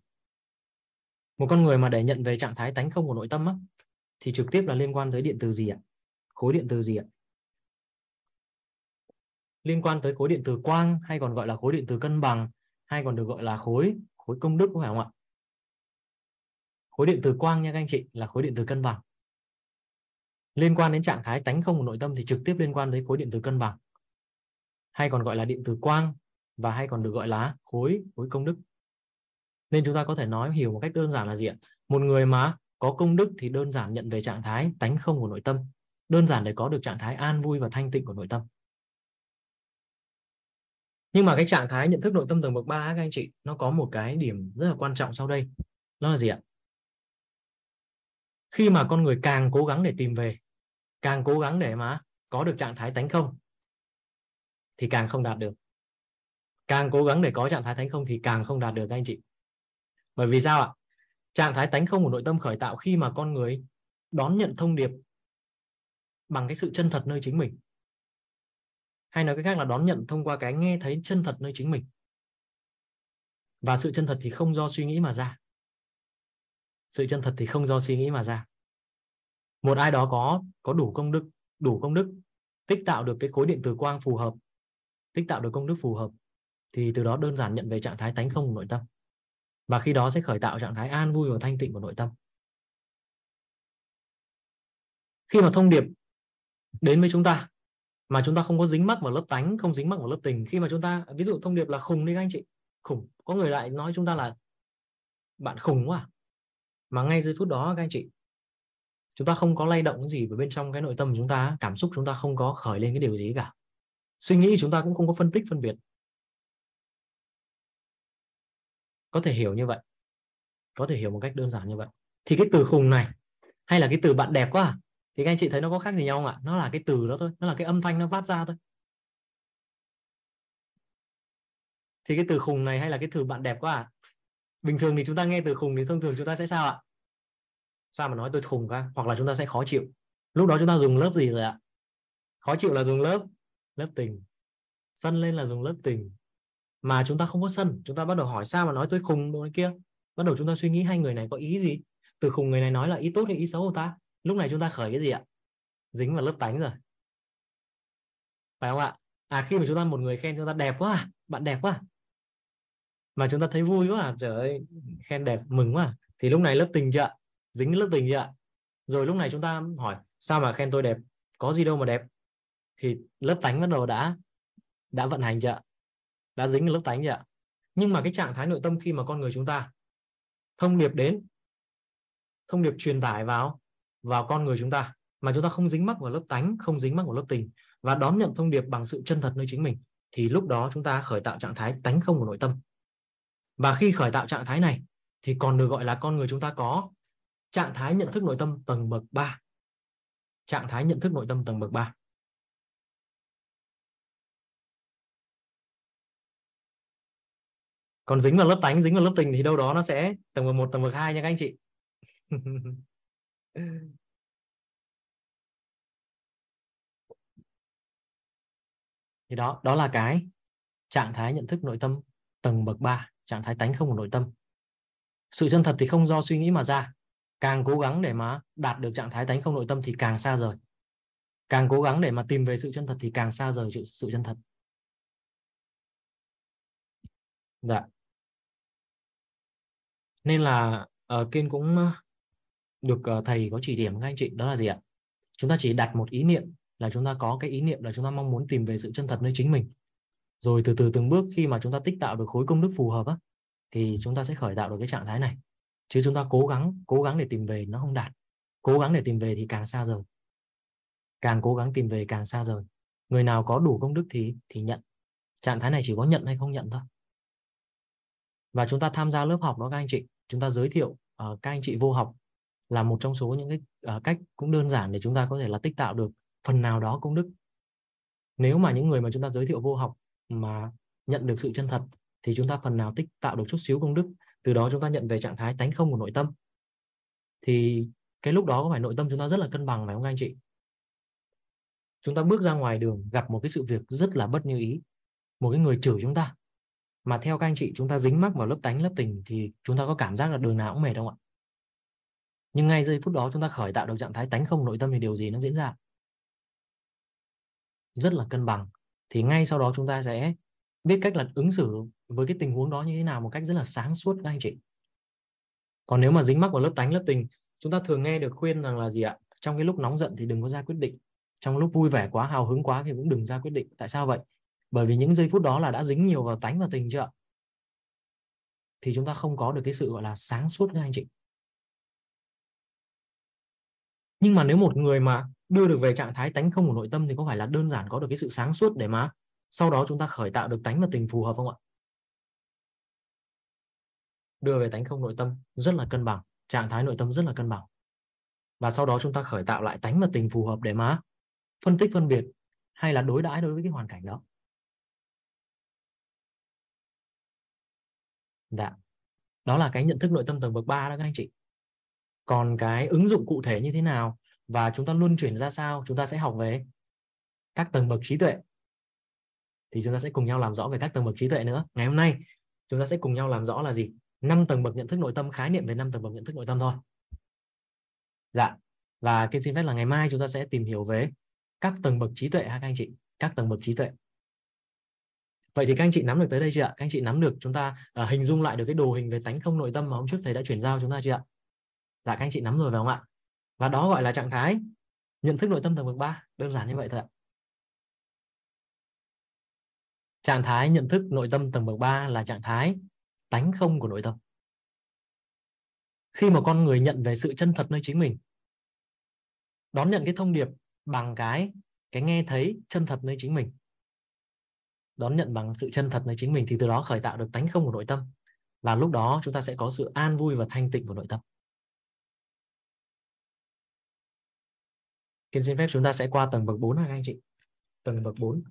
Một con người mà để nhận về trạng thái tánh không của nội tâm á, thì trực tiếp là liên quan tới điện từ gì ạ? Khối điện từ gì ạ? Liên quan tới khối điện từ quang hay còn gọi là khối điện từ cân bằng hay còn được gọi là khối khối công đức phải không ạ? Khối điện từ quang nha các anh chị là khối điện từ cân bằng. Liên quan đến trạng thái tánh không của nội tâm thì trực tiếp liên quan tới khối điện từ cân bằng. Hay còn gọi là điện từ quang và hay còn được gọi là khối khối công đức nên chúng ta có thể nói hiểu một cách đơn giản là gì ạ? Một người mà có công đức thì đơn giản nhận về trạng thái tánh không của nội tâm. Đơn giản để có được trạng thái an vui và thanh tịnh của nội tâm. Nhưng mà cái trạng thái nhận thức nội tâm tầng bậc 3 các anh chị, nó có một cái điểm rất là quan trọng sau đây. Nó là gì ạ? Khi mà con người càng cố gắng để tìm về, càng cố gắng để mà có được trạng thái tánh không, thì càng không đạt được. Càng cố gắng để có trạng thái tánh không thì càng không đạt được các anh chị bởi vì sao ạ? Trạng thái tánh không của nội tâm khởi tạo khi mà con người đón nhận thông điệp bằng cái sự chân thật nơi chính mình. Hay nói cách khác là đón nhận thông qua cái nghe thấy chân thật nơi chính mình. Và sự chân thật thì không do suy nghĩ mà ra. Sự chân thật thì không do suy nghĩ mà ra. Một ai đó có có đủ công đức, đủ công đức, tích tạo được cái khối điện từ quang phù hợp, tích tạo được công đức phù hợp, thì từ đó đơn giản nhận về trạng thái tánh không của nội tâm và khi đó sẽ khởi tạo trạng thái an vui và thanh tịnh của nội tâm. Khi mà thông điệp đến với chúng ta, mà chúng ta không có dính mắc vào lớp tánh, không dính mắc vào lớp tình, khi mà chúng ta, ví dụ thông điệp là khùng đi các anh chị, khùng. Có người lại nói chúng ta là bạn khùng quá à? mà ngay giây phút đó các anh chị, chúng ta không có lay động gì vào bên trong cái nội tâm của chúng ta, cảm xúc chúng ta không có khởi lên cái điều gì cả. Suy nghĩ chúng ta cũng không có phân tích, phân biệt. Có thể hiểu như vậy. Có thể hiểu một cách đơn giản như vậy. Thì cái từ khùng này, hay là cái từ bạn đẹp quá à? thì các anh chị thấy nó có khác gì nhau không ạ? Nó là cái từ đó thôi, nó là cái âm thanh nó phát ra thôi. Thì cái từ khùng này hay là cái từ bạn đẹp quá à? Bình thường thì chúng ta nghe từ khùng thì thông thường chúng ta sẽ sao ạ? Sao mà nói tôi khùng ca hoặc là chúng ta sẽ khó chịu. Lúc đó chúng ta dùng lớp gì rồi ạ? Khó chịu là dùng lớp? Lớp tình. Sân lên là dùng lớp tình mà chúng ta không có sân chúng ta bắt đầu hỏi sao mà nói tôi khùng đồ kia. Bắt đầu chúng ta suy nghĩ hai người này có ý gì? Từ khùng người này nói là ý tốt hay ý xấu của ta? Lúc này chúng ta khởi cái gì ạ? Dính vào lớp tánh rồi. Phải không ạ? À khi mà chúng ta một người khen chúng ta đẹp quá à, bạn đẹp quá. À. mà chúng ta thấy vui quá à. trời ơi khen đẹp mừng quá. À. thì lúc này lớp tình chưa dính lớp tình chưa rồi lúc này chúng ta hỏi sao mà khen tôi đẹp? Có gì đâu mà đẹp. Thì lớp tánh bắt đầu đã đã vận hành chưa đã dính lớp tánh chưa nhưng mà cái trạng thái nội tâm khi mà con người chúng ta thông điệp đến, thông điệp truyền tải vào vào con người chúng ta, mà chúng ta không dính mắc vào lớp tánh, không dính mắc vào lớp tình và đón nhận thông điệp bằng sự chân thật nơi chính mình, thì lúc đó chúng ta khởi tạo trạng thái tánh không của nội tâm. Và khi khởi tạo trạng thái này, thì còn được gọi là con người chúng ta có trạng thái nhận thức nội tâm tầng bậc 3 trạng thái nhận thức nội tâm tầng bậc 3 còn dính vào lớp tánh, dính vào lớp tình thì đâu đó nó sẽ tầng bậc 1 tầng bậc 2 nha các anh chị. Thì đó đó là cái trạng thái nhận thức nội tâm tầng bậc 3 trạng thái tánh không của nội tâm. Sự chân thật thì không do suy nghĩ mà ra. Càng cố gắng để mà đạt được trạng thái tánh không nội tâm thì càng xa rời. Càng cố gắng để mà tìm về sự chân thật thì càng xa rời sự chân thật. Dạ nên là uh, kiên cũng được uh, thầy có chỉ điểm các anh chị đó là gì ạ? Chúng ta chỉ đặt một ý niệm là chúng ta có cái ý niệm là chúng ta mong muốn tìm về sự chân thật nơi chính mình. Rồi từ từ từng bước khi mà chúng ta tích tạo được khối công đức phù hợp á thì chúng ta sẽ khởi tạo được cái trạng thái này. Chứ chúng ta cố gắng cố gắng để tìm về nó không đạt. Cố gắng để tìm về thì càng xa rời. Càng cố gắng tìm về càng xa rời. Người nào có đủ công đức thì thì nhận. Trạng thái này chỉ có nhận hay không nhận thôi và chúng ta tham gia lớp học đó các anh chị. Chúng ta giới thiệu uh, các anh chị vô học là một trong số những cái uh, cách cũng đơn giản để chúng ta có thể là tích tạo được phần nào đó công đức. Nếu mà những người mà chúng ta giới thiệu vô học mà nhận được sự chân thật thì chúng ta phần nào tích tạo được chút xíu công đức. Từ đó chúng ta nhận về trạng thái tánh không của nội tâm. Thì cái lúc đó có phải nội tâm chúng ta rất là cân bằng phải không anh chị? Chúng ta bước ra ngoài đường gặp một cái sự việc rất là bất như ý. Một cái người chửi chúng ta mà theo các anh chị, chúng ta dính mắc vào lớp tánh, lớp tình thì chúng ta có cảm giác là đường nào cũng mệt không ạ? Nhưng ngay giây phút đó chúng ta khởi tạo được trạng thái tánh không nội tâm thì điều gì nó diễn ra? Rất là cân bằng. Thì ngay sau đó chúng ta sẽ biết cách là ứng xử với cái tình huống đó như thế nào một cách rất là sáng suốt các anh chị. Còn nếu mà dính mắc vào lớp tánh, lớp tình, chúng ta thường nghe được khuyên rằng là gì ạ? Trong cái lúc nóng giận thì đừng có ra quyết định. Trong lúc vui vẻ quá, hào hứng quá thì cũng đừng ra quyết định. Tại sao vậy? Bởi vì những giây phút đó là đã dính nhiều vào tánh và tình chưa thì chúng ta không có được cái sự, gọi là, sáng suốt các anh chị. Nhưng mà nếu một người mà đưa được về trạng thái tánh không của nội tâm thì có phải là đơn giản có được cái sự sáng suốt để mà sau đó chúng ta khởi tạo được tánh và tình phù hợp không ạ? Đưa về tánh không nội tâm rất là cân bằng, trạng thái nội tâm rất là cân bằng. Và sau đó chúng ta khởi tạo lại tánh và tình phù hợp để mà phân tích, phân biệt hay là đối đãi đối với cái hoàn cảnh đó. Dạ. Đó là cái nhận thức nội tâm tầng bậc 3 đó các anh chị. Còn cái ứng dụng cụ thể như thế nào và chúng ta luân chuyển ra sao, chúng ta sẽ học về các tầng bậc trí tuệ. Thì chúng ta sẽ cùng nhau làm rõ về các tầng bậc trí tuệ nữa. Ngày hôm nay, chúng ta sẽ cùng nhau làm rõ là gì? Năm tầng bậc nhận thức nội tâm, khái niệm về năm tầng bậc nhận thức nội tâm thôi. Dạ. Và kiên xin phép là ngày mai chúng ta sẽ tìm hiểu về các tầng bậc trí tuệ ha các anh chị. Các tầng bậc trí tuệ vậy thì các anh chị nắm được tới đây chưa ạ? Các anh chị nắm được chúng ta uh, hình dung lại được cái đồ hình về tánh không nội tâm mà hôm trước thầy đã chuyển giao chúng ta chưa ạ? Dạ các anh chị nắm rồi phải không ạ? Và đó gọi là trạng thái nhận thức nội tâm tầng bậc 3 đơn giản như vậy thôi ạ. Trạng thái nhận thức nội tâm tầng bậc 3 là trạng thái tánh không của nội tâm. Khi mà con người nhận về sự chân thật nơi chính mình đón nhận cái thông điệp bằng cái cái nghe thấy chân thật nơi chính mình đón nhận bằng sự chân thật nơi chính mình thì từ đó khởi tạo được tánh không của nội tâm và lúc đó chúng ta sẽ có sự an vui và thanh tịnh của nội tâm Kiên xin phép chúng ta sẽ qua tầng bậc 4 các anh chị. Tầng bậc 4.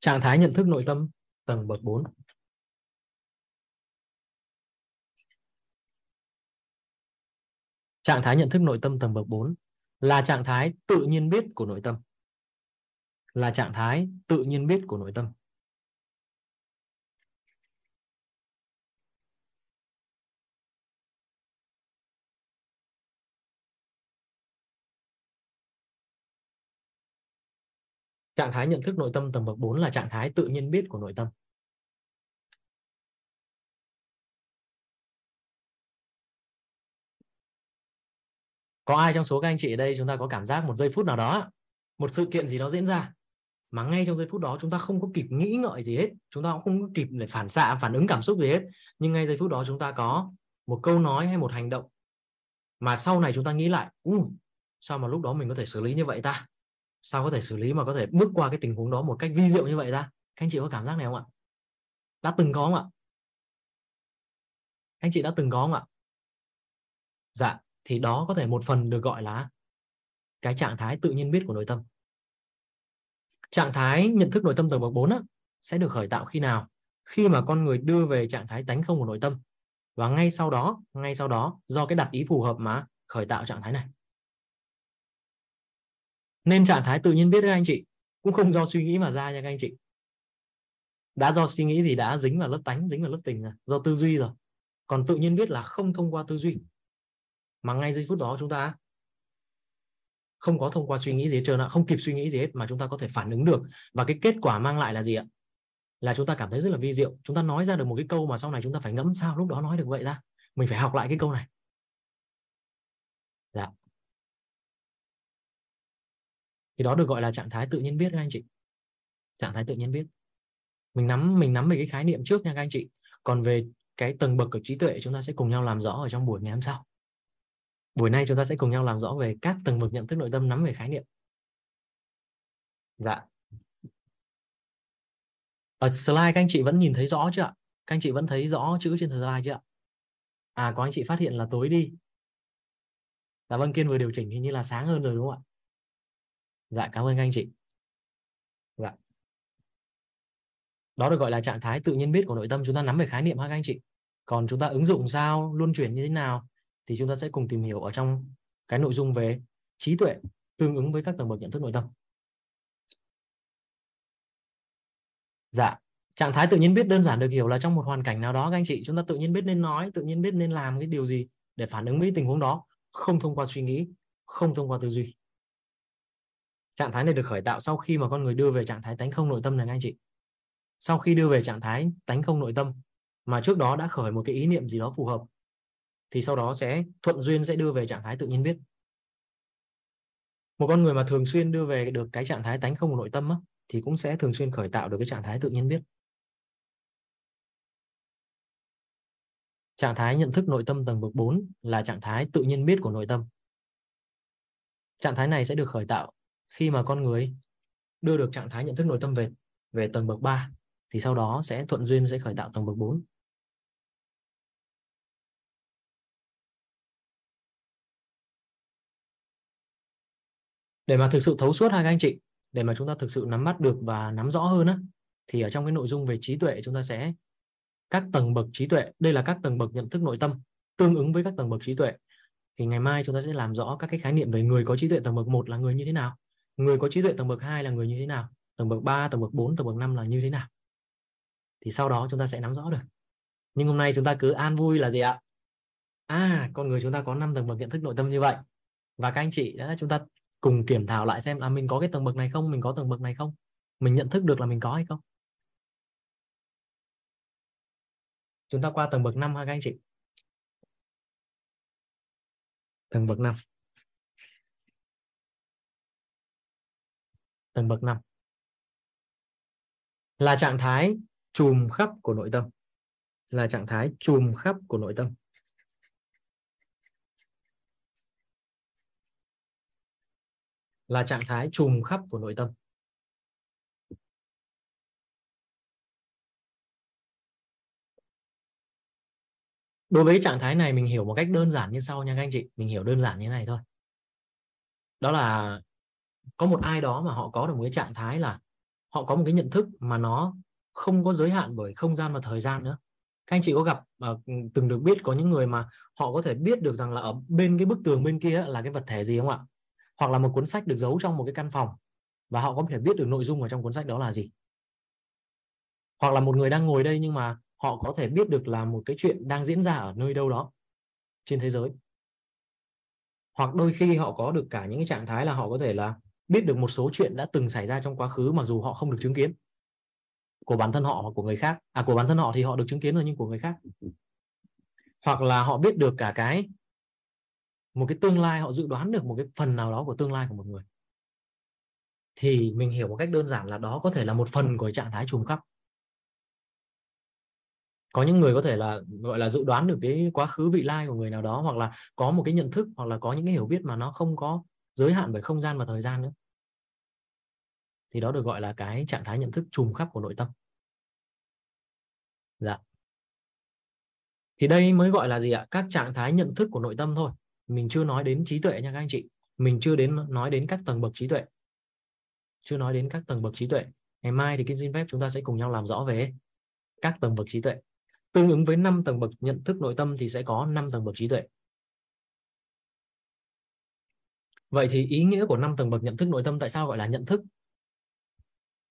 Trạng thái nhận thức nội tâm, tầng bậc 4. Trạng thái nhận thức nội tâm tầng bậc 4 là trạng thái tự nhiên biết của nội tâm. Là trạng thái tự nhiên biết của nội tâm. Trạng thái nhận thức nội tâm tầng bậc 4 là trạng thái tự nhiên biết của nội tâm. Có ai trong số các anh chị ở đây chúng ta có cảm giác một giây phút nào đó, một sự kiện gì đó diễn ra mà ngay trong giây phút đó chúng ta không có kịp nghĩ ngợi gì hết, chúng ta cũng không có kịp để phản xạ, phản ứng cảm xúc gì hết, nhưng ngay giây phút đó chúng ta có một câu nói hay một hành động mà sau này chúng ta nghĩ lại, u sao mà lúc đó mình có thể xử lý như vậy ta? sao có thể xử lý mà có thể bước qua cái tình huống đó một cách vi diệu như vậy ra các anh chị có cảm giác này không ạ? Đã từng có không ạ? Anh chị đã từng có không ạ? Dạ thì đó có thể một phần được gọi là cái trạng thái tự nhiên biết của nội tâm trạng thái nhận thức nội tâm tầng bậc 4 á, sẽ được khởi tạo khi nào? Khi mà con người đưa về trạng thái tánh không của nội tâm. Và ngay sau đó ngay sau đó do cái đặt ý phù hợp mà khởi tạo trạng thái này. Nên trạng thái tự nhiên biết đấy anh chị cũng không do suy nghĩ mà ra nha các anh chị. Đã do suy nghĩ thì đã dính vào lớp tánh dính vào lớp tình rồi do tư duy rồi. Còn tự nhiên biết là không thông qua tư duy. Mà ngay giây phút đó chúng ta không có thông qua suy nghĩ gì hết trơn ạ không kịp suy nghĩ gì hết mà chúng ta có thể phản ứng được. Và cái kết quả mang lại là gì ạ? Là chúng ta cảm thấy rất là vi diệu. Chúng ta nói ra được một cái câu mà sau này chúng ta phải ngẫm sao lúc đó nói được vậy ra mình phải học lại cái câu này. Dạ. Thì đó được gọi là trạng thái tự nhiên biết các anh chị. Trạng thái tự nhiên biết. Mình nắm mình nắm về cái khái niệm trước nha các anh chị. Còn về cái tầng bậc của trí tuệ, chúng ta sẽ cùng nhau làm rõ ở trong buổi ngày hôm sau buổi nay chúng ta sẽ cùng nhau làm rõ về các tầng bậc nhận thức nội tâm, nắm về khái niệm. Dạ. Ở slide các anh chị vẫn nhìn thấy rõ chưa ạ? Các anh chị vẫn thấy rõ chữ trên slide chưa ạ? À có anh chị phát hiện là tối đi. Dạ vâng kiên vừa điều chỉnh thì như là sáng hơn rồi đúng không ạ? Dạ cảm ơn các anh chị. Dạ. Đó được gọi là trạng thái tự nhiên biết của nội tâm. Chúng ta nắm về khái niệm ha các anh chị. Còn chúng ta ứng dụng sao, luân chuyển như thế nào? Thì chúng ta sẽ cùng tìm hiểu ở trong cái nội dung về trí tuệ tương ứng với các tầng bậc nhận thức nội tâm. Dạ trạng thái tự nhiên biết đơn giản được hiểu là trong một hoàn cảnh nào đó, các anh chị, chúng ta tự nhiên biết nên nói, tự nhiên biết nên làm cái điều gì để phản ứng với tình huống đó, không thông qua suy nghĩ, không thông qua tư duy. Trạng thái này được khởi tạo sau khi mà con người đưa về trạng thái tánh không nội tâm này anh chị. Sau khi đưa về trạng thái tánh không nội tâm, mà trước đó đã khởi một cái ý niệm gì đó phù hợp thì sau đó sẽ thuận duyên sẽ đưa về trạng thái tự nhiên biết. Một con người mà thường xuyên đưa về được cái trạng thái tánh không nội tâm á, thì cũng sẽ thường xuyên khởi tạo được cái trạng thái tự nhiên biết. Trạng thái nhận thức nội tâm tầng bậc 4 là trạng thái tự nhiên biết của nội tâm. Trạng thái này sẽ được khởi tạo khi mà con người đưa được trạng thái nhận thức nội tâm về về tầng bậc 3 thì sau đó sẽ thuận duyên sẽ khởi tạo tầng bậc 4 để mà thực sự thấu suốt hai các anh chị, để mà chúng ta thực sự nắm bắt được và nắm rõ hơn á, thì ở trong cái nội dung về trí tuệ chúng ta sẽ các tầng bậc trí tuệ, đây là các tầng bậc nhận thức nội tâm tương ứng với các tầng bậc trí tuệ. Thì ngày mai chúng ta sẽ làm rõ các cái khái niệm về người có trí tuệ tầng bậc 1 là người như thế nào, người có trí tuệ tầng bậc 2 là người như thế nào, tầng bậc 3 tầng bậc 4 tầng bậc 5 là như thế nào. Thì sau đó chúng ta sẽ nắm rõ được. Nhưng hôm nay chúng ta cứ an vui là gì ạ? À con người chúng ta có 5 tầng bậc nhận thức nội tâm như vậy. Và các anh chị, đã, chúng ta cùng kiểm thảo lại xem là mình có cái tầng bậc này không, mình có tầng bậc này không? Mình nhận thức được là mình có hay không? Chúng ta qua tầng bậc 5 ha các anh chị. Tầng bậc 5 tầng bậc 5 là trạng thái trùm khắp của nội tâm. Là trạng thái trùm khắp của nội tâm. Là trạng thái trùm khắp của nội tâm. Đối với trạng thái này mình hiểu một cách đơn giản như sau nha các anh chị. Mình hiểu đơn giản như này thôi. Đó là có một ai đó mà họ có được một cái trạng thái là họ có một cái nhận thức mà nó không có giới hạn bởi không gian và thời gian nữa. Các anh chị có gặp uh, từng được biết có những người mà họ có thể biết được rằng là ở bên cái bức tường bên kia là cái vật thể gì không ạ? Hoặc là một cuốn sách được giấu trong một cái căn phòng và họ có thể biết được nội dung ở trong cuốn sách đó là gì? Hoặc là một người đang ngồi đây nhưng mà họ có thể biết được là một cái chuyện đang diễn ra ở nơi đâu đó trên thế giới. Hoặc đôi khi họ có được cả những cái trạng thái là họ có thể là biết được một số chuyện đã từng xảy ra trong quá khứ mặc dù họ không được chứng kiến. Của bản thân họ hoặc của người khác. À của bản thân họ thì họ được chứng kiến rồi nhưng của người khác. Hoặc là họ biết được cả cái một cái tương lai, họ dự đoán được một cái phần nào đó của tương lai của một người. Thì mình hiểu một cách đơn giản là đó có thể là một phần của trạng thái trùng khắp. Có những người có thể là, gọi là, dự đoán được cái quá khứ vị lai của người nào đó, hoặc là có một cái nhận thức, hoặc là có những cái hiểu biết mà nó không có giới hạn bởi không gian và thời gian nữa. Thì đó được gọi là cái trạng thái nhận thức trùm khắp của nội tâm. Dạ. Thì đây mới gọi là gì ạ? Các trạng thái nhận thức của nội tâm thôi mình chưa nói đến trí tuệ nha các anh chị. Mình chưa đến nói đến các tầng bậc trí tuệ. Chưa nói đến các tầng bậc trí tuệ. Ngày mai thì kinh xin phép chúng ta sẽ cùng nhau làm rõ về các tầng bậc trí tuệ. Tương ứng với 5 tầng bậc nhận thức nội tâm thì sẽ có 5 tầng bậc trí tuệ. Vậy thì ý nghĩa của 5 tầng bậc nhận thức nội tâm tại sao gọi là nhận thức?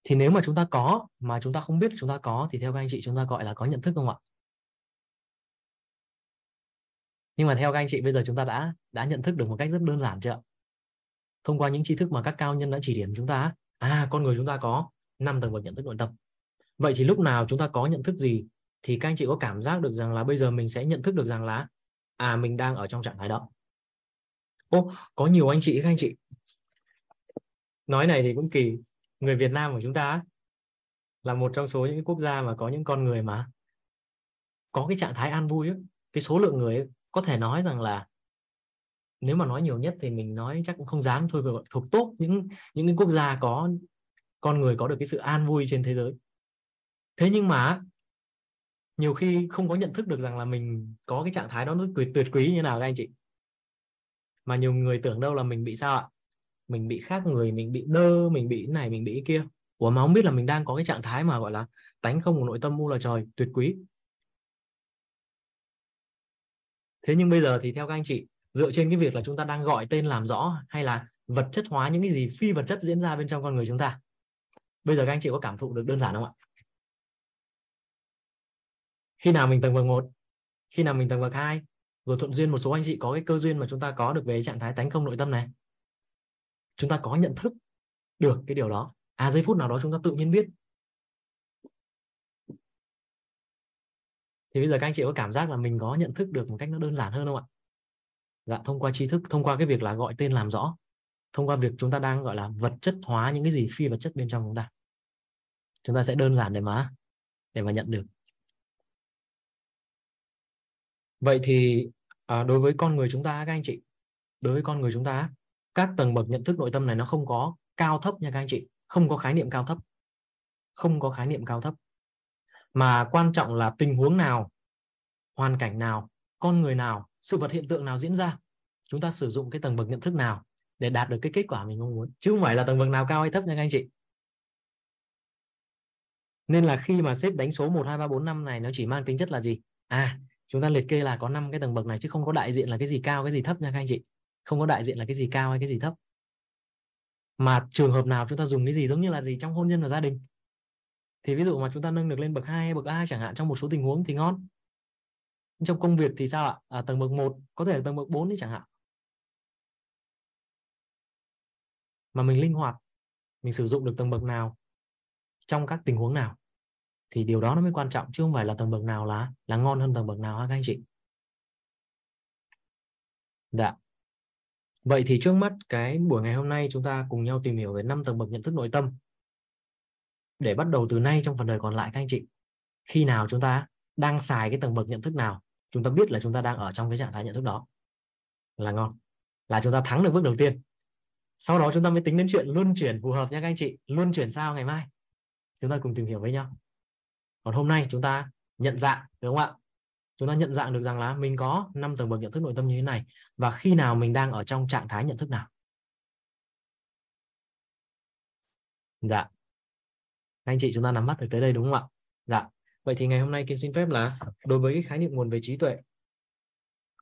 Thì nếu mà chúng ta có mà chúng ta không biết chúng ta có thì theo các anh chị chúng ta gọi là có nhận thức không ạ? Nhưng mà theo các anh chị bây giờ chúng ta đã đã nhận thức được một cách rất đơn giản chưa thông qua những tri thức mà các cao nhân đã chỉ điểm chúng ta à con người chúng ta có năm tầng bậc nhận thức nội tâm. Vậy thì lúc nào chúng ta có nhận thức gì thì các anh chị có cảm giác được rằng là bây giờ mình sẽ nhận thức được rằng là à mình đang ở trong trạng thái đó. Ô có nhiều anh chị các anh chị. Nói này thì cũng kỳ. Người Việt Nam của chúng ta là một trong số những quốc gia mà có những con người mà có cái trạng thái an vui ấy. cái số lượng người ấy, có thể nói rằng là nếu mà nói nhiều nhất thì mình nói chắc cũng không dám thôi thuộc tốt những những cái quốc gia có con người có được cái sự an vui trên thế giới. Thế nhưng mà nhiều khi không có nhận thức được rằng là mình có cái trạng thái đó nó tuyệt tuyệt quý như nào các anh chị. Mà nhiều người tưởng đâu là mình bị sao ạ? Mình bị khác người, mình bị đơ, mình bị này, mình bị kia. Ủa mà không biết là mình đang có cái trạng thái mà, gọi là, tánh không của nội tâm u là trời, tuyệt quý. Thế nhưng bây giờ thì theo các anh chị, dựa trên cái việc là chúng ta đang gọi tên làm rõ hay là vật chất hóa những cái gì phi vật chất diễn ra bên trong con người chúng ta? Bây giờ các anh chị có cảm thụ được đơn giản không ạ? Khi nào mình tầng bậc một, khi nào mình tầng bậc hai, rồi thuận duyên một số anh chị có cái cơ duyên mà chúng ta có được về trạng thái tánh không nội tâm này. Chúng ta có nhận thức được cái điều đó. À giây phút nào đó chúng ta tự nhiên biết thì bây giờ các anh chị có cảm giác là mình có nhận thức được một cách nó đơn giản hơn không ạ? Dạ thông qua tri thức thông qua cái việc là gọi tên làm rõ thông qua việc chúng ta đang gọi là vật chất hóa những cái gì phi vật chất bên trong chúng ta. Chúng ta sẽ đơn giản để mà để mà nhận được. Vậy thì à, đối với con người chúng ta các anh chị đối với con người chúng ta các tầng bậc nhận thức nội tâm này nó không có cao thấp nha các anh chị. Không có khái niệm cao thấp. Không có khái niệm cao thấp mà quan trọng là tình huống nào hoàn cảnh nào con người nào sự vật hiện tượng nào diễn ra. Chúng ta sử dụng cái tầng bậc nhận thức nào để đạt được cái kết quả mình mong muốn. Chứ không phải là tầng bậc nào cao hay thấp nha các anh chị. Nên là khi mà xếp đánh số 1, 2, 3, 4, 5 này nó chỉ mang tính chất là gì? À chúng ta liệt kê là có 5 cái tầng bậc này chứ không có đại diện là cái gì cao cái gì thấp nha các anh chị. Không có đại diện là cái gì cao hay cái gì thấp. Mà trường hợp nào chúng ta dùng cái gì giống như là gì trong hôn nhân và gia đình? Thì ví dụ mà chúng ta nâng được lên bậc 2 hay bậc A chẳng hạn trong một số tình huống thì ngon. Trong công việc thì sao ạ? À, tầng bậc 1 có thể là tầng bậc 4 đi chẳng hạn. Mà mình linh hoạt mình sử dụng được tầng bậc nào trong các tình huống nào thì điều đó nó mới quan trọng chứ không phải là tầng bậc nào là là ngon hơn tầng bậc nào ha các anh chị. Dạ. Vậy thì trước mắt cái buổi ngày hôm nay chúng ta cùng nhau tìm hiểu về năm tầng bậc nhận thức nội tâm để bắt đầu từ nay trong phần đời còn lại các anh chị. Khi nào chúng ta đang xài cái tầng bậc nhận thức nào, chúng ta biết là chúng ta đang ở trong cái trạng thái nhận thức đó. Là ngon. Là chúng ta thắng được bước đầu tiên. Sau đó chúng ta mới tính đến chuyện luân chuyển phù hợp nha các anh chị. Luân chuyển sao ngày mai? Chúng ta cùng tìm hiểu với nhau. Còn hôm nay chúng ta nhận dạng, đúng không ạ? Chúng ta nhận dạng được rằng là mình có năm tầng bậc nhận thức nội tâm như thế này. Và khi nào mình đang ở trong trạng thái nhận thức nào? Dạ anh chị chúng ta nắm bắt được tới đây đúng không ạ? Dạ. Vậy thì ngày hôm nay kiên xin phép là đối với cái khái niệm nguồn về trí tuệ,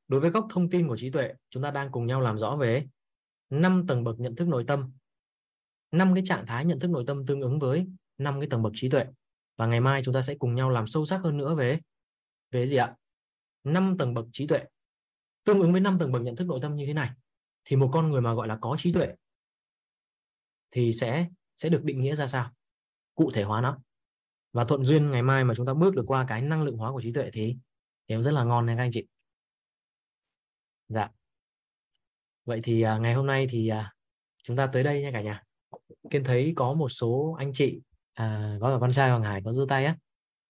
đối với góc thông tin của trí tuệ, chúng ta đang cùng nhau làm rõ về năm tầng bậc nhận thức nội tâm, năm cái trạng thái nhận thức nội tâm tương ứng với năm cái tầng bậc trí tuệ. Và ngày mai chúng ta sẽ cùng nhau làm sâu sắc hơn nữa về về gì ạ? Năm tầng bậc trí tuệ. Tương ứng với năm tầng bậc nhận thức nội tâm như thế này, thì một con người mà gọi là có trí tuệ thì sẽ sẽ được định nghĩa ra sao? Cụ thể hóa nó. Và thuận duyên ngày mai mà chúng ta bước được qua cái năng lượng hóa của trí tuệ thì thì rất là ngon nha các anh chị. Dạ. Vậy thì à, ngày hôm nay thì à, chúng ta tới đây nha cả nhà. Kiên thấy có một số anh chị à, có cả con trai hoàng hải có giơ tay á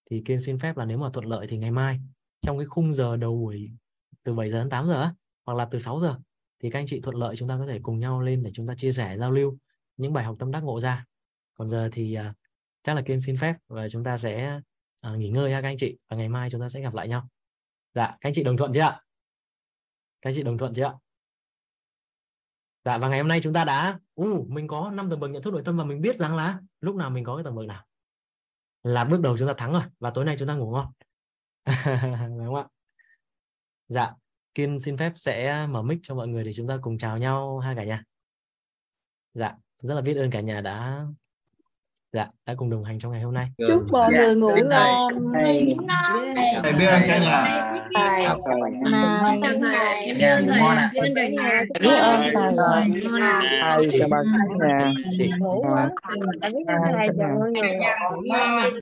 thì kiên xin phép là nếu mà thuận lợi thì ngày mai trong cái khung giờ đầu buổi từ 7 giờ đến 8 giờ á, hoặc là từ 6 giờ thì các anh chị thuận lợi chúng ta có thể cùng nhau lên để chúng ta chia sẻ giao lưu những bài học tâm đắc ngộ ra. Còn giờ thì uh, chắc là kiên xin phép và chúng ta sẽ uh, nghỉ ngơi ha các anh chị và ngày mai chúng ta sẽ gặp lại nhau. Dạ các anh chị đồng thuận chưa ạ? Các anh chị đồng thuận chưa ạ? Dạ và ngày hôm nay chúng ta đã uh, mình có năm tầng bậc nhận thức nội tâm và mình biết rằng là lúc nào mình có cái tầng bậc nào là bước đầu chúng ta thắng rồi và tối nay chúng ta ngủ ngon. Đúng không ạ? Dạ kiên xin phép sẽ mở mic cho mọi người để chúng ta cùng chào nhau ha cả nhà. Dạ rất là biết ơn cả nhà đã dạ đã cùng đồng hành trong ngày hôm nay chúc mọi dạ. người ngủ ngon thầy biết ơn cả nhà thầy này biết ơn nhà biết ơn thầy thầy chào bà cả nhà ngủ quá biết ơn thầy chào mọi người